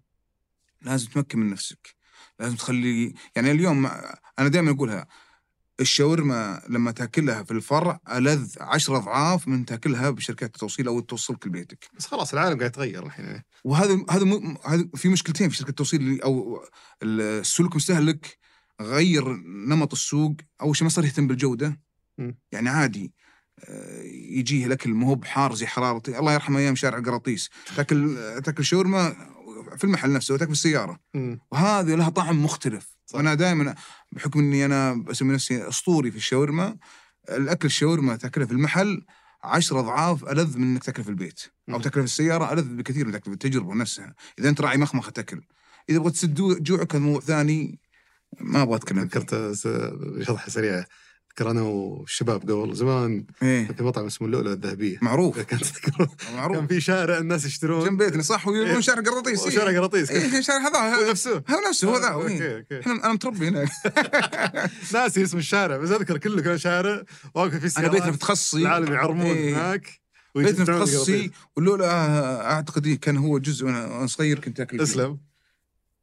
C: لازم تمكن من نفسك لازم تخلي يعني اليوم أنا دائما أقولها الشاورما لما تاكلها في الفرع ألذ عشرة أضعاف من تاكلها بشركات التوصيل أو توصلك لبيتك
A: بس خلاص العالم قاعد يتغير الحين.
C: وهذا هذا م- هذا في مشكلتين في شركة التوصيل أو السلوك المستهلك غير نمط السوق اول شيء ما صار يهتم بالجودة
A: مم.
C: يعني عادي آه، يجيه الأكل ما هو بحار زي حرارتي الله يرحمه أيام شارع قراطيس تاكل تاكل شاورما في المحل نفسه وتاكل في السيارة
A: مم.
C: وهذه لها طعم مختلف
A: صح.
C: وأنا دائما بحكم إني أنا بسمي نفسي أسطوري في الشاورما الأكل الشاورما تاكلها في المحل عشرة أضعاف ألذ من إنك تاكلها في البيت أو
A: مم.
C: تاكلها في السيارة ألذ بكثير من تاكلها في التجربه نفسها إذا أنت راعي مخمخة تأكل إذا بغيت تسد جو- جوعك هذا موضوع ثاني ما أبغى أتكلم.
A: ذكرت شطحه سريعه ذكر أنا والشباب قبل زمان
C: إيه.
A: في مطعم اسمه اللؤلؤة الذهبية.
C: معروف.
A: كانت تذكرون
C: معروف.
A: كان في شارع الناس يشترون.
C: جنب بيتنا صح؟ ويقولون شارع قراطيس إيه.
A: شارع قراطيس.
C: إيه شارع هذا
A: هو نفسه.
C: هذا نفسه هو ذا
A: okay
C: إيه.
A: okay
C: إحنا أنا متربي هناك. [laughs] [laughs]
A: ناسي اسم الشارع بس أذكر كله كان شارع واقف في أنا
C: بيتنا في تخصصي
A: العالم يعرمون
C: إيه.
A: هناك.
C: بيتنا تخصصي ولولا أعتقد إيه كان هو جزء وأنا صغير كنت أكل.
A: اسلم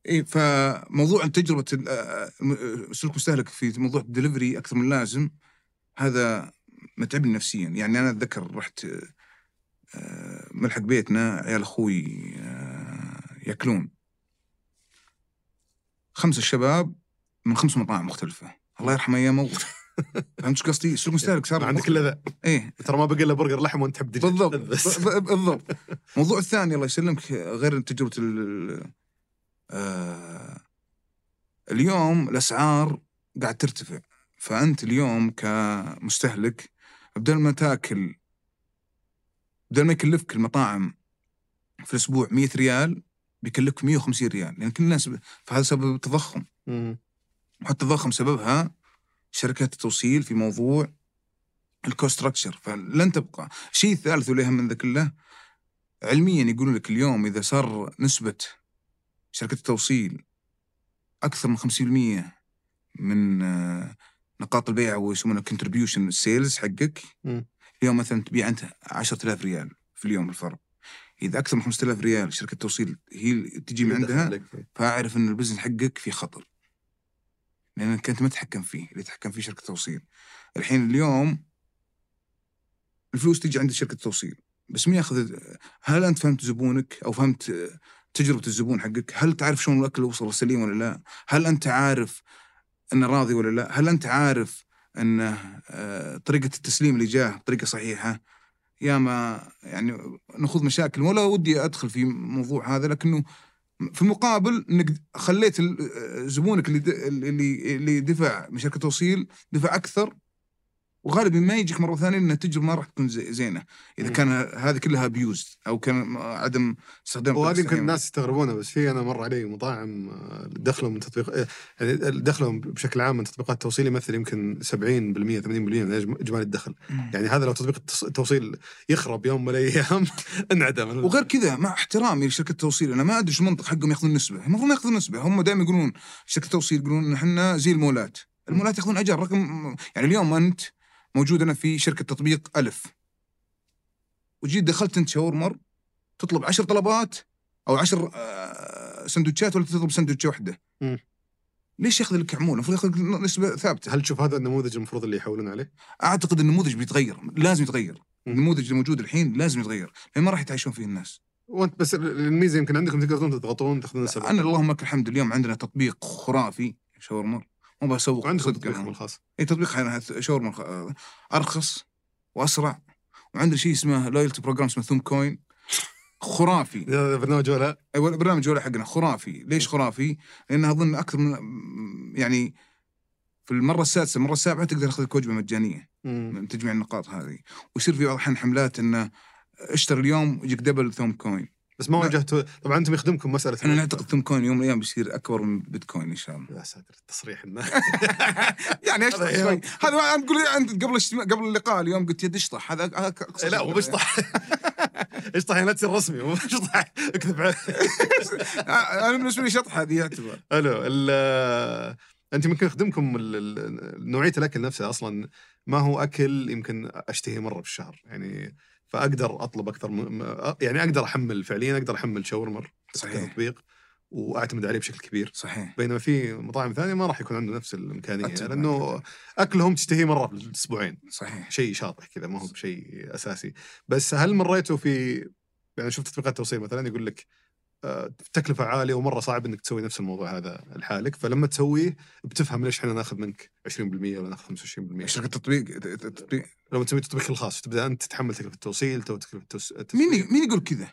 C: اي فموضوع تجربة ال- آه، م- سلوك مستهلك في موضوع الدليفري أكثر من اللازم هذا متعبني نفسيا. يعني أنا أتذكر رحت آه، ملحق بيتنا عيال أخوي آه، يأكلون. خمسة شباب من خمس مطاعم مختلفة. الله يرحم ايامه [laughs] فهمت إيش قصدي؟ سلوك مستهلك صار
A: عندك إلا ذا.
C: إيه.
A: ترى ما بقى إلا برجر لحم وأنت تحب
C: بالضبط. [laughs] بالضبط. الموضوع الثاني الله يسلمك غير تجربة ال- آه، اليوم الأسعار قاعد ترتفع. فأنت اليوم كمستهلك بدل ما تأكل بدل ما يكلفك المطاعم في الأسبوع 100 ريال بيكلفك 150 ريال. لأن كل الناس فهذا سبب التضخم. وحتى التضخم سببها شركات التوصيل في موضوع ال cost structure فلن تبقى. الشيء الثالث واللي اهم من ذا كله علميا يقولون لك اليوم إذا صار نسبة شركة التوصيل أكثر من 50% من آه، نقاط البيع ويسمونها contribution sales حقك. اليوم مثلا تبيع أنت 10000 ريال في اليوم الفرق إذا أكثر من 5000 ريال شركة التوصيل هي تجي من عندها.
A: فأعرف
C: إن ال business حقك في خطر. لأنك أنت ما تتحكم فيه اللي يتحكم فيه شركة توصيل الحين اليوم الفلوس تجي عند شركة توصيل بس مين ياخذ؟ هل أنت فهمت زبونك؟ أو فهمت تجربة الزبون حقك. هل تعرف شلون الأكل وصل سليم ولا لا؟ هل أنت عارف إنه راضي ولا لا؟ هل أنت عارف ان آه، طريقة التسليم اللي جاه طريقة صحيحة؟ يا ما يعني نخوض مشاكل. ولا ودي أدخل في موضوع هذا لكنه في المقابل إنك خليت ال- زبونك اللي اللي اللي دفع من شركه توصيل دفع أكثر وغالبا ما يجيك مرة ثانية إن التجربه ما راح تكون زي- زينة
A: إذا.
C: كان هذه كلها ابيوز أو كان عدم استخدام
A: وهذه يمكن
C: صحيحة.
A: الناس يستغربونها بس في أنا مر علي مطاعم آه، دخلوا من تطبيق آه، يعني دخلهم بشكل عام من تطبيقات التوصيل يمثل يمكن 70% 80% من اجمالي الدخل
C: مم.
A: يعني هذا لو تطبيق التوصيل يخرب يوم من الأيام [laughs] انعدم
C: وغير كذا مع احترامي لشركة التوصيل أنا ما أدري شو المنطق حقهم يأخذون نسبة المفروض ما يأخذون نسبة هم دائما يقولون شركة التوصيل يقولون إحنا زي المولات المولات يأخذون اجار رقم يعني اليوم أنت موجود أنا في شركة تطبيق ألف وجيت دخلت أنت شاورمر تطلب عشر طلبات أو عشر آه، سندوتشات ولا تطلب سندوتشة واحدة
A: مم.
C: ليش ياخذ لك عموله؟ المفروض ياخذ نسبة ثابتة
A: هل تشوف هذا النموذج المفروض اللي يحولون عليه؟
C: أعتقد النموذج بيتغير لازم يتغير
A: مم.
C: النموذج الموجود الحين لازم يتغير لأن ما راح يتعايشون فيه الناس
A: وأنت بس الميزة يمكن عندكم تقدرون تضغطون تاخذون السبب
C: أنا اللهم لك الحمد اليوم عندنا تطبيق خرافي شاورما مو بسوق
A: وعندكم
C: صدق
A: تطبيقكم
C: يعني.
A: الخاص
C: اي تطبيق حنا- شاورما أرخص وأسرع. وعندنا شيء اسمه loyalty program اسمه ثوم coin خرافي.
A: برنامج ولاء؟
C: أيوه البرنامج ولاء حقنا. خرافي. ليش خرافي؟ لأن أظن أكثر من يعني في المرة السادسة المرة السابعة تقدر تاخذ لك وجبه مجانية.
A: مم.
C: من تجميع النقاط هذه. ويصير في بعض الاحيان حملات إنه اشتري اليوم يجيك double ثوم coin
A: بس ما. واجهتوا طبعا أنتم يخدمكم مسألة
C: إحنا نعتقد ثوم coin يوم من الأيام بيصير أكبر من بيتكوين إن شاء الله.
A: يا ساتر التصريح إنه. [laughs]
C: يعني اشطح شوي. هذا انت تقول انت قبل اجتماع- قبل اللقاء اليوم قلت يد اشطح. هذا أقصى
A: لا. مو بشطح [laughs] اشطح يعني لا تصير رسمي مو بشطح اكذب عليه. [laughs]
C: أنا بالنسبة لي شطح هذه يعتبر.
A: حلو. ال- انت يمكن يخدمكم نوعية الأكل نفسها أصلا ما هو أكل يمكن اشتهيه مرة بالشهر يعني فأقدر أطلب أكثر م... يعني أقدر أحمل فعليا أقدر أحمل شاورمر
C: صحيح.
A: كتطبيق وأعتمد عليه بشكل كبير.
C: صحيح.
A: بينما في مطاعم ثانية ما راح يكون عنده نفس الإمكانية
C: أتفق لأنه.
A: أكلهم تشتهيه مرة في الأسبوعين.
C: صحيح.
A: شيء شاطح كذا ما هو بشيء أساسي. بس هل مريتوا في يعني شفت تطبيقات توصيل مثلا يقول لك تكلفة عالية ومرة صعب إنك تسوي نفس الموضوع هذا لحالك فلما تسويه بتفهم ليش إحنا ناخذ منك 20% ولا ناخذ 25%
C: شركه التطبيق التطبيق.
A: لما تسوي تطبيق الخاص تبدأ أنت تتحمل تكلفة التوصيل تو تكلفة التسويق.
C: مين مين يقول كذا؟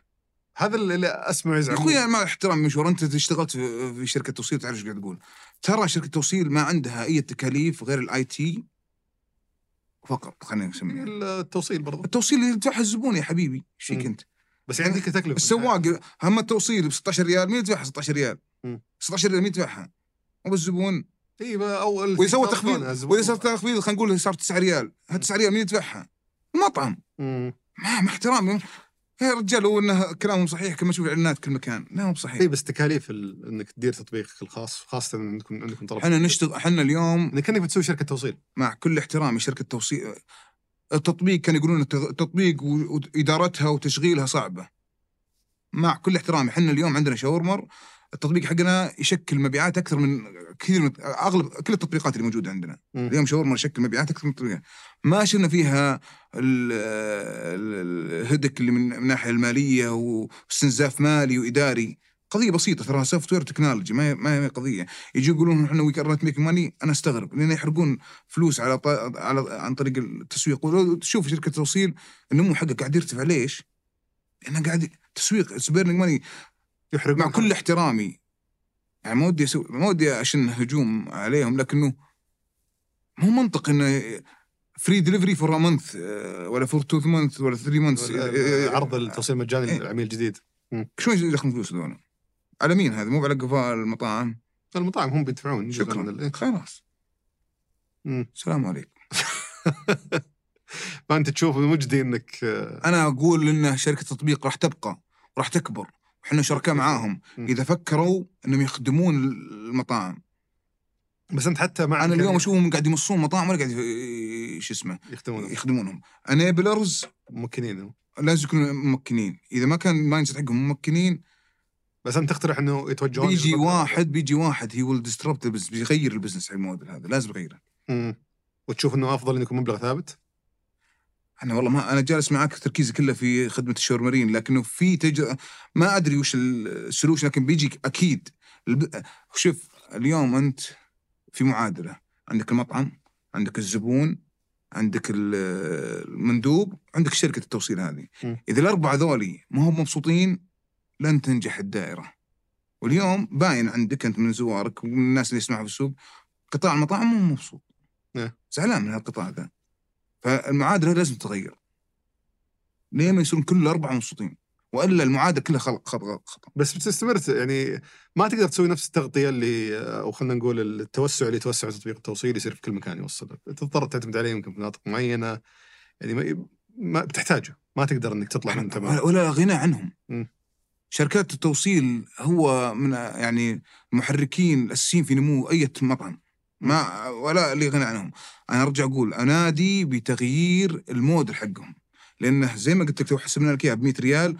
A: هذا اللي اسمع
C: يا
A: يزعمون
C: أخوي مع احترامي مشوار أنت اشتغلت في شركة توصيل تعرف إيش قاعد تقول. ترى شركة توصيل ما عندها أي تكاليف غير ال IT فقط خلينا نسميها.
A: التوصيل برضو.
C: التوصيل اللي يدفعها الزبون يا حبيبي. إيش فيك. أنت؟
A: بس يعني عندك تكلفة.
C: السواق هم التوصيل ب 16 ريال مين يدفعها 16 ريال؟
A: مم.
C: 16 ريال مين يدفعها؟ مو الزبون
A: اي أو
C: وإذا سوى تخفيض وإذا صار تخفيض خلينا نقول صار 9 ريال. ها 9 ريال مين يدفعها؟ المطعم. مع احترامي يا رجال لو إنه كلامهم صحيح كما نشوف الاعلانات كل مكان. لا مو بصحيح
A: اي بس تكاليف ال... إنك تدير تطبيقك الخاص خاصة عندكم عندكم طلب.
C: إحنا نشتغل إحنا اليوم
A: انك كانك بتسوي شركة توصيل.
C: مع كل احترامي شركة توصيل. التطبيق كانوا يقولون الت- التطبيق وإدارتها وتشغيلها صعبة. مع كل احترامي إحنا اليوم عندنا شاورمر التطبيق حقنا يشكل مبيعات أكثر من كثير من أغلب كل التطبيقات اللي موجودة عندنا.
A: مم.
C: اليوم شاورما يشكل مبيعات أكثر من التطبيقات. ما شلنا فيها ال- ال- ال headache اللي من من الناحية المالية واستنزاف مالي وإداري. قضية بسيطة ترى software technology ما هي ما هي قضية. يجي يقولون إحنا وي كانت ميك ماني أنا أستغرب. لأن يحرقون فلوس على ط... على عن طريق التسويق. ولو تشوف شركة توصيل النمو حقه قاعد يرتفع. ليش؟ لأنه قاعد تسويق. spending money
A: يحرق
C: مع كل احترامي يعني ما ودي أسوي ما ودي أشن هجوم عليهم لكنه مو منطق إنه free delivery for month ولا for two month ولا three month
A: عرض التوصيل المجاني
C: إيه.
A: للعميل الجديد.
C: شلون يدخلون فلوس هذول؟ على مين هذا؟ مو على قفاء المطاعم؟
A: المطاعم هم بيدفعون
C: شكرا. خلاص. السلام عليكم. [laughs]
A: فانت تشوف مجدي انك آه،
C: أنا أقول إن شركة التطبيق راح تبقى راح تكبر. وإحنا شركاء معاهم. إذا فكروا إنهم يخدمون المطاعم.
A: بس أنت حتى مع
C: أنا اليوم أشوفهم قاعد يمصون مطاعم ولا قاعد شو اسمه؟
A: يخدمون
C: يخدمونهم. enablers
A: ممكنين
C: لازم يكونوا ممكنين. إذا ما كان ال mindset حقهم ممكنين
A: بس أنت تقترح إنه يتوجهون
C: بيجي واحد بيجي واحد he will disrupt بيغير ال business حق الموديل هذا لازم يغيره.
A: مم. وتشوف إنه أفضل إنه يكون مبلغ ثابت؟
C: أنا والله ما أنا جالس معك تركيزي كله في خدمة الشاورمرين لكنه في تج... ما أدري وش ال solution لكن بيجي أكيد. الب... شوف اليوم أنت في معادلة. عندك المطعم عندك الزبون عندك ال- المندوب عندك شركة التوصيل هذه.
A: م.
C: إذا الأربعة ذولي ما هم مبسوطين لن تنجح الدائرة. واليوم باين عندك أنت من زوارك ومن الناس اللي يسمعوا في السوق قطاع المطاعم مو مبسوط.
A: إيه.
C: زعلان من هالقطاع ذا. فالمعادلة لازم تتغير. ليه ما يصيرون كل الاربعه مبسوطين؟ وإلا المعادلة كلها خلق خطا خطأ.
A: بس بتستمر يعني ما تقدر تسوي نفس التغطية اللي أو خلينا نقول التوسع اللي يتوسع تطبيق التوصيل يصير في كل مكان يوصل تضطر تعتمد عليه يمكن في مناطق معينة. يعني ما, ما بتحتاجه. ما تقدر إنك تطلع من تمام.
C: ولا غنى عنهم. شركات التوصيل هو من يعني المحركين الأساسيين في نمو أي مطعم. ما ولا اللي غنى عنهم. أنا أرجع أقول أنادي بتغيير الموديل حقهم. لأنه زي ما قلت لك لو حسبنا لك اياها ب 100 ريال.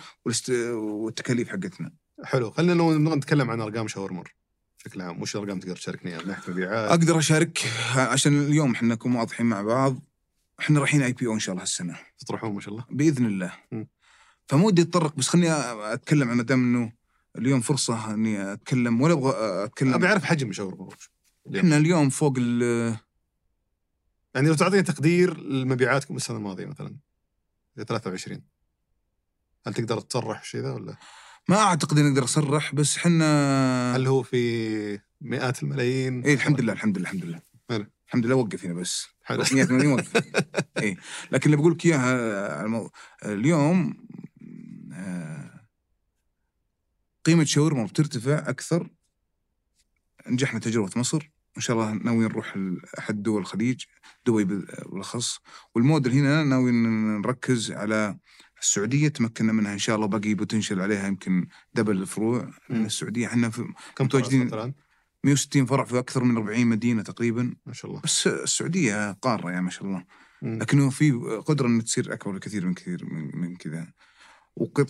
C: والتكاليف حقتنا.
A: حلو. خلينا لو نتكلم عن أرقام شاورمر بشكل عام. وش الأرقام تقدر تشاركني؟ اياها من ناحيه مبيعات
C: أقدر أشارك عشان اليوم إحنا نكون واضحين مع بعض. إحنا رايحين اي بي أو إن شاء الله هالسنة.
A: تطرحون ما شاء الله.
C: بإذن الله.
A: م.
C: فما ودي اتطرق بس خليني أتكلم عن دام إنه اليوم فرصة إني أتكلم ولا أبغى أتكلم.
A: أبي أعرف حجم شاورمر اليوم.
C: إحنا اليوم فوق ال
A: يعني لو تعطيني تقدير لمبيعاتكم السنة الماضية مثلا؟ في 23 هل تقدر تصرح شيء ذا ولا؟
C: ما أعتقد إني أقدر أصرح بس إحنا
A: هل هو في مئات الملايين؟
C: إيه الحمد لله الحمد لله الحمد لله.
A: حلو.
C: الحمد لله وقف هنا بس.
A: حلو.
C: 100 مليون وقف. [laughs] إيه. لكن اللي بقول لك إياها المو... اليوم آه، قيمة شاورما بترتفع أكثر. نجحنا تجربة مصر. إن شاء الله ناويين نروح احد دول الخليج دبي بالأخص. والموديل هنا ناوي نركز على السعودية تمكنا منها إن شاء الله. باقي بوتنشل عليها يمكن دبل الفروع
A: مم.
C: السعودية. إحنا في
A: كم
C: متواجدين.
A: فرع الان؟
C: 160 فرع في أكثر من 40 مدينة تقريبا.
A: ما شاء الله.
C: بس السعودية قارة يا ما شاء الله. لكنه في قدرة إن تصير أكبر بكثير من كثير من, من كذا.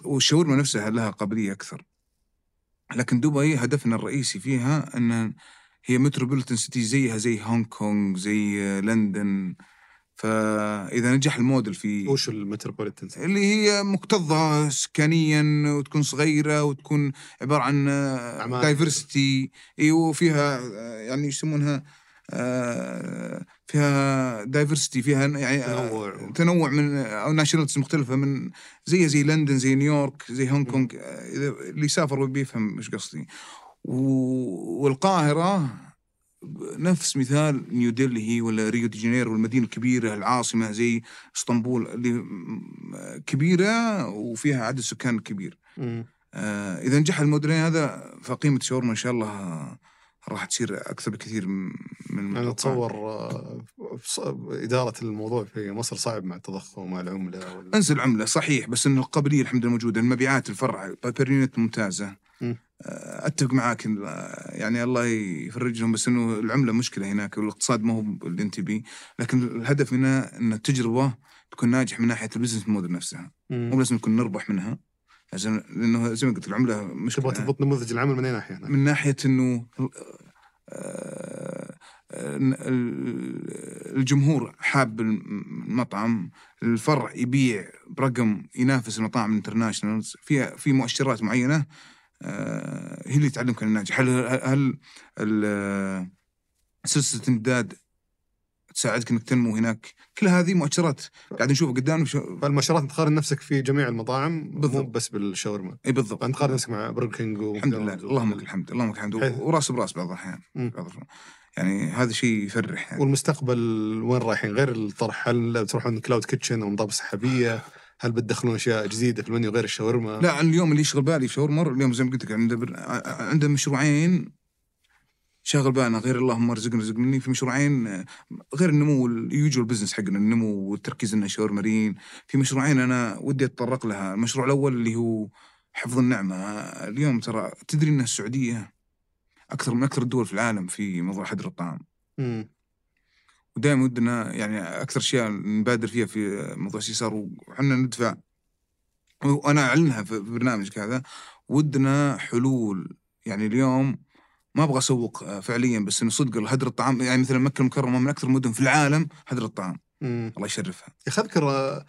C: والشاورما نفسها لها قابلية أكثر. لكن دبي هدفنا الرئيسي فيها أن هي metropolitan city زيها زي هونغ كونغ زي لندن فإذا نجح الموديل في
A: وش ال metropolitan؟
C: اللي هي مكتظة سكانيا وتكون صغيرة وتكون عبارة عن. diversity أيوه وفيها يعني يسمونها فيها diversity فيها يعني آه،
A: تنوع.
C: تنوع من أو nationalities مختلفة من زي زي لندن زي نيويورك زي هونغ كونغ آه، اللي سافر بيفهم إيش قصدي و- والقاهرة نفس مثال نيودلهي ولا ريو دي جانيرو والمدينة الكبيرة العاصمة زي إسطنبول اللي كبيرة وفيها عدد سكان كبير. آه إذا نجح الموديلين هذا فقيمة شاورمر إن شاء الله آه، راح تصير أكثر بكثير من المتوقع.
A: أتصور آه، إدارة الموضوع في مصر صعب مع التضخم ومع العملة وال...
C: انزل عملة صحيح بس إن القابلية الحمد لله موجودة المبيعات الفرع per unit ممتازة
A: مم.
C: آه، أتفق معاك آه، يعني الله يفرجهم بس إنه العملة مشكلة هناك والاقتصاد ما هو اللي انت بيه لكن الهدف هنا إن التجربة تكون ناجح من ناحية ال business model نفسها مو. لازم نكون نربح منها عشان لأنه زي ما قلت العملة مش
A: تبغى تضبط نموذج العمل من اي ناحيه؟
C: من ناحية إنه آه، ال- الجمهور حاب المطعم الفرع يبيع برقم ينافس المطاعم ال internationals في في مؤشرات معينة آه، هي اللي تعلمك عن الناجح هل هل سلسلة الامداد تساعدك إنك تنمو هناك. كل هذه مؤشرات. قاعد نشوفها قدامنا شو-
A: فالمؤشرات أنت تقارن نفسك في جميع المطاعم مو
C: بالضبط.
A: بس بالشاورما.
C: إي بالضبط.
A: انت تقارن نفسك مع برجر كينج
C: الحمد لله. اللهم لك الحمد اللهم لك الحمد. وراس براس بعض الأحيان. يعني هذا شيء يفرح. يعني.
A: والمستقبل وين رايحين؟ غير الطرح هل تروحون cloud kitchen أو مطابخ سحابية؟ هل بتدخلون أشياء جديدة في المنيو غير الشاورما؟
C: لا اليوم اللي يشغل بالي شاورمر اليوم زي ما قلت لك عنده بر... عنده مشروعين شاغل بالنا غير اللهم رزقنا رزق مني في مشروعين آه، غير النمو ال usual business حقنا النمو والتركيز إنه شاورمرين في مشروعين أنا ودي أتطرق لها. المشروع الأول اللي هو حفظ النعمة. اليوم ترى تدري إن السعودية أكثر من أكثر الدول في العالم في موضوع حظر الطعام.
A: مم.
C: ودائما ودنا يعني أكثر اشياء نبادر فيها في موضوع سي صار وحنا ندفع. وأنا أعلنها في برنامج كذا. ودنا حلول. يعني اليوم ما أبغى أسوق آه، فعليا بس إنه صدق هدر الطعام يعني مثلا مكة المكرمة من أكثر المدن في العالم هدر الطعام
A: مم.
C: الله يشرفها
A: يا أخي أذكر آه،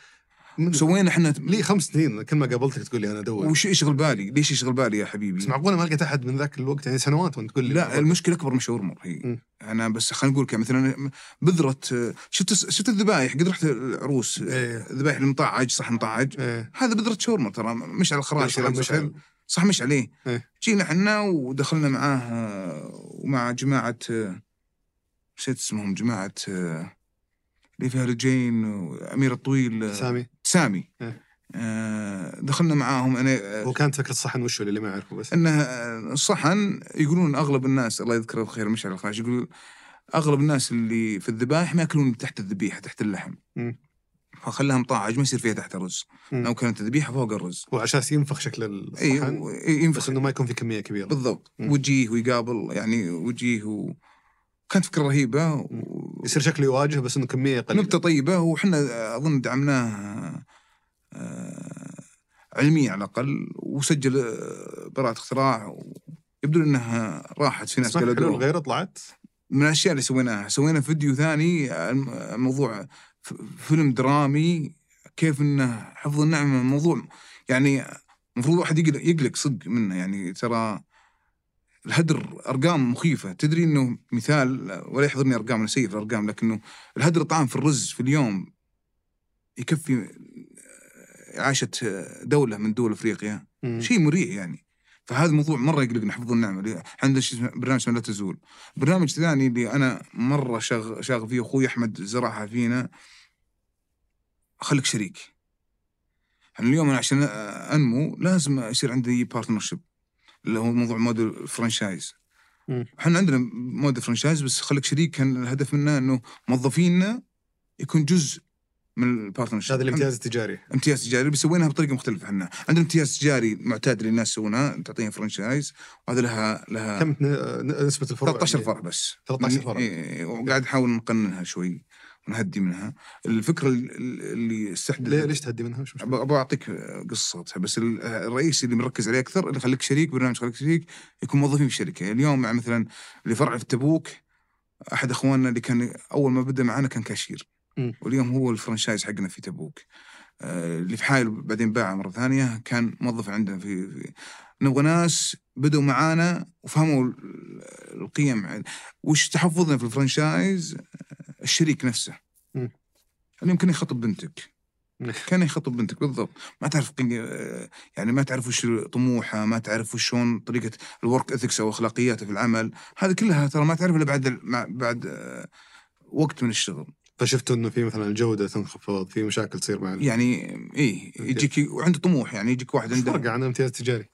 C: سوينا إحنا
A: لي خمس سنين كل ما قابلتك تقول لي أنا أدور
C: وش يشغل بالي؟ ليش يشغل بالي يا حبيبي؟
A: بس معقولة ما لقيت أحد من ذاك الوقت يعني سنوات وأنت تقول لي
C: لا المشكلة أكبر من شاورما هي
A: مم.
C: أنا بس خلينا نقول كذا مثلا بذرة آه، شفت شفت الذبايح قد رحت العروس آه،
A: إيه.
C: ذبايح المطعج صح مطعج
A: إيه
C: هذا بذرة شاورما ترى مش على الخراش
A: مش
C: صح مش عليه
A: إيه.
C: جينا إحنا ودخلنا معاه آه، ومع جماعة آه، نسيت اسمهم جماعة آه، اللي فيها رجين وأمير الطويل آه،
A: سامي
C: سامي
A: إيه.
C: آه، دخلنا معاهم أنا آه،
A: وكانت فكره الصحن وش هو اللي ما يعرفه بس
C: إنه الصحن يقولون أغلب الناس الله يذكره بالخير مش على الخراج يقول أغلب الناس اللي في الذبائح ما يأكلون تحت الذبيحة تحت اللحم
A: مم.
C: فخلاها مطاعج ما يصير فيها تحت رز
A: مم.
C: أو كانت الذبيحه فوق الرز.
A: وعشان ينفخ شكل الصحن
C: إي، ينفخ.
A: بس إنه ما يكون في كمية كبيرة.
C: بالضبط.
A: مم.
C: وجيه ويقابل يعني وجيه و... كانت فكرة رهيبة. و...
A: يصير شكله يواجه بس إنه كمية قليلة.
C: نبتة طيبة. وحنا أظن دعمناه آه، علميا على الأقل. وسجل آه، براءة اختراع. يبدو إنها راحت في ناس قالوا.
A: غيره طلعت؟
C: من الأشياء اللي سويناها. سوينا فيديو ثاني الم- موضوع فيلم درامي كيف إنه حفظ النعمة. موضوع يعني المفروض واحد يقلق, يقلق صدق منه. يعني ترى الهدر أرقام مخيفة. تدري إنه مثال ولا يحضرني أرقام أنا سيء في الأرقام لكنه الهدر الطعام في الرز في اليوم يكفي إعاشة دولة من دول
A: أفريقيا.
C: شيء مريح يعني. فهذا الموضوع مرة يقلقنا حفظ النعمه عندنا شيء برنامج لا تزول. برنامج ثاني اللي أنا مرة شاغ شاغل فيه أخوي أحمد زرعها فينا خليك شريك. يعني اليوم أنا عشان أنمو لازم يصير عندي partnership اللي هو موضوع model franchise
A: مم.
C: إحنا عندنا model franchise بس خليك شريك كان الهدف منه إنه موظفينا يكون جزء من ال partnership
A: هذا الامتياز التجاري.
C: امتياز تجاري بيسوينها بطريقة مختلفة إحنا. عندنا امتياز تجاري معتاد اللي الناس يسوونها تعطيها franchise وهذا لها لها
A: كم نسبة الفروع
C: 13
A: اللي-
C: فرع بس.
A: 13 فرع.
C: إيه، وقاعد نحاول نقننها شوي ونهدي منها. الفكرة ال- اللي
A: ليه
C: استحدث
A: ليش تهدي منها؟ مش مشكلة.
C: أبغى أعطيك قصتها بس ال- الرئيسي اللي مركز عليه أكثر اللي خليك شريك برنامج خليك شريك يكون موظفين في الشركة اليوم مع مثلا اللي فرع في تبوك أحد إخواننا اللي كان أول ما بدأ معنا كان كاشير. واليوم هو ال franchise حقنا في تبوك. آه، اللي في حايل بعدين باعه مرة ثانية كان موظف عندنا في, في نبغى ناس بدوا معانا وفهموا ال- القيم. وش تحفظنا في ال franchise؟ آه، الشريك نفسه.
A: مم.
C: اللي يمكن يخطب بنتك. كان يخطب بنتك بالضبط. ما تعرف قيم- يعني ما تعرف وش طموحها ما تعرف وشون طريقة ال work ethics أو أخلاقياته في العمل. هذه كلها ترى ما تعرف إلا بعد بعد آه، وقت من الشغل.
A: فشفتوا إنه في مثلا الجودة تنخفض في مشاكل تصير مع
C: يعني إيه يجيك وعنده طموح يعني يجيك واحد
A: إيش فرق
C: عنده
A: عن امتياز تجاري؟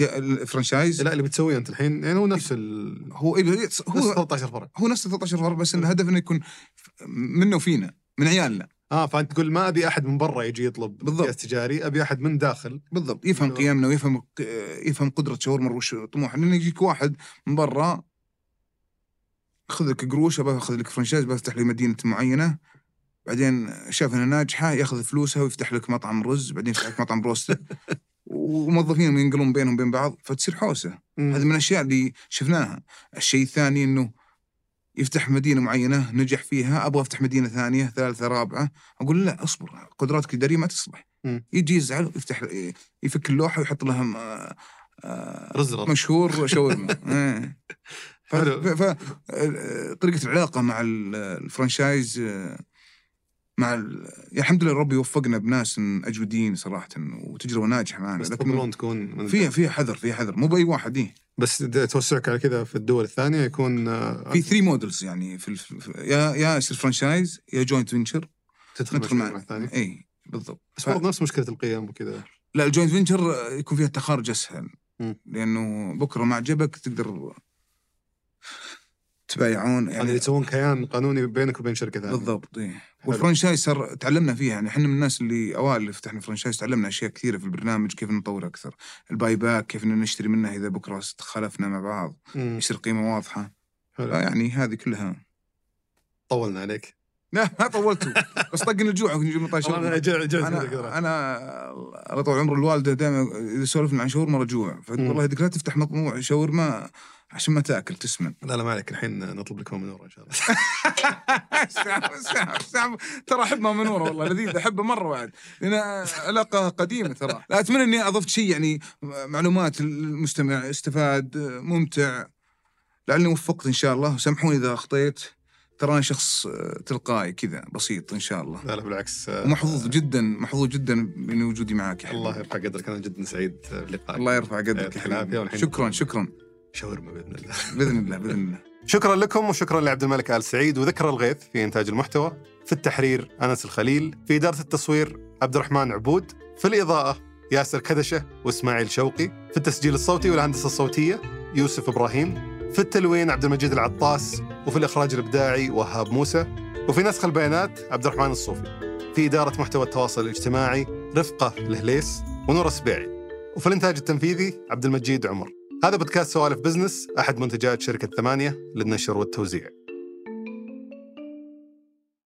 C: ال franchise
A: لا اللي بتسويه أنت الحين يعني هو نفس ال
C: هو إيه
A: هو
C: هو
A: 13 فرع
C: هو نفس 13 فرع بس الهدف إنه يكون منه وفينا من عيالنا
A: آه فأنت تقول ما أبي أحد من برا يجي يطلب
C: بالضبط.
A: تجاري أبي أحد من داخل
C: بالضبط يفهم
A: أيوة.
C: قيمنا ويفهم يفهم قدرة شاورمر وش طموحه لأن يجيك واحد من برا خذ لك قروش ابى أخذ لك franchise بفتح لي مدينة معينة. بعدين شاف إنها ناجحة يأخذ فلوسها ويفتح لك مطعم رز بعدين يفتح لك مطعم broasted وموظفين ينقلون بينهم وبين بعض فتصير
A: حوسة.
C: هذه من الأشياء اللي شفناها. الشيء الثاني إنه يفتح مدينة معينة نجح فيها أبغى أفتح مدينة ثانية ثالثة رابعة. أقول لا أصبر قدراتك الإدارية ما تصلح. يجي يزعل ويفتح يفك اللوحة ويحط لها م- آه،
A: رز رز.
C: مشهور شاورما. [laughs] إيه. ف-
A: حلو.
C: ف- ف- آه، العلاقة مع ال- الفرنشايز آه، مع ال... يعني الحمد لله ربي وفقنا بناس أجودين صراحة وتجربة ناجحة معنا
A: بس
C: لكن
A: تضمنون تكون
C: فيها فيها حذر فيها حذر مو بأي واحد إيه.
A: بس توسعك على كذا في الدول الثانية يكون آه،
C: في three models يعني في, الف... في يا يا يصير franchise يا joint venture
A: تدخل
C: ندخل
A: مع الثانية
C: اي بالضبط
A: بس
C: ف...
A: برضه نفس مشكلة القيم وكذا
C: لا ال joint venture يكون فيها التخارج
A: أسهل.
C: لأنه بكرة مع جبك تقدر تبايعون
A: يعني
C: يعني
A: يسوون كيان قانوني بينك وبين شركة ثانية
C: بالضبط إيه. وال franchise صار تعلمنا فيها يعني إحنا من الناس اللي أوائل اللي فتحنا franchise تعلمنا أشياء كثيرة في البرنامج كيف نطور أكثر الباي باك كيف نشتري منه إذا بكرة خالفنا مع بعض
A: مم.
C: يصير قيمة واضحة
A: حلو.
C: يعني هذه كلها
A: طولنا عليك [laughs]
C: لا ما طولتوا بس طقني الجوع نجيب مطاي
A: أنا جعت أنا.
C: أنا الله طول عمر الوالدة دائما إذا سولفنا عن شاورما رجوع. والله لا تفتح مطموع شاورما عشان ما تاكل تسمن.
A: لا لا ما عليك. الحين نطلب لك منوره إن شاء الله. [laughs]
C: سام- سام- سام. ترى أحب منوره والله لذيذ أحبه مرة بعد لأن علاقة قديمة ترى. لا أتمنى إني أضفت شيء يعني معلومات المستمع استفاد ممتع. لعلني وفقت إن شاء الله. وسامحوني إذا أخطيت. ترى أنا شخص تلقائي كذا بسيط إن شاء الله.
A: لا لا بالعكس.
C: ومحظوظ جدا محظوظ جدا من وجودي معك حبيبي.
A: الله يرفع قدرك. أنا جدا سعيد بلقائك.
C: الله يرفع قدرك شكرا شكرا.
A: شاورما بإذن الله. [laughs]
C: بإذن الله بإذن الله.
A: شكرا لكم وشكرا لعبد الملك آل سعيد وذكرى الغيث في إنتاج المحتوى في التحرير أنس الخليل في إدارة التصوير عبد الرحمن عبود في الإضاءة ياسر كدشة وإسماعيل شوقي في التسجيل الصوتي والهندسة الصوتية يوسف إبراهيم في التلوين عبد المجيد العطاس وفي الإخراج الإبداعي وهاب موسى وفي نسخ البيانات عبد الرحمن الصوفي. في إدارة محتوى التواصل الاجتماعي رفقة الهليس ونور السبيعي. وفي الإنتاج التنفيذي عبد المجيد عمر. هذا بودكاست سوالف بزنس أحد منتجات شركة ثمانية للنشر والتوزيع.